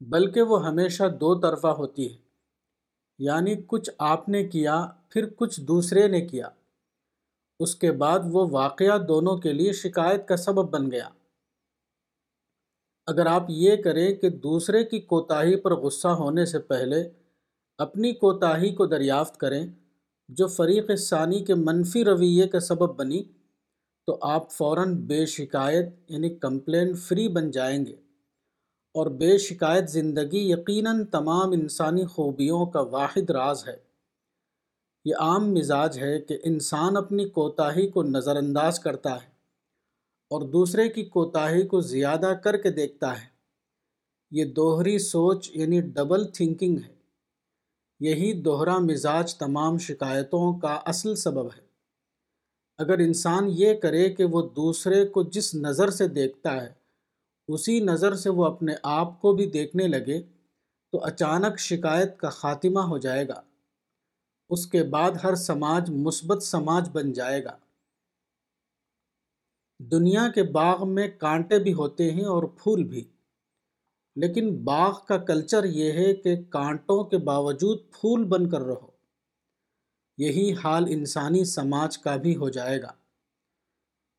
بلکہ وہ ہمیشہ دو طرفہ ہوتی ہے۔ یعنی کچھ آپ نے کیا، پھر کچھ دوسرے نے کیا۔ اس کے بعد وہ واقعہ دونوں کے لیے شکایت کا سبب بن گیا۔ اگر آپ یہ کریں کہ دوسرے کی کوتاہی پر غصہ ہونے سے پہلے اپنی کوتاہی کو دریافت کریں جو فریق ثانی کے منفی رویے کا سبب بنی، تو آپ فوراً بے شکایت یعنی کمپلین فری بن جائیں گے اور بے شکایت زندگی یقیناً تمام انسانی خوبیوں کا واحد راز ہے۔ یہ عام مزاج ہے کہ انسان اپنی کوتاہی کو نظر انداز کرتا ہے۔ اور دوسرے کی کوتاہی کو زیادہ کر کے دیکھتا ہے۔ یہ دوہری سوچ یعنی ڈبل تھنکنگ ہے۔ یہی دوہرا مزاج تمام شکایتوں کا اصل سبب ہے۔ اگر انسان یہ کرے کہ وہ دوسرے کو جس نظر سے دیکھتا ہے، اسی نظر سے وہ اپنے آپ کو بھی دیکھنے لگے، تو اچانک شکایت کا خاتمہ ہو جائے گا۔ اس کے بعد ہر سماج مثبت سماج بن جائے گا۔ دنیا کے باغ میں کانٹے بھی ہوتے ہیں اور پھول بھی۔ لیکن باغ کا کلچر یہ ہے کہ کانٹوں کے باوجود پھول بن کر رہو۔ یہی حال انسانی سماج کا بھی ہو جائے گا۔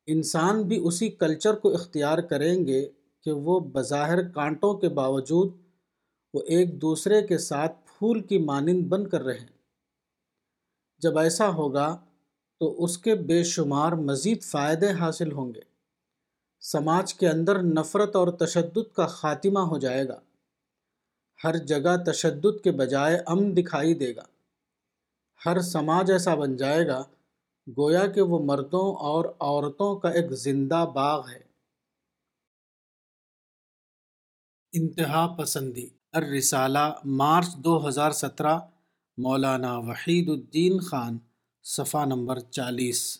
انسان بھی اسی کلچر کو اختیار کریں گے کہ وہ بظاہر کانٹوں کے باوجود وہ ایک دوسرے کے ساتھ پھول کی مانند بن کر رہیں۔ جب ایسا ہوگا تو اس کے بے شمار مزید فائدے حاصل ہوں گے۔ سماج کے اندر نفرت اور تشدد کا خاتمہ ہو جائے گا۔ ہر جگہ تشدد کے بجائے امن دکھائی دے گا۔ ہر سماج ایسا بن جائے گا، گویا کہ وہ مردوں اور عورتوں کا ایک زندہ باغ ہے۔ انتہا پسندی۔ الرسالہ، مارچ دو ہزار سترہ، مولانا وحید الدین خان۔ صفحہ نمبر چالیس۔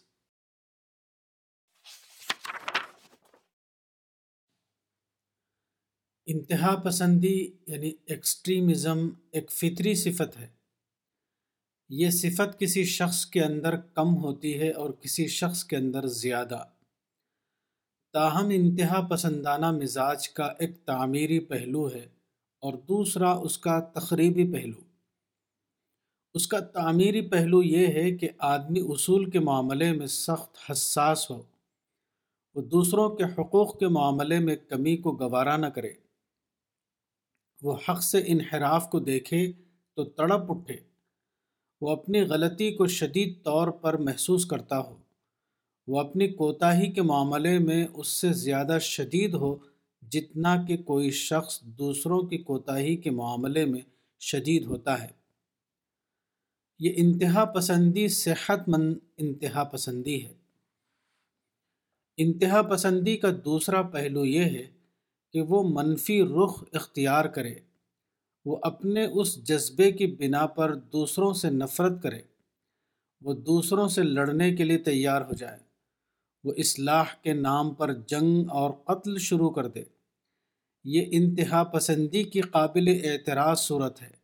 انتہا پسندی یعنی ایکسٹریمزم ایک فطری صفت ہے۔ یہ صفت کسی شخص کے اندر کم ہوتی ہے اور کسی شخص کے اندر زیادہ۔ تاہم، انتہا پسندانہ مزاج کا ایک تعمیری پہلو ہے اور دوسرا اس کا تقریبی پہلو۔ اس کا تعمیری پہلو یہ ہے کہ آدمی اصول کے معاملے میں سخت حساس ہو وہ دوسروں کے حقوق کے معاملے میں کمی کو گوارا نہ کرے۔ وہ حق سے انحراف کو دیکھے تو تڑپ اٹھے۔ وہ اپنی غلطی کو شدید طور پر محسوس کرتا ہو۔ وہ اپنی کوتاہی کے معاملے میں اس سے زیادہ شدید ہو جتنا کہ کوئی شخص دوسروں کی کوتاہی کے معاملے میں شدید ہوتا ہے۔ یہ انتہا پسندی صحت مند انتہا پسندی ہے۔ انتہا پسندی کا دوسرا پہلو یہ ہے کہ وہ منفی رخ اختیار کرے۔ وہ اپنے اس جذبے کی بنا پر دوسروں سے نفرت کرے۔ وہ دوسروں سے لڑنے کے لیے تیار ہو جائے۔ وہ اصلاح کے نام پر جنگ اور قتل شروع کر دے۔ یہ انتہا پسندی کی قابل اعتراض صورت ہے۔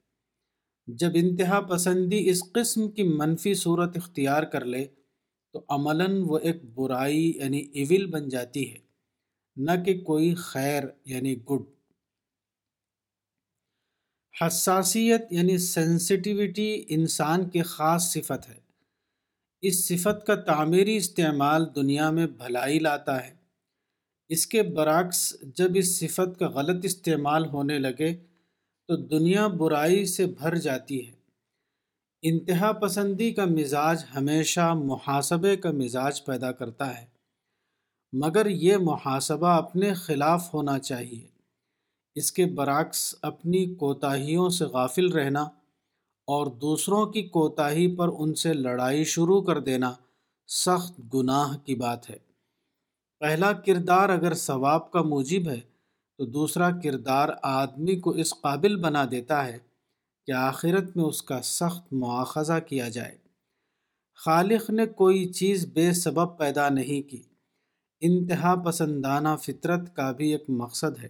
جب انتہا پسندی اس قسم کی منفی صورت اختیار کر لے، تو عملاً وہ ایک برائی یعنی ایول بن جاتی ہے، نہ کہ کوئی خیر یعنی گڈ حساسیت یعنی سینسٹیوٹی انسان کی خاص صفت ہے۔ اس صفت کا تعمیری استعمال دنیا میں بھلائی لاتا ہے۔ اس کے برعکس، جب اس صفت کا غلط استعمال ہونے لگے تو دنیا برائی سے بھر جاتی ہے۔ انتہا پسندی کا مزاج ہمیشہ محاسبے کا مزاج پیدا کرتا ہے۔ مگر یہ محاسبہ اپنے خلاف ہونا چاہیے۔ اس کے برعکس اپنی کوتاہیوں سے غافل رہنا اور دوسروں کی کوتاہی پر ان سے لڑائی شروع کر دینا سخت گناہ کی بات ہے۔ پہلا کردار اگر ثواب کا موجب ہے تو دوسرا کردار آدمی کو اس قابل بنا دیتا ہے کہ آخرت میں اس کا سخت مواخذہ کیا جائے۔ خالق نے کوئی چیز بے سبب پیدا نہیں کی۔ انتہا پسندانہ فطرت کا بھی ایک مقصد ہے۔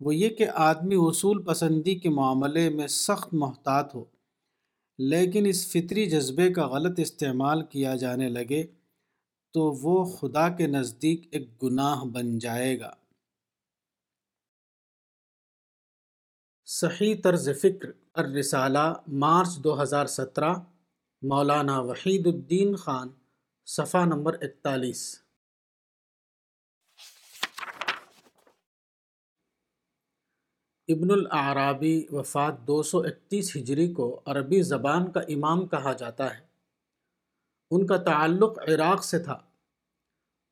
وہ یہ کہ آدمی اصول پسندی کے معاملے میں سخت محتاط ہو، لیکن اس فطری جذبے کا غلط استعمال کیا جانے لگے تو وہ خدا کے نزدیک ایک گناہ بن جائے گا۔ صحیح طرز فکر، الرسالہ، مارچ دو ہزار سترہ، مولانا وحید الدین خان، صفحہ نمبر اکتالیس۔ ابن العرابی وفات دو سو اکتیس ہجری کو عربی زبان کا امام کہا جاتا ہے۔ ان کا تعلق عراق سے تھا۔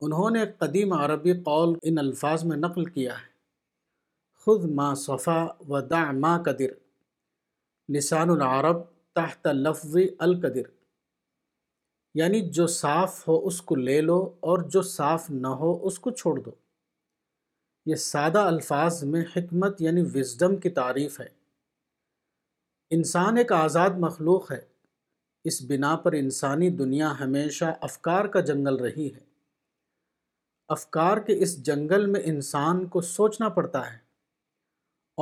انہوں نے قدیم عربی قول ان الفاظ میں نقل کیا ہے۔ خود ما صفا و دع ما قدر۔ لسان العرب تحت لفظ القدر۔ یعنی جو صاف ہو اس کو لے لو اور جو صاف نہ ہو اس کو چھوڑ دو۔ یہ سادہ الفاظ میں حکمت یعنی وزڈم کی تعریف ہے۔ انسان ایک آزاد مخلوق ہے۔ اس بنا پر انسانی دنیا ہمیشہ افکار کا جنگل رہی ہے۔ افکار کے اس جنگل میں انسان کو سوچنا پڑتا ہے۔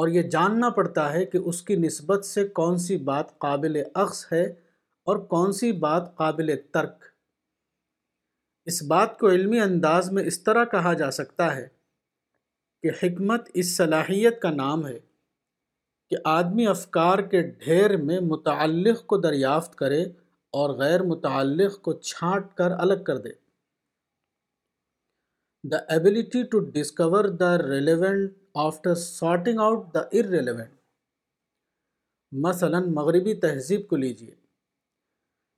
اور یہ جاننا پڑتا ہے کہ اس کی نسبت سے کون سی بات قابل اخذ ہے اور کون سی بات قابل ترک۔ اس بات کو علمی انداز میں اس طرح کہا جا سکتا ہے کہ حکمت اس صلاحیت کا نام ہے کہ آدمی افکار کے ڈھیر میں متعلق کو دریافت کرے اور غیر متعلق کو چھانٹ کر الگ کر دے۔ The ability to discover the relevant after sorting out the irrelevant مثلا مغربی تہذیب کو لیجیے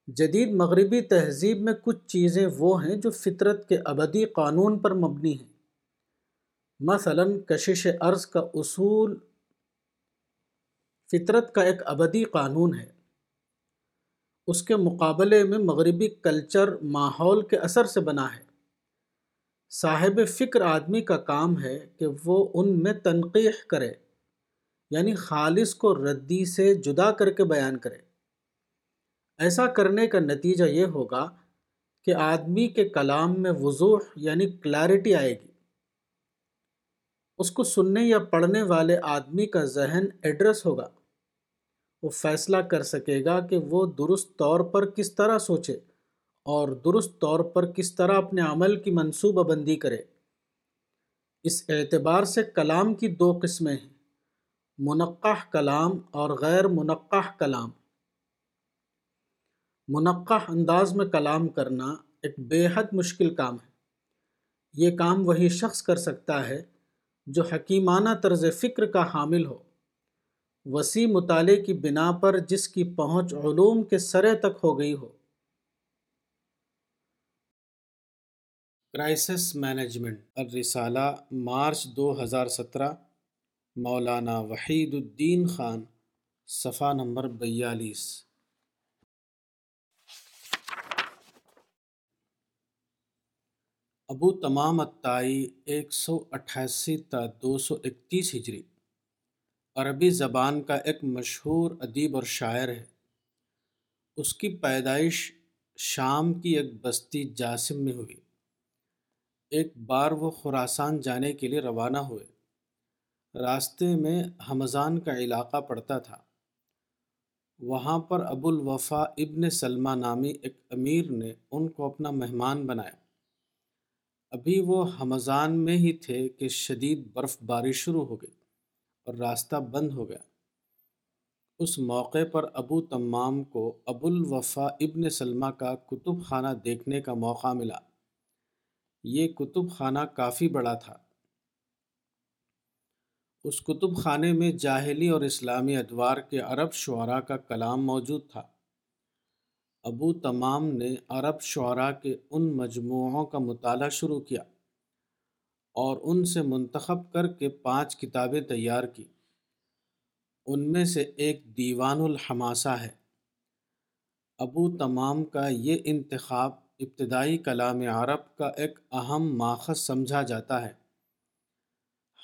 جدید مغربی تہذیب میں کچھ چیزیں وہ ہیں جو فطرت کے ابدی قانون پر مبنی ہیں۔ مثلا کشش عرض کا اصول فطرت کا ایک ابدی قانون ہے۔ اس کے مقابلے میں مغربی کلچر ماحول کے اثر سے بنا ہے۔ صاحب فکر آدمی کا کام ہے کہ وہ ان میں تنقیح کرے یعنی خالص کو ردی سے جدا کر کے بیان کرے۔ ایسا کرنے کا نتیجہ یہ ہوگا کہ آدمی کے کلام میں وضوح یعنی کلیرٹی آئے گی۔ اس کو سننے یا پڑھنے والے آدمی کا ذہن ایڈریس ہوگا۔ وہ فیصلہ کر سکے گا کہ وہ درست طور پر کس طرح سوچے۔ اور درست طور پر کس طرح اپنے عمل کی منصوبہ بندی کرے۔ اس اعتبار سے کلام کی دو قسمیں ہیں منقع کلام اور غیر منقع کلام۔ منقع انداز میں کلام کرنا ایک بے حد مشکل کام ہے۔ یہ کام وہی شخص کر سکتا ہے جو حکیمانہ طرز فکر کا حامل ہو۔ وسیع مطالعے کی بنا پر جس کی پہنچ علوم کے سرے تک ہو گئی ہو۔ کرائسس مینجمنٹ الرسالہ مارچ دو ہزار سترہ، مولانا وحید الدین خان، صفحہ نمبر بیالیس۔ ابو تمام اتائی ایک سو اٹھاسی تا دو سو اکتیس ہجری۔ عربی زبان کا ایک مشہور ادیب اور شاعر ہے۔ اس کی پیدائش شام کی ایک بستی جاسم میں ہوئی۔ ایک بار وہ خوراسان جانے کے لیے روانہ ہوئے۔ راستے میں حمضان کا علاقہ پڑتا تھا۔ وہاں پر ابو الوفا ابن سلمہ نامی ایک امیر نے ان کو اپنا مہمان بنایا۔ ابھی وہ حمضان میں ہی تھے کہ شدید برف باری شروع ہو گئی اور راستہ بند ہو گیا۔ اس موقع پر ابو تمام کو ابو الوفا ابن سلمہ کا کتب خانہ دیکھنے کا موقع ملا۔ یہ کتب خانہ کافی بڑا تھا۔ اس کتب خانے میں جاہلی اور اسلامی ادوار کے عرب شعراء کا کلام موجود تھا۔ ابو تمام نے عرب شعراء کے ان مجموعوں کا مطالعہ شروع کیا اور ان سے منتخب کر کے پانچ کتابیں تیار کی۔ ان میں سے ایک دیوان الحماسہ ہے۔ ابو تمام کا یہ انتخاب ابتدائی کلام عرب کا ایک اہم ماخذ سمجھا جاتا ہے۔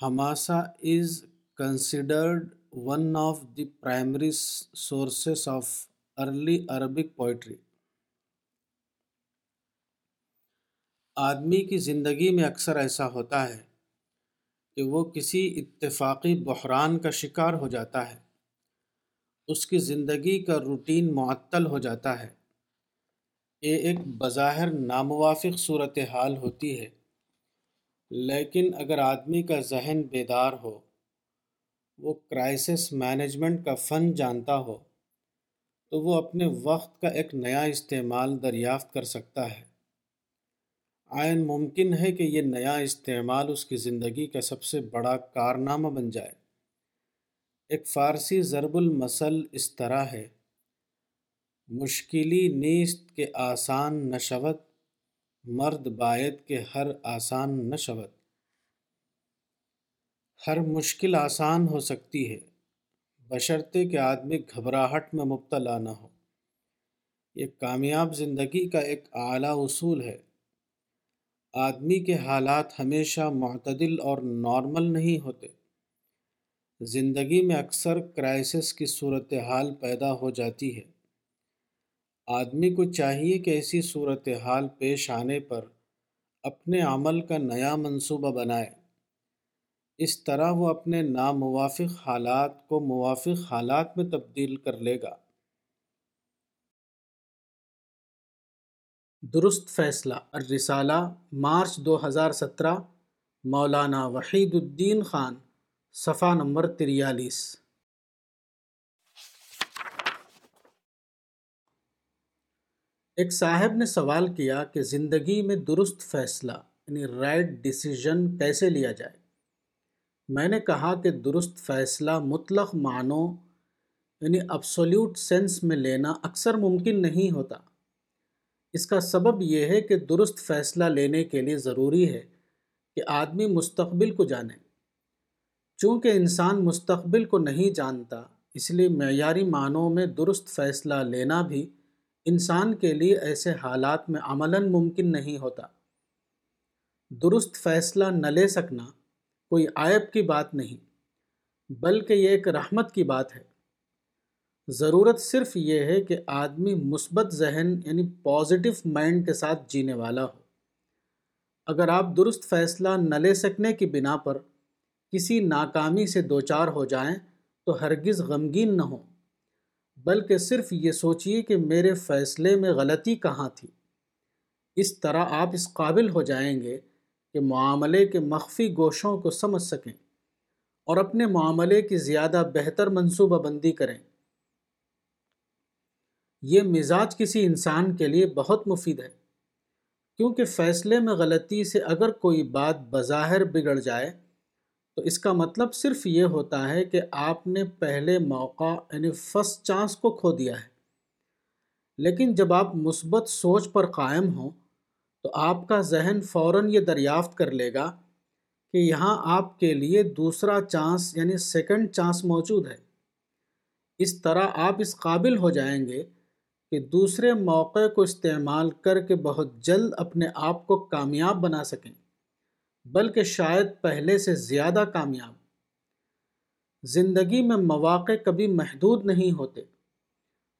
Hamasa is considered one of the primary sources of early Arabic poetry آدمی کی زندگی میں اکثر ایسا ہوتا ہے کہ وہ کسی اتفاقی بحران کا شکار ہو جاتا ہے، اس کی زندگی کا روٹین معطل ہو جاتا ہے۔ یہ ایک بظاہر ناموافق صورت حال ہوتی ہے۔ لیکن اگر آدمی کا ذہن بیدار ہو، وہ کرائسس مینجمنٹ کا فن جانتا ہو، تو وہ اپنے وقت کا ایک نیا استعمال دریافت کر سکتا ہے۔ آئین ممکن ہے کہ یہ نیا استعمال اس کی زندگی کا سب سے بڑا کارنامہ بن جائے۔ ایک فارسی ضرب المثل اس طرح ہے۔ مشکلی نیست کے آسان نشوت مرد باید کے ہر آسان نشوت ہر مشکل آسان ہو سکتی ہے، بشرطے کہ آدمی گھبراہٹ میں مبتلا نہ ہو۔ یہ کامیاب زندگی کا ایک اعلیٰ اصول ہے۔ آدمی کے حالات ہمیشہ معتدل اور نارمل نہیں ہوتے۔ زندگی میں اکثر کرائسس کی صورتحال پیدا ہو جاتی ہے۔ آدمی کو چاہیے کہ ایسی صورتحال پیش آنے پر اپنے عمل کا نیا منصوبہ بنائے۔ اس طرح وہ اپنے ناموافق حالات کو موافق حالات میں تبدیل کر لے گا۔ درست فیصلہ۔ الرسالہ۔ مارچ دو ہزار سترہ۔ مولانا وحید الدین خان، صفحہ نمبر تریالیس۔ ایک صاحب نے سوال کیا کہ زندگی میں درست فیصلہ یعنی رائٹ ڈیسیژن کیسے لیا جائے؟ میں نے کہا کہ درست فیصلہ مطلق معنوں یعنی ابسولیوٹ سینس میں لینا اکثر ممکن نہیں ہوتا۔ اس کا سبب یہ ہے کہ درست فیصلہ لینے کے لیے ضروری ہے کہ آدمی مستقبل کو جانے۔ چونکہ انسان مستقبل کو نہیں جانتا، اس لیے معیاری معنوں میں درست فیصلہ لینا بھی انسان کے لیے ایسے حالات میں عملاً ممکن نہیں ہوتا۔ درست فیصلہ نہ لے سکنا کوئی عائب کی بات نہیں، بلکہ یہ ایک رحمت کی بات ہے۔ ضرورت صرف یہ ہے کہ آدمی مثبت ذہن یعنی پازیٹو مائنڈ کے ساتھ جینے والا ہو۔ اگر آپ درست فیصلہ نہ لے سکنے کی بنا پر کسی ناکامی سے دوچار ہو جائیں تو ہرگز غمگین نہ ہوں۔ بلکہ صرف یہ سوچئے کہ میرے فیصلے میں غلطی کہاں تھی۔ اس طرح آپ اس قابل ہو جائیں گے کہ معاملے کے مخفی گوشوں کو سمجھ سکیں اور اپنے معاملے کی زیادہ بہتر منصوبہ بندی کریں۔ یہ مزاج کسی انسان کے لیے بہت مفید ہے، کیونکہ فیصلے میں غلطی سے اگر کوئی بات بظاہر بگڑ جائے تو اس کا مطلب صرف یہ ہوتا ہے کہ آپ نے پہلے موقع یعنی فسٹ چانس کو کھو دیا ہے۔ لیکن جب آپ مثبت سوچ پر قائم ہوں تو آپ کا ذہن فوراً یہ دریافت کر لے گا کہ یہاں آپ کے لیے دوسرا چانس یعنی سیکنڈ چانس موجود ہے۔ اس طرح آپ اس قابل ہو جائیں گے کہ دوسرے موقع کو استعمال کر کے بہت جلد اپنے آپ کو کامیاب بنا سکیں۔ بلکہ شاید پہلے سے زیادہ کامیاب۔ زندگی میں مواقع کبھی محدود نہیں ہوتے۔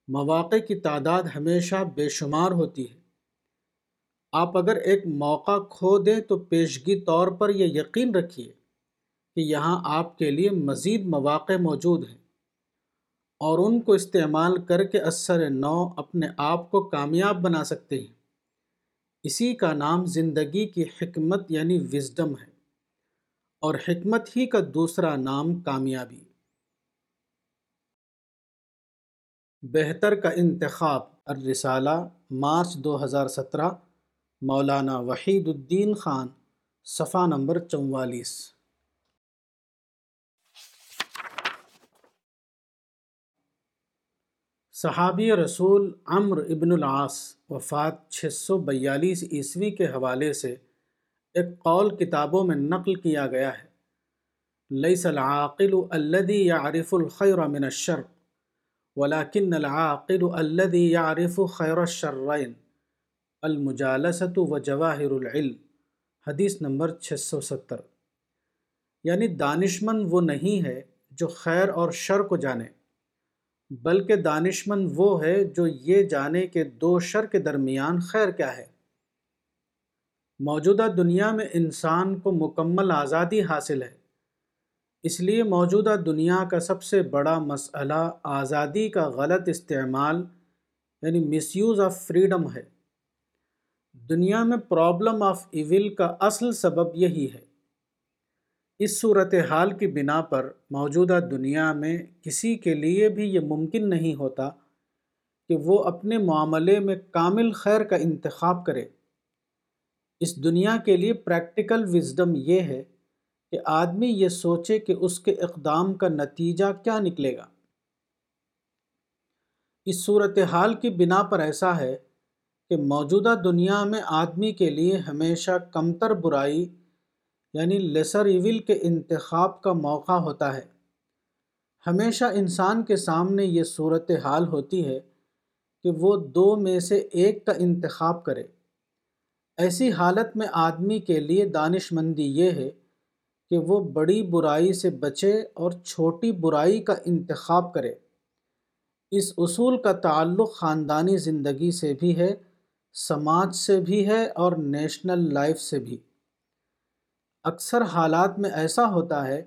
مواقع کی تعداد ہمیشہ بے شمار ہوتی ہے۔ آپ اگر ایک موقع کھو دیں تو پیشگی طور پر یہ یقین رکھیے کہ یہاں آپ کے لیے مزید مواقع موجود ہیں اور ان کو استعمال کر کے اثر نو اپنے آپ کو کامیاب بنا سکتے ہیں۔ اسی کا نام زندگی کی حکمت یعنی وزڈم ہے اور حکمت ہی کا دوسرا نام کامیابی۔ بہتر کا انتخاب الرسالہ، مارچ دو ہزار سترہ، مولانا وحید الدین خان، صفحہ نمبر چوالیس۔ صحابی رسول عمر ابن العاص وفات چھ سو بیالیس عیسوی کے حوالے سے ایک قول کتابوں میں نقل کیا گیا ہے۔ لیس العاقل الذي يعرف الخير من الشر ولكن العاقل الذي يعرف خیر الشرين المجالسة وجواہر العلم۔ حدیث نمبر 670 یعنی دانشمند وہ نہیں ہے جو خیر اور شر کو جانے۔ بلکہ دانشمند وہ ہے جو یہ جانے کہ دو شر کے درمیان خیر کیا ہے۔ موجودہ دنیا میں انسان کو مکمل آزادی حاصل ہے۔ اس لیے موجودہ دنیا کا سب سے بڑا مسئلہ آزادی کا غلط استعمال یعنی مس یوز آف فریڈم ہے۔ دنیا میں پرابلم آف ایول کا اصل سبب یہی ہے۔ اس صورت حال کی بنا پر موجودہ دنیا میں کسی کے لیے بھی یہ ممکن نہیں ہوتا کہ وہ اپنے معاملے میں کامل خیر کا انتخاب کرے۔ اس دنیا کے لیے پریکٹیکل وزڈم یہ ہے کہ آدمی یہ سوچے کہ اس کے اقدام کا نتیجہ کیا نکلے گا۔ اس صورت حال کی بنا پر ایسا ہے کہ موجودہ دنیا میں آدمی کے لیے ہمیشہ کمتر برائی یعنی لیسر ایول کے انتخاب کا موقع ہوتا ہے۔ ہمیشہ انسان کے سامنے یہ صورت حال ہوتی ہے کہ وہ دو میں سے ایک کا انتخاب کرے۔ ایسی حالت میں آدمی کے لیے دانش مندی یہ ہے کہ وہ بڑی برائی سے بچے اور چھوٹی برائی کا انتخاب کرے۔ اس اصول کا تعلق خاندانی زندگی سے بھی ہے، سماج سے بھی ہے اور نیشنل لائف سے بھی۔ اکثر حالات میں ایسا ہوتا ہے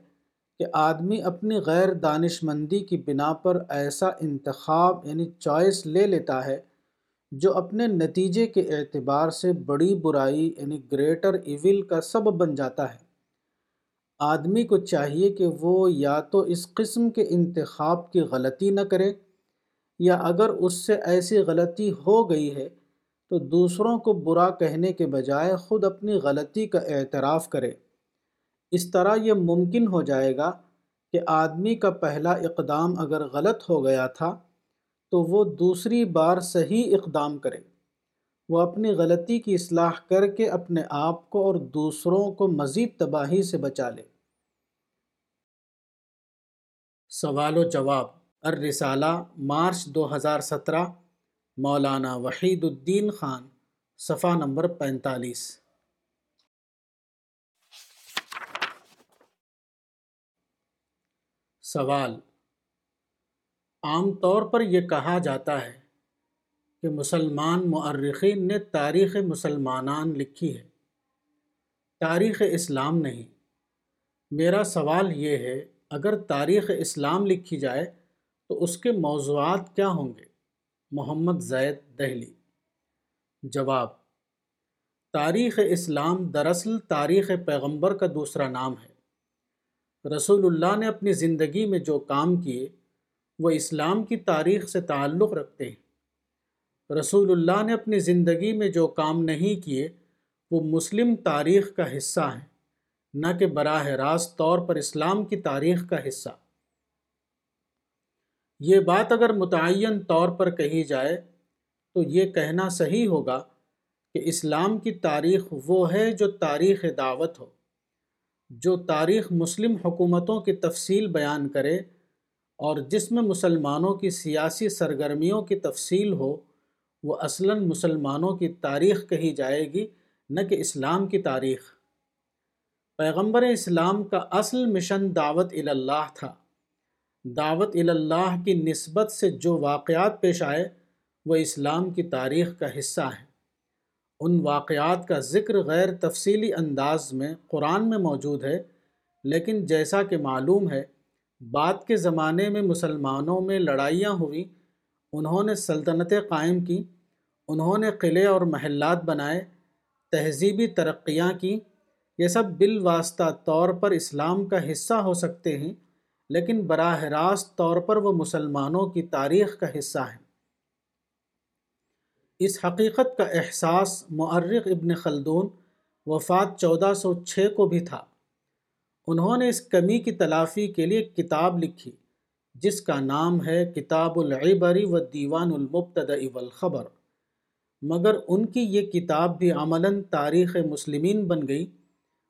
کہ آدمی اپنی غیر دانش مندی کی بنا پر ایسا انتخاب یعنی چوائس لے لیتا ہے جو اپنے نتیجے کے اعتبار سے بڑی برائی یعنی گریٹر ایول کا سبب بن جاتا ہے۔ آدمی کو چاہیے کہ وہ یا تو اس قسم کے انتخاب کی غلطی نہ کرے یا اگر اس سے ایسی غلطی ہو گئی ہے تو دوسروں کو برا کہنے کے بجائے خود اپنی غلطی کا اعتراف کرے۔ اس طرح یہ ممکن ہو جائے گا کہ آدمی کا پہلا اقدام اگر غلط ہو گیا تھا تو وہ دوسری بار صحیح اقدام کرے۔ وہ اپنی غلطی کی اصلاح کر کے اپنے آپ کو اور دوسروں کو مزید تباہی سے بچا لے۔ سوال و جواب الرسالہ، مارچ دو ہزار سترہ، مولانا وحید الدین خان، صفحہ نمبر پینتالیس۔ سوال۔ عام طور پر یہ کہا جاتا ہے کہ مسلمان مؤرخین نے تاریخ مسلمانان لکھی ہے۔ تاریخ اسلام نہیں۔ میرا سوال یہ ہے، اگر تاریخ اسلام لکھی جائے تو اس کے موضوعات کیا ہوں گے؟ محمد زید دہلی۔ جواب تاریخ اسلام دراصل تاریخ پیغمبر کا دوسرا نام ہے۔ رسول اللہ نے اپنی زندگی میں جو کام کیے، وہ اسلام کی تاریخ سے تعلق رکھتے ہیں۔ رسول اللہ نے اپنی زندگی میں جو کام نہیں کیے، وہ مسلم تاریخ کا حصہ ہیں، نہ کہ براہ راست طور پر اسلام کی تاریخ کا حصہ۔ یہ بات اگر متعین طور پر کہی جائے، تو یہ کہنا صحیح ہوگا کہ اسلام کی تاریخ وہ ہے جو تاریخ دعوت ہو۔ جو تاریخ مسلم حکومتوں کی تفصیل بیان کرے اور جس میں مسلمانوں کی سیاسی سرگرمیوں کی تفصیل ہو، وہ اصلاً مسلمانوں کی تاریخ کہی جائے گی، نہ کہ اسلام کی تاریخ۔ پیغمبر اسلام کا اصل مشن دعوت اللہ تھا۔ دعوت اللہ کی نسبت سے جو واقعات پیش آئے، وہ اسلام کی تاریخ کا حصہ ہیں۔ ان واقعات کا ذکر غیر تفصیلی انداز میں قرآن میں موجود ہے، لیکن جیسا کہ معلوم ہے، بعد کے زمانے میں مسلمانوں میں لڑائیاں ہوئیں، انہوں نے سلطنتیں قائم کی انہوں نے قلعے اور محلات بنائے، تہذیبی ترقیاں کی یہ سب بالواسطہ طور پر اسلام کا حصہ ہو سکتے ہیں، لیکن براہ راست طور پر وہ مسلمانوں کی تاریخ کا حصہ ہیں۔ اس حقیقت کا احساس معرق ابن خلدون وفات چودہ سو چھ کو بھی تھا۔ انہوں نے اس کمی کی تلافی کے لیے کتاب لکھی، جس کا نام ہے کتاب العبری و دیوان المبتد والخبر۔ مگر ان کی یہ کتاب بھی عملاً تاریخ مسلمین بن گئی،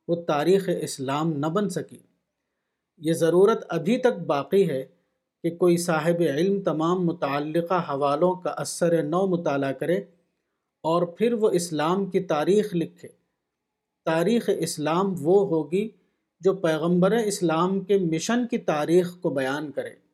وہ تاریخ اسلام نہ بن سکی۔ یہ ضرورت ابھی تک باقی ہے کہ کوئی صاحب علم تمام متعلقہ حوالوں کا اثر نو مطالعہ کرے اور پھر وہ اسلام کی تاریخ لکھے۔ تاریخ اسلام وہ ہوگی جو پیغمبر اسلام کے مشن کی تاریخ کو بیان کرے۔